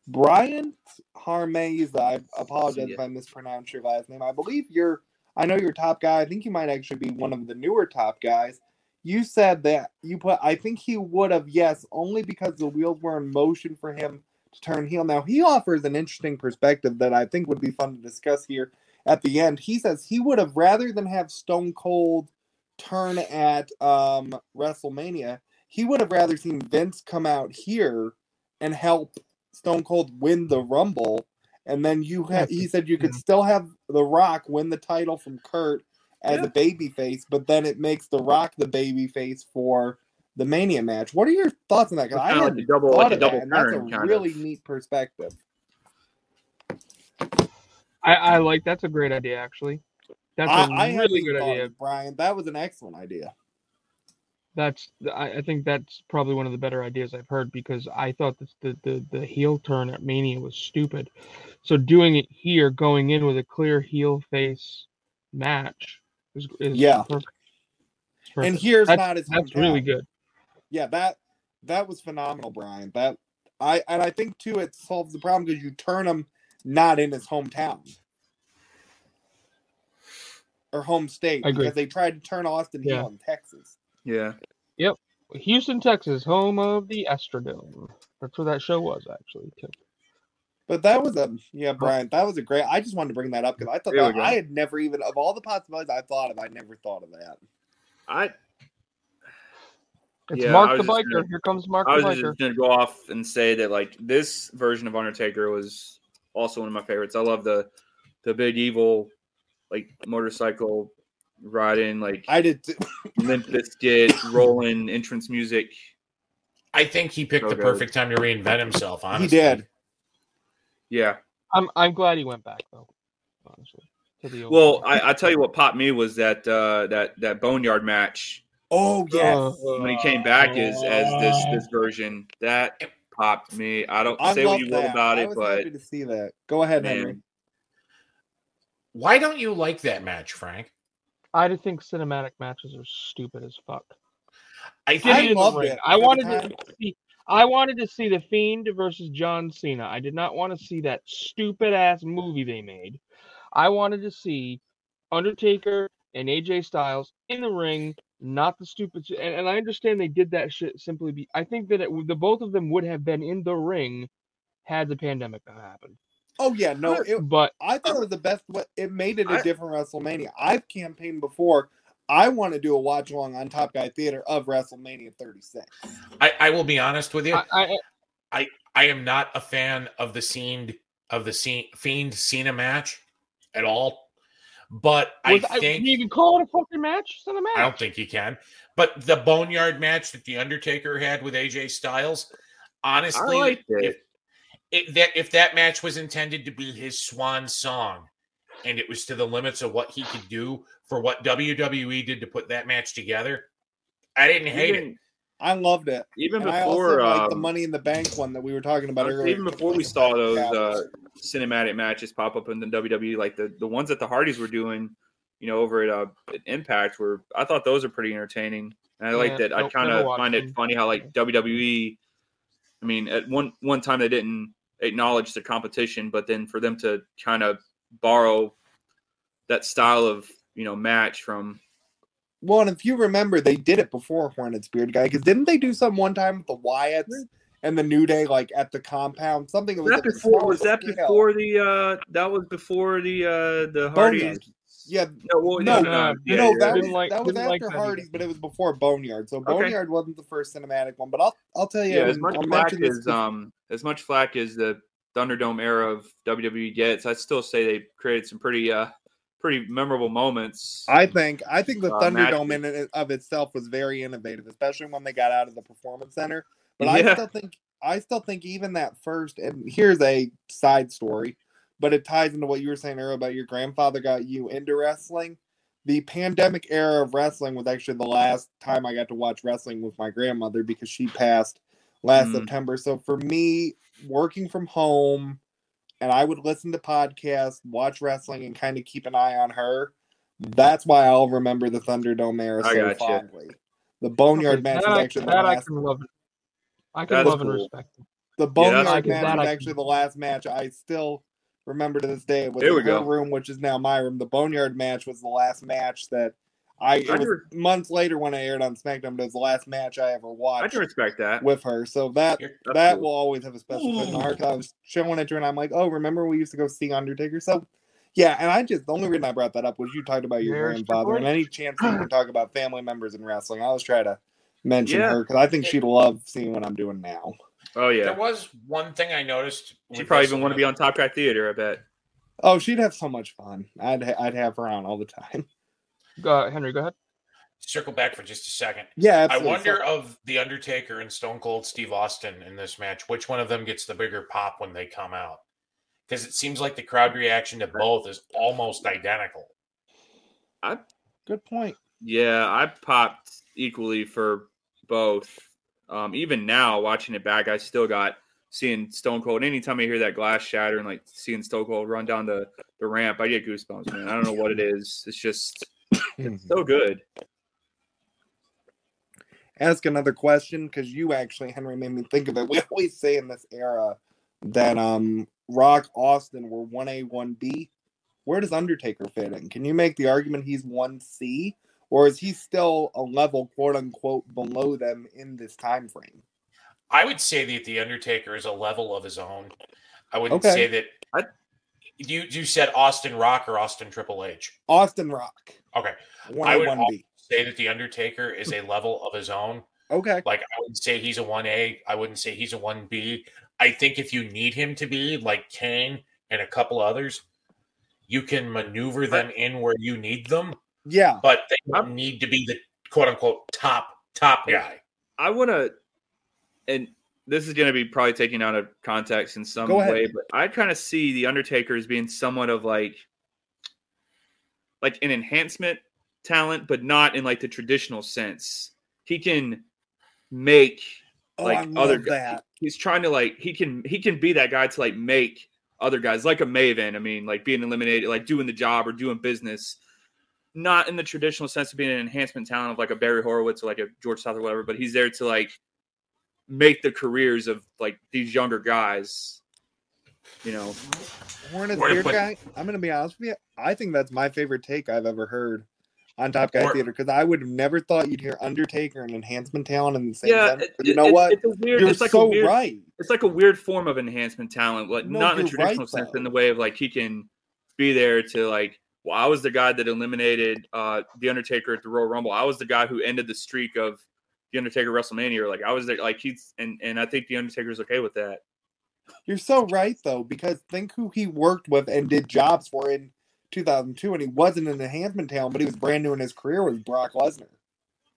Brian Harmez, I apologize if I mispronounced your last name. I believe you're I know you're top guy. I think you might actually be one of the newer top guys. You said that you put I think he would have, yes, only because the wheels were in motion for him to turn heel. Now he offers an interesting perspective that I think would be fun to discuss here at the end. He says he would have rather than have Stone Cold turn at um, WrestleMania, he would have rather seen Vince come out here and help Stone Cold win the Rumble, and then you ha- he said you could still have The Rock win the title from Kurt as Yeah. a baby face, but then it makes The Rock the baby face for the Mania match. What are your thoughts on that? Because I Kinda like hadn't a double- thought like a of that, double and that's a kind of. really neat perspective. I, I like that's a great idea actually. That's I, a I really good idea. it, Brian. That was an excellent idea. That's I, I think that's probably one of the better ideas I've heard because I thought this, the the the heel turn at Mania was stupid. So doing it here, going in with a clear heel face match is, is Yeah. perfect. It's And here's That's- not his that's really hometown. good. Yeah, that that was phenomenal, Brian. That I and I think too it solves the problem because you turn him not in his hometown or home state I agree. because they tried to turn Austin heel Yeah. in Texas. Yeah. Yep. Houston, Texas, home of the Astrodome. That's where that show was actually too. But that was a yeah, Brian. That was a great. I just wanted to bring that up because I thought that. I had never even of all the possibilities I thought of, I never thought of that. I It's Yeah, Mark the Biker. gonna- Here comes Mark I the was Biker. just gonna go off and say that like this version of Undertaker was also one of my favorites. I love the the big evil like motorcycle riding like I did. Too. Limp Bizkit rolling entrance music. I think he picked So the good. perfect time to reinvent himself. Honestly, he did. Yeah. I'm I'm glad he went back though. Honestly, to the Well. I, I tell you what popped me was that uh that that boneyard match Oh yes. Uh, when he came back as as this this version that popped me. I don't I say what love you will about I it, was but happy to see that. Go ahead, Henry. Why don't you like that match, Frank? I just think cinematic matches are stupid as fuck. I Get I me in the loved it I wanted to see. I wanted to see the Fiend versus John Cena. I did not want to see that stupid ass movie they made. I wanted to see Undertaker and AJ Styles in the ring, not the stupid. shit- And, and I understand they did that shit simply. Be, I think that it, the both of them would have been in the ring had the pandemic not happened. Oh yeah, no, it, But I thought it was the best. wa- It made it a I- different WrestleMania. I've campaigned before. I want to do a watch along on Top Guy Theater of WrestleMania 36. I, I will be honest with you. I, I, I am not a fan of the scene of the scene, Fiend Cena match at all. But I was, I, think can you even call it a fucking match? It's not a match. I don't think you can. But the Boneyard match that the Undertaker had with AJ Styles, honestly, liked it. if it, that if that match was intended to be his swan song, and it was to the limits of what he could do for what WWE did to put that match together, I didn't hate it. I loved it. even And I before also like the um, Money in the Bank one that we were talking about earlier. even before we saw those uh, cinematic matches pop up in the WWE, like the, the ones that the Hardys were doing, you know, over at, uh, at Impact, were I thought those are pretty entertaining. And I like Yeah, that. I kind of find it funny how like WWE. I mean, at one one time they didn't acknowledge the competition, but then for them to kind of borrow that style of you know match from Well, and if you remember, they did it before Hornets Beard Guy because didn't they do some one time with the Wyatts and the New Day, like at the compound? Something that was, that at before was that scale. before the uh that was before the uh the Hardys. Boneyard? Yeah, No, well, No, no, no, yeah, no, yeah. that was, Didn't like- that was didn't like after that. Hardy's, but it was before Boneyard. So Okay. Boneyard wasn't the first cinematic one, but I'll I'll tell you. yeah, as much I'll flack this as um as much flack as the Thunderdome era of WWE gets, I still say they created some pretty uh pretty memorable moments. I think I think the uh, Thunderdome in it of itself was very innovative, especially when they got out of the performance center. But I still think I still think even that first and here's a side story, but it ties into what you were saying earlier about your grandfather got you into wrestling. The pandemic era of wrestling was actually the last time I got to watch wrestling with my grandmother because she passed last Mm. September. So for me, working from home and I would listen to podcasts, watch wrestling, and kind of keep an eye on her. Mm-hmm. That's why I'll remember the Thunderdome era I so gotcha. fondly. The Boneyard Okay, match that was I- actually the that I can love. I can That's love and respect. it. The Boneyard I can- match was actually the last match I still remember to this day. It was There we her go. room, which is now my room. The Boneyard match was the last match that I it I was can- months later when I aired on SmackDown, but it was the last match I ever I watched can respect that. with her. So that That's that cool. will always have a special place in my heart. 'cause I was showing it to her, and I'm like, oh, remember we used to go see Undertaker? So yeah, and I just the only reason I brought that up was you talked about your There's grandfather, and any chance you can talk about family members in wrestling, I always try to mention Yeah. her because I think she'd love seeing what I'm doing now. Oh yeah, There was one thing I noticed. She probably even want to be on Top Guy Theater. I bet. Oh, she'd have so much fun. I'd ha- I'd have her on all the time. Go, Henry, go ahead. Circle back for just a second. Yeah, I wonder So- of the Undertaker and Stone Cold Steve Austin in this match, which one of them gets the bigger pop when they come out? Because it seems like the crowd reaction to both is almost identical. good point. Yeah, I popped equally for both. Um, even now, watching it back, I still got seeing Stone Cold. Anytime I hear that glass shatter and like seeing Stone Cold run down the, the ramp, I get goosebumps, man. I don't know what it is. It's just it's so good. ask another question because you actually henry made me think of it we always say in this era that um rock austin were 1a 1b where does undertaker fit in can you make the argument he's 1c or is he still a level quote unquote below them in this time frame I would say that the Undertaker is a level of his own. I wouldn't Okay. say that. I- you you said Austin Rock or Austin Triple H. austin rock Okay, 1a I would 1b say that the Undertaker is a level of his own. okay Like I wouldn't say he's a one A. I wouldn't say he's a one B. I think if you need him to be like Kane and a couple others, you can maneuver them in where you need them, yeah but they don't need to be the quote unquote top top guy. I want to, and this is going to be probably taken out of context in some way, but I kind of see the Undertaker as being somewhat of like, like an enhancement talent, but not in like the traditional sense. He can make oh like other gu- that he's trying to like he can he can be that guy to like make other guys like a Maven. I mean, like being eliminated, like doing the job or doing business. Not in the traditional sense of being an enhancement talent of like a Barry Horowitz or like a George South or whatever, but he's there to like make the careers of like these younger guys. You know, Warren is weird put- guy. I'm gonna be honest with you. I think that's my favorite take I've ever heard on Top Guy Or- Theater because I would have never thought you'd hear Undertaker and enhancement talent in the same yeah. it- you know it- what? It's a weird. You're it's like so a weird, right. it's like a weird form of enhancement talent, like No, not in the you're right, traditional sense, though. in the way of like he can be there to like. Well, I was the guy that eliminated uh the Undertaker at the Royal Rumble. I was the guy who ended the streak of the Undertaker WrestleMania. Or like I was there, like he's and and I think the Undertaker's okay with that. You're so right though because think who he worked with and did jobs for in 2002, and he wasn't an enhancement talent, but he was brand new in his career was Brock Lesnar.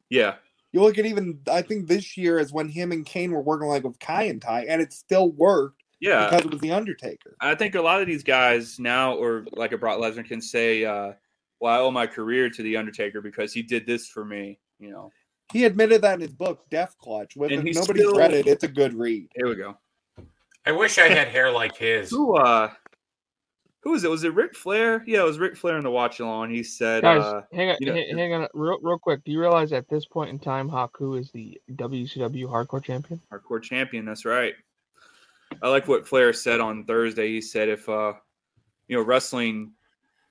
Yeah, You look at even I think this year is when him and Kane were working like with Kai and Ty, and it still worked yeah. because it was the Undertaker. I think a lot of these guys now, or like a Brock Lesnar, can say, uh, "Well, I owe my career to the Undertaker because he did this for me." You know. He admitted that in his book, Death Clutch. With And if he's nobody's still- read it, it's a good read. Here we go. I wish I had hair like his. Who uh who was it? Was it Ric Flair? Yeah, it was Ric Flair in the watch along. He said Guys, uh hang on, you know, hang, hang on, real, real quick. Do you realize at this point in time, Haku is the WCW Hardcore Champion? hardcore champion, that's right. I like what Flair said on Thursday. He said if uh you know wrestling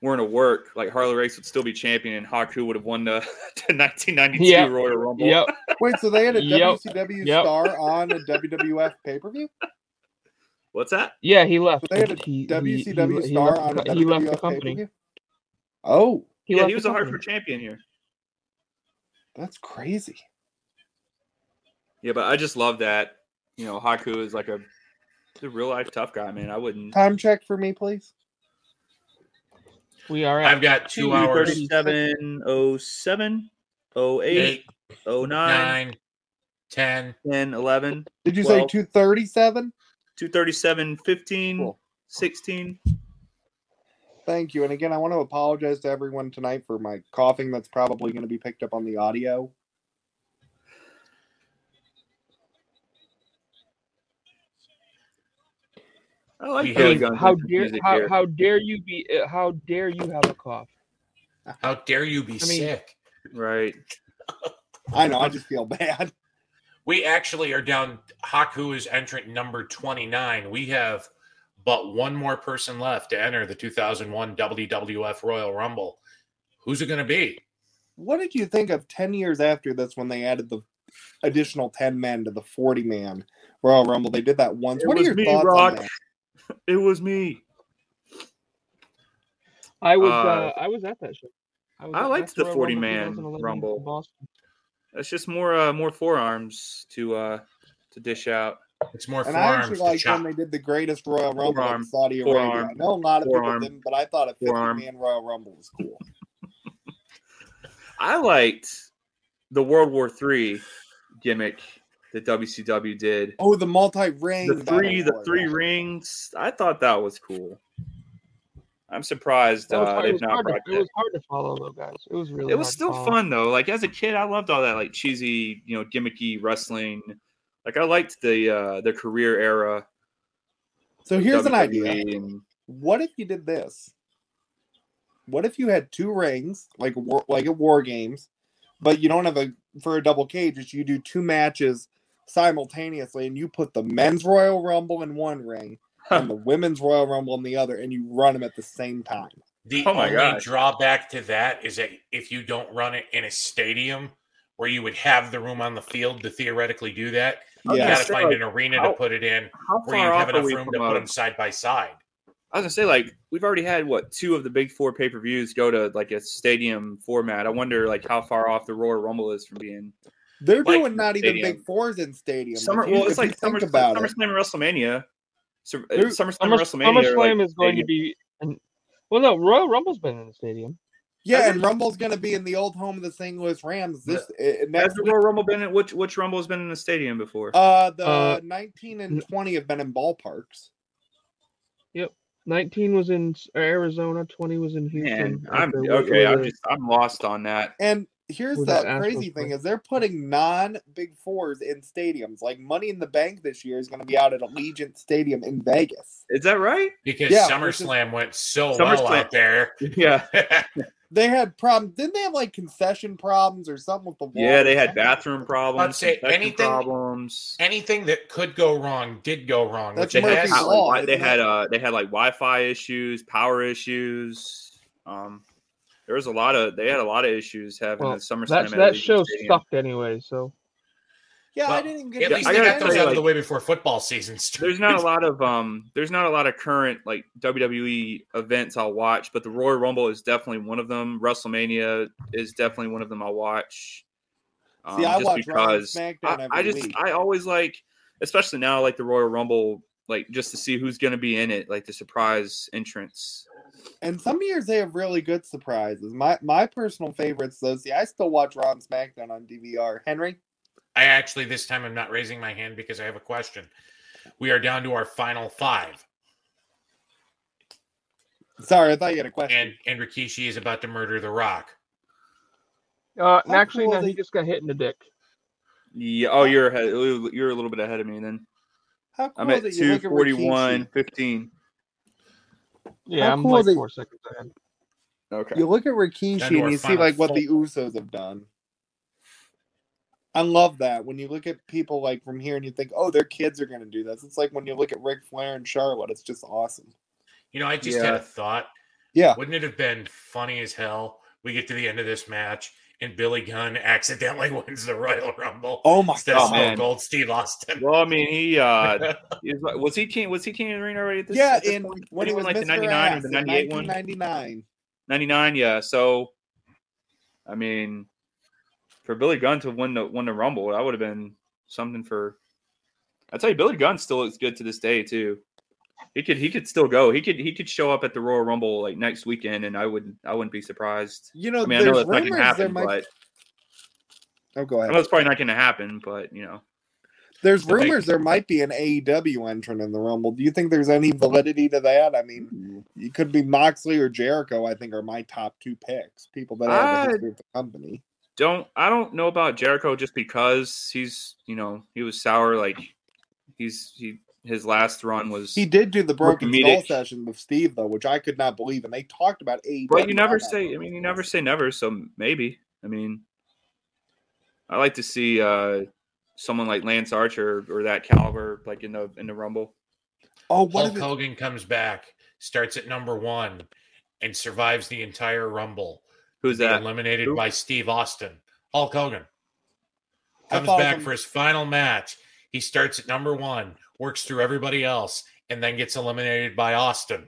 weren't a work, like Harley Race would still be champion and Haku would have won the, the 1992 Yep. Royal Rumble. Yep. Wait, so they had a Yep. WCW Yep. star on a WWF pay per view? What's that? Yeah, he left. So they had a He- he- WCW he, he star left, on a co- he left the WWF company. pay-per-view? Oh, He yeah, he was a company. hardcore champion here. that's crazy. Yeah, but I just love that. You know, Haku is like a, a real life tough guy, man. I wouldn't. Time check for me, please. We are at I've got two hours, 37, 07, 08, eight, 09, nine, ten. 10, 11, Did you Well- say 237? 237, 15, Cool. 16. Thank you. And again, I want to apologize to everyone tonight for my coughing that's probably going to be picked up on the audio. I like We Billy have- how dare how, how dare you be uh, how dare you have a cough? How dare you be I mean- sick? Right. I know, I just feel bad. We actually are down. Haku is entrant number 29. We have but one more person left to enter the 2001 WWF Royal Rumble. Who's it going to be? what did you think of 10 years after this when they added the additional 10 men to the 40 man Royal Rumble? They did that once. It what are your me, thoughts Rock. on that? It was me. I was Uh, uh, I was at that show. was I liked the 40 man Rumble. in Boston. It's just more uh more forearms to uh to dish out. It's more And I actually liked when they did the greatest Royal Rumble Forearm. in Saudi Arabia. Forearm. I know a lot of Forearm. people didn't, but I thought a 50 man Royal Rumble was cool. I liked the World War Three gimmick that WCW did. Oh, the multi ring. the three the three rings. I thought that was cool. I'm surprised uh, hard, it, they've was not hard to, brought it was hard to follow though, guys. It was really. It was hard still follow. fun though. Like as a kid, I loved all that like cheesy, you know, gimmicky wrestling. Like I liked the uh the career era. So of here's an idea. and- What if you did this? What if you had two rings, like war, like at War Games, but you don't have a for a double cage? It's you do two matches simultaneously, and you put the men's Royal Rumble in one ring and the women's Royal Rumble in the other, and you run them at the same time. The Oh my only gosh. drawback to that is that if you don't run it in a stadium where you would have the room on the field to theoretically do that, you got to find like, an arena how- to put it in where you have enough room to put uh, them side by side. I was gonna say, like, we've already had what two of the big four pay per views go to like a stadium format. I wonder, like, how far off the Royal Rumble is from being They're Like doing not even stadium. big fours in stadiums. summer. If you- well, it's like summer, think about it. SummerSlam and WrestleMania. So, uh, There- SummerSlam Summer, WrestleMania. SummerSlam like, is going to be. And, well, no, Royal Rumble's been in the stadium. Yeah, and Rumble's going to be in the old home of the St. Louis Rams this uh, Has the. Royal Rumble been in which which Rumble has been in the stadium before? Uh, the Uh, 19 and 20 have been in ballparks. Yep. 19 was in Arizona, 20 was in Houston. Man, I'm okay. I'm just I'm lost on that. And here's the that Astros crazy thing is they're putting non big fours in stadiums. Like Money in the Bank this year is going to be out at Allegiant Stadium in Vegas. Is that right? Because Yeah, SummerSlam went so well out there. Yeah. They had problems. Didn't they have like concession problems or something with the wall? Yeah, they had bathroom problems. say anything- problems. Anything that could go wrong did go wrong. That's which it Murphy's has. Had, Law, they had uh they had like Wi-Fi issues, power issues. Um, there was a lot of they had a lot of issues having Well, the SummerSlam. that, that show Stadium. sucked anyway. So Yeah, I didn't get At least I they gotta got those tell you, out of the way before football season started. There's not a lot of um there's not a lot of current like WWE events I'll watch, but the Royal Rumble is definitely one of them. WrestleMania is definitely one of them I'll watch. Um, See, I just watch because SmackDown I, I just week. I always like especially now like the Royal Rumble like just to see who's gonna be in it, like the surprise entrance. And some years they have really good surprises. My my personal favorites, though. See, I still watch Raw and SmackDown on DVR. Henry, I actually this time I'm not raising my hand because I have a question. We are down to our final five, sorry, I thought you had a question. and and Rikishi is about to murder The Rock. uh, How actually, cool no, is he just got hit in the dick. Yeah, oh you're ahead you're a little bit ahead of me then. How cool I'm at it you look at 241 Rikishi? 15. Yeah, How I'm cool like is it- four seconds ahead. Okay. You look at Down Rikishi and you see like what the Usos have done. I love that when you look at people like from here and you think, oh, their kids are going to do this. It's like when you look at Ric Flair and Charlotte. It's just awesome. You know, I just Yeah. had a thought. Yeah. Wouldn't it have been funny as hell? We get to the end of this match and Billy Gunn accidentally wins the Royal Rumble Oh my instead of Oh, man. Cold Steve Austin. Well, I mean, he uh, he was, was he king? Was he king of the ring already? At this, yeah, at this in point? when he was win, like the Mr. 99 or the 98 one? 1999. 99, yeah. So, I mean, for Billy Gunn to win the win the Rumble, that would have been something for. I tell you, Billy Gunn still looks good to this day too. He could he could still go. He could he could show up at the Royal Rumble like next weekend, and I wouldn't I wouldn't be surprised. You know, I mean, I know that's not going rumors to there happen, might. but Oh, go I ahead. know it's probably not going to happen. But you know, There's rumors there might be an AEW entrant in the Rumble. Do you think there's any validity to that? I mean, mm. it could be Moxley or Jericho. I think are my top two picks. People that have I- the of the company. don't I don't know about Jericho just because he's you know he was sour like he's he his last run was He did do the broken skull session with Steve though, which I could not believe, and they talked about AEW. But you never say. I mean, you never say never. So maybe. I mean, I like to see uh, someone like Lance Archer or that caliber, like in the in the Rumble. Oh, what Hulk it, Hogan comes back, starts at number one, and survives the entire Rumble. Who's that? eliminated Who? by Steve Austin. Hulk Hogan comes back some- for his final match. He starts at number one, works through everybody else, and then gets eliminated by Austin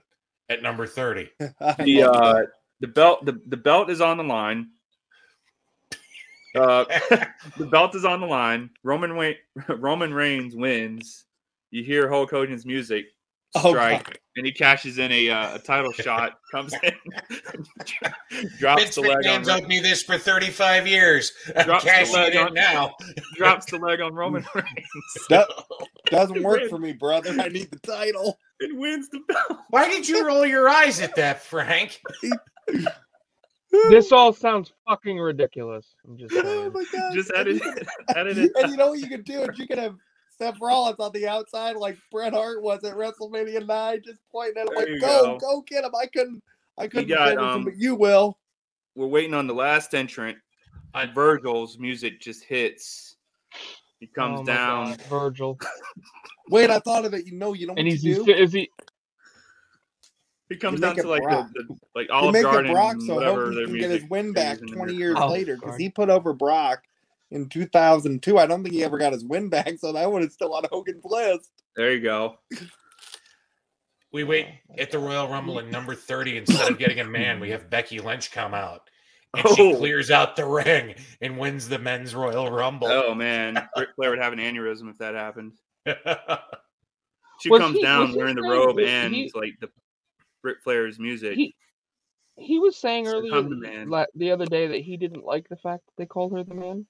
at number 30. The uh, the belt the, the belt is on the line. Uh, the belt is on the line. Roman Wa- Roman Reigns wins. You hear Hulk Hogan's music Oh, strike, God. and he cashes in a uh, a title shot. Comes in, drops Vince the leg on McMahon's me this for 35 years. I'm Drops the cashing leg it in on- now. drops the leg on Roman Reigns That doesn't work for me, brother. I need the title. and wins the belt. Why did you roll your eyes at that, Frank? This all sounds fucking ridiculous. I'm just Oh my god! Just And edit you it. Edit it. And you know what you can do? Is you can have Seth Rollins on the outside, like Bret Hart was at WrestleMania nine, just pointing at him There like, "Go, go. go, get him!" I couldn't, I couldn't got, finish him, um, but you will. We're waiting on the last entrant. And Virgil's music just hits. He comes Oh down. God, Virgil. Wait, I thought of it. You know, you know what And he's, you he's do? is he He comes down make to it like Brock. the, the like You Olive make it Garden, Brock so whatever Hogan their can music get his win back twenty years Oh, later because he put over Brock in two thousand two. I don't think he ever got his win back, so that one is still on Hogan's list. There you go. We wait at the Royal Rumble in number 30. Instead of getting a man, we have Becky Lynch come out. And she Oh. clears out the ring and wins the men's Royal Rumble. Oh man, Ric Flair would have an aneurysm if that happened. She Was comes he- down wearing the robe was and he- like the Ric Flair's music. he he was saying So earlier come the man. la- the other day that he didn't like the fact that they called her the man.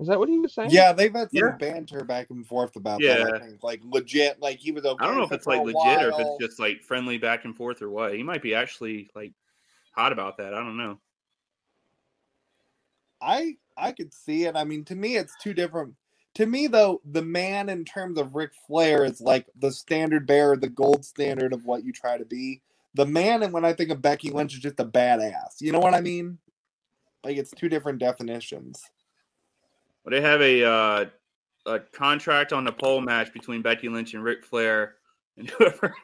Is that what he was saying? Yeah, they've had some Yeah. banter back and forth about that. Yeah. I think like legit, like he was okay. I don't know if it's like a legit or if it's just like friendly back and forth or what. He might be actually like hot about that. I don't know. I I could see it. I mean, to me, it's two different. To me, though, the man in terms of Ric Flair is like the standard bearer, the gold standard of what you try to be. The man, and when I think of Becky Lynch, is just a badass. You know what I mean? Like it's two different definitions. Well, they have a uh, a contract on the pole match between Becky Lynch and Ric Flair, and whoever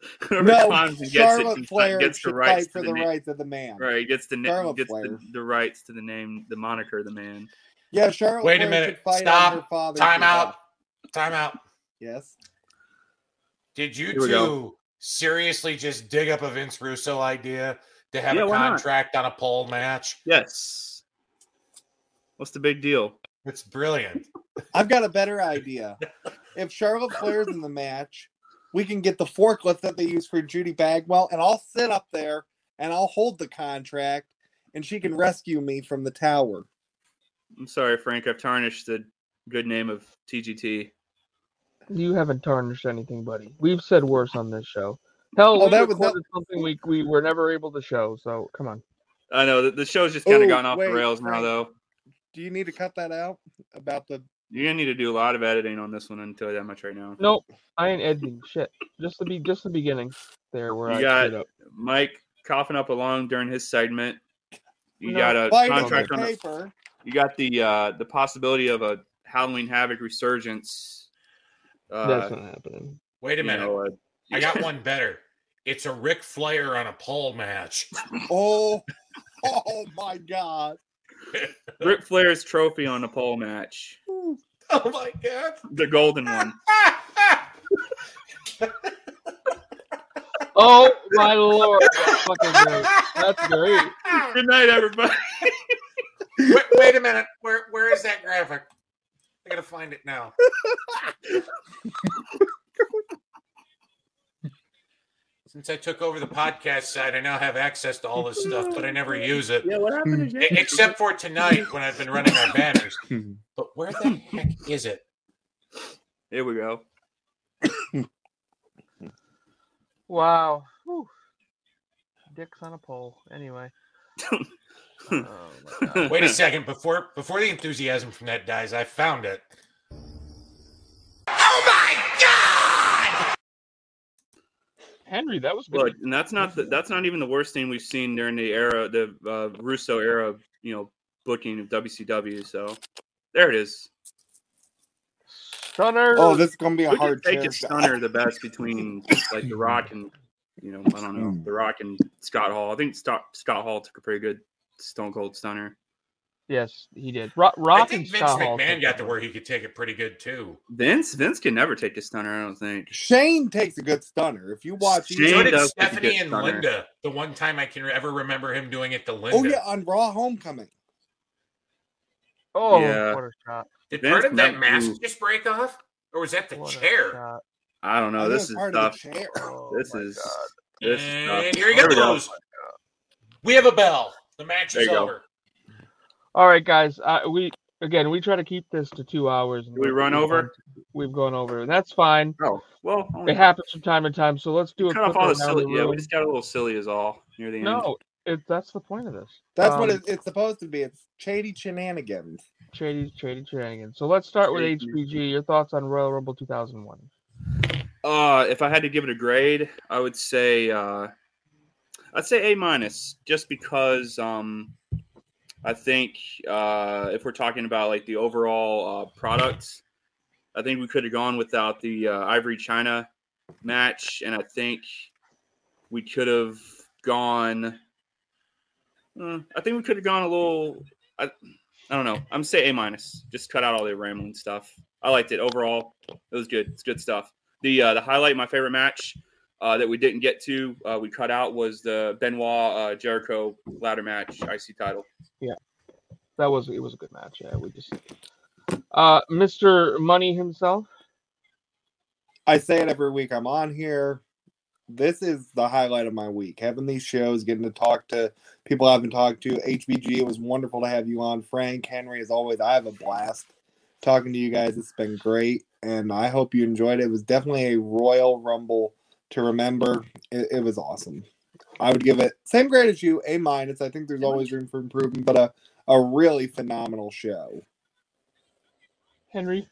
whoever No, climbs and gets Charlotte can- Flair gets the rights fight for to the the, rights of the man. Right, gets the na- Charlotte gets the, the rights to the name, the moniker, the man. Yeah, Charlotte. Wait a minute. fight Stop. Time out. Time out. Yes. Did you two go. seriously just dig up a Vince Russo idea to have Yeah, a contract on a pole match? Yes. What's the big deal? It's brilliant. I've got a better idea. If Charlotte Flair's in the match, we can get the forklift that they use for Judy Bagwell, and I'll sit up there and I'll hold the contract, and she can rescue me from the tower. I'm sorry, Frank. I've tarnished the good name of TGT. You haven't tarnished anything, buddy. We've said worse on this show. Hell, Oh, we that was- that- something we we were never able to show. So come on. I know the, the show's just kind of oh, gone off wait, the rails now, though. Do you need to cut that out about the? You're gonna need to do a lot of editing on this one. I'll tell you that much right now. Nope, I ain't editing shit. Just the be just the beginning there where You I got up. Mike coughing up along during his segment. You No, got a Fight on contract the on the. paper. You got the uh, the possibility of a Halloween Havoc resurgence. Uh, That's not happening. Wait a minute. know, uh, I got one better. It's a Ric Flair on a pole match. Oh, oh my God! Ric Flair's trophy on a pole match, Oh my god. the golden one. Oh my lord, that's fucking great. That's great. Good night, everybody. wait, wait a minute. Where where is that graphic? I gotta find it now. Since I took over the podcast side, I now have access to all this stuff, but I never use it. Yeah, what happened to hmm. E- Except for tonight when I've been running our banners. Hmm. But where the heck is it? Here we go. Wow. Whew. Dicks on a pole. Anyway. Oh my God. Wait a second. Before before the enthusiasm from that dies, I found it. Henry, that was good. Look, and that's not the, that's not even the worst thing we've seen during the era, the uh, Russo era, of, you know, booking of WCW. So there it is. Stunner. Oh, this is gonna be a We hard take a shot. stunner the best between like The Rock and you know, I don't know, The Rock and Scott Hall. I think Scott Scott Hall took a pretty good Stone Cold Stunner. Yes, he did. Rock, Rock I think and Vince Scott McMahon took got to where he could take it pretty good too. Vince Vince can never take a stunner. I don't think. Shane takes a good stunner. If you watch, Shane So did does take a Stephanie good and stunner. Linda. The one time I can ever remember him doing it to Linda. oh yeah, on Raw Homecoming. Oh, Yeah. what a shot! Did Vince part of that mask Ooh. just break off, or was that the What chair? I don't know. think This is part tough. of the chair. Oh, This my is God. this is tough. And here he There we go. goes. We have a bell. The match There is over. go. Over. All right, guys. Uh, we again we try to keep this to two hours. and we run over? gone- We've gone over, and that's fine. Oh well, only It happens from time to time. So let's do a cut off quick all the silly. the Yeah, we just got a little silly is all near the end. No, it, that's the point of this. That's what Um, it, it's supposed to be. It's shady shenanigans. Shady, shady shenanigans. So let's start with Shady. HBG. Your thoughts on Royal Rumble 2001? Uh, if I had to give it a grade, I would say uh, I'd say A minus, just because um, I think uh, if we're talking about like the overall uh, product, I think we could have gone without the uh, Ivory Chyna match, and I think we could have gone. uh, I think we could have gone a little. I, I don't know. I'm say A minus. Just cut out all the rambling stuff. I liked it overall. It was good. It's good stuff. The uh, the highlight, my favorite match uh, that we didn't get to, uh, we cut out was the Benoit uh, Jericho ladder match, IC title. Yeah, that was it was a good match. Yeah, we just uh Mr. Money himself. I say it every week I'm on here. This is the highlight of my week. Having these shows, getting to talk to people I haven't talked to. HBG, it was wonderful to have you on. Frank, Henry, as always, I have a blast talking to you guys. It's been great, and I hope you enjoyed it. It was definitely a Royal Rumble to remember. It, it was awesome. I would give it same grade as you, A minus. I think there's always room for improvement, but a, a really phenomenal show. Henry.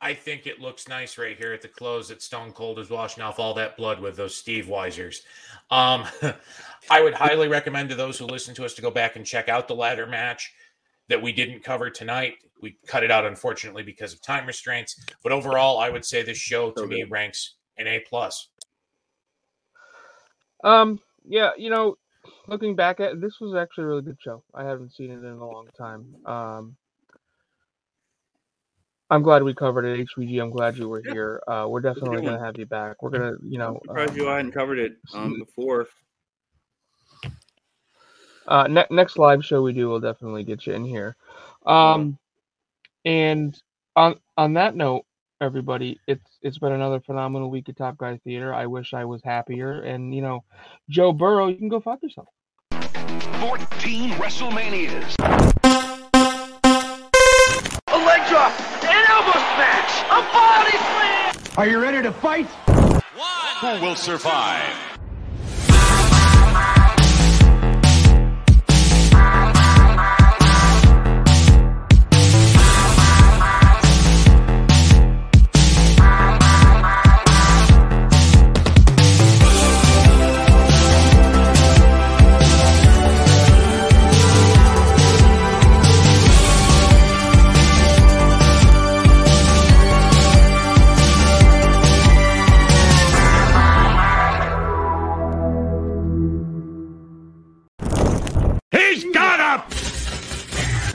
I think it looks nice right here at the close that Stone Cold is washing off all that blood with those Steveweisers. Um, I would highly recommend to those who listen to us to go back and check out the ladder match that we didn't cover tonight. We cut it out unfortunately because of time restraints. But overall, I would say this show to So me ranks an A plus. Um, yeah, you know, looking back at this was actually a really good show. I haven't seen it in a long time. Um, I'm glad we covered it, HBG. I'm glad you were Yeah. here. Uh, we're definitely gonna have you back. We're gonna, you know, I'm surprised um, you hadn't covered it um, before. uh, ne- next live show we do, we'll definitely get you in here. Um, and on on that note, everybody, it's it's been another phenomenal week at Top Guy Theater. I wish I was happier. And you know, Joe Burrow, you can go fuck yourself. 14 WrestleManias. A leg drop, an elbow smash, a body slam. Are you ready to fight? Who will survive?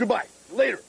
Goodbye. Later.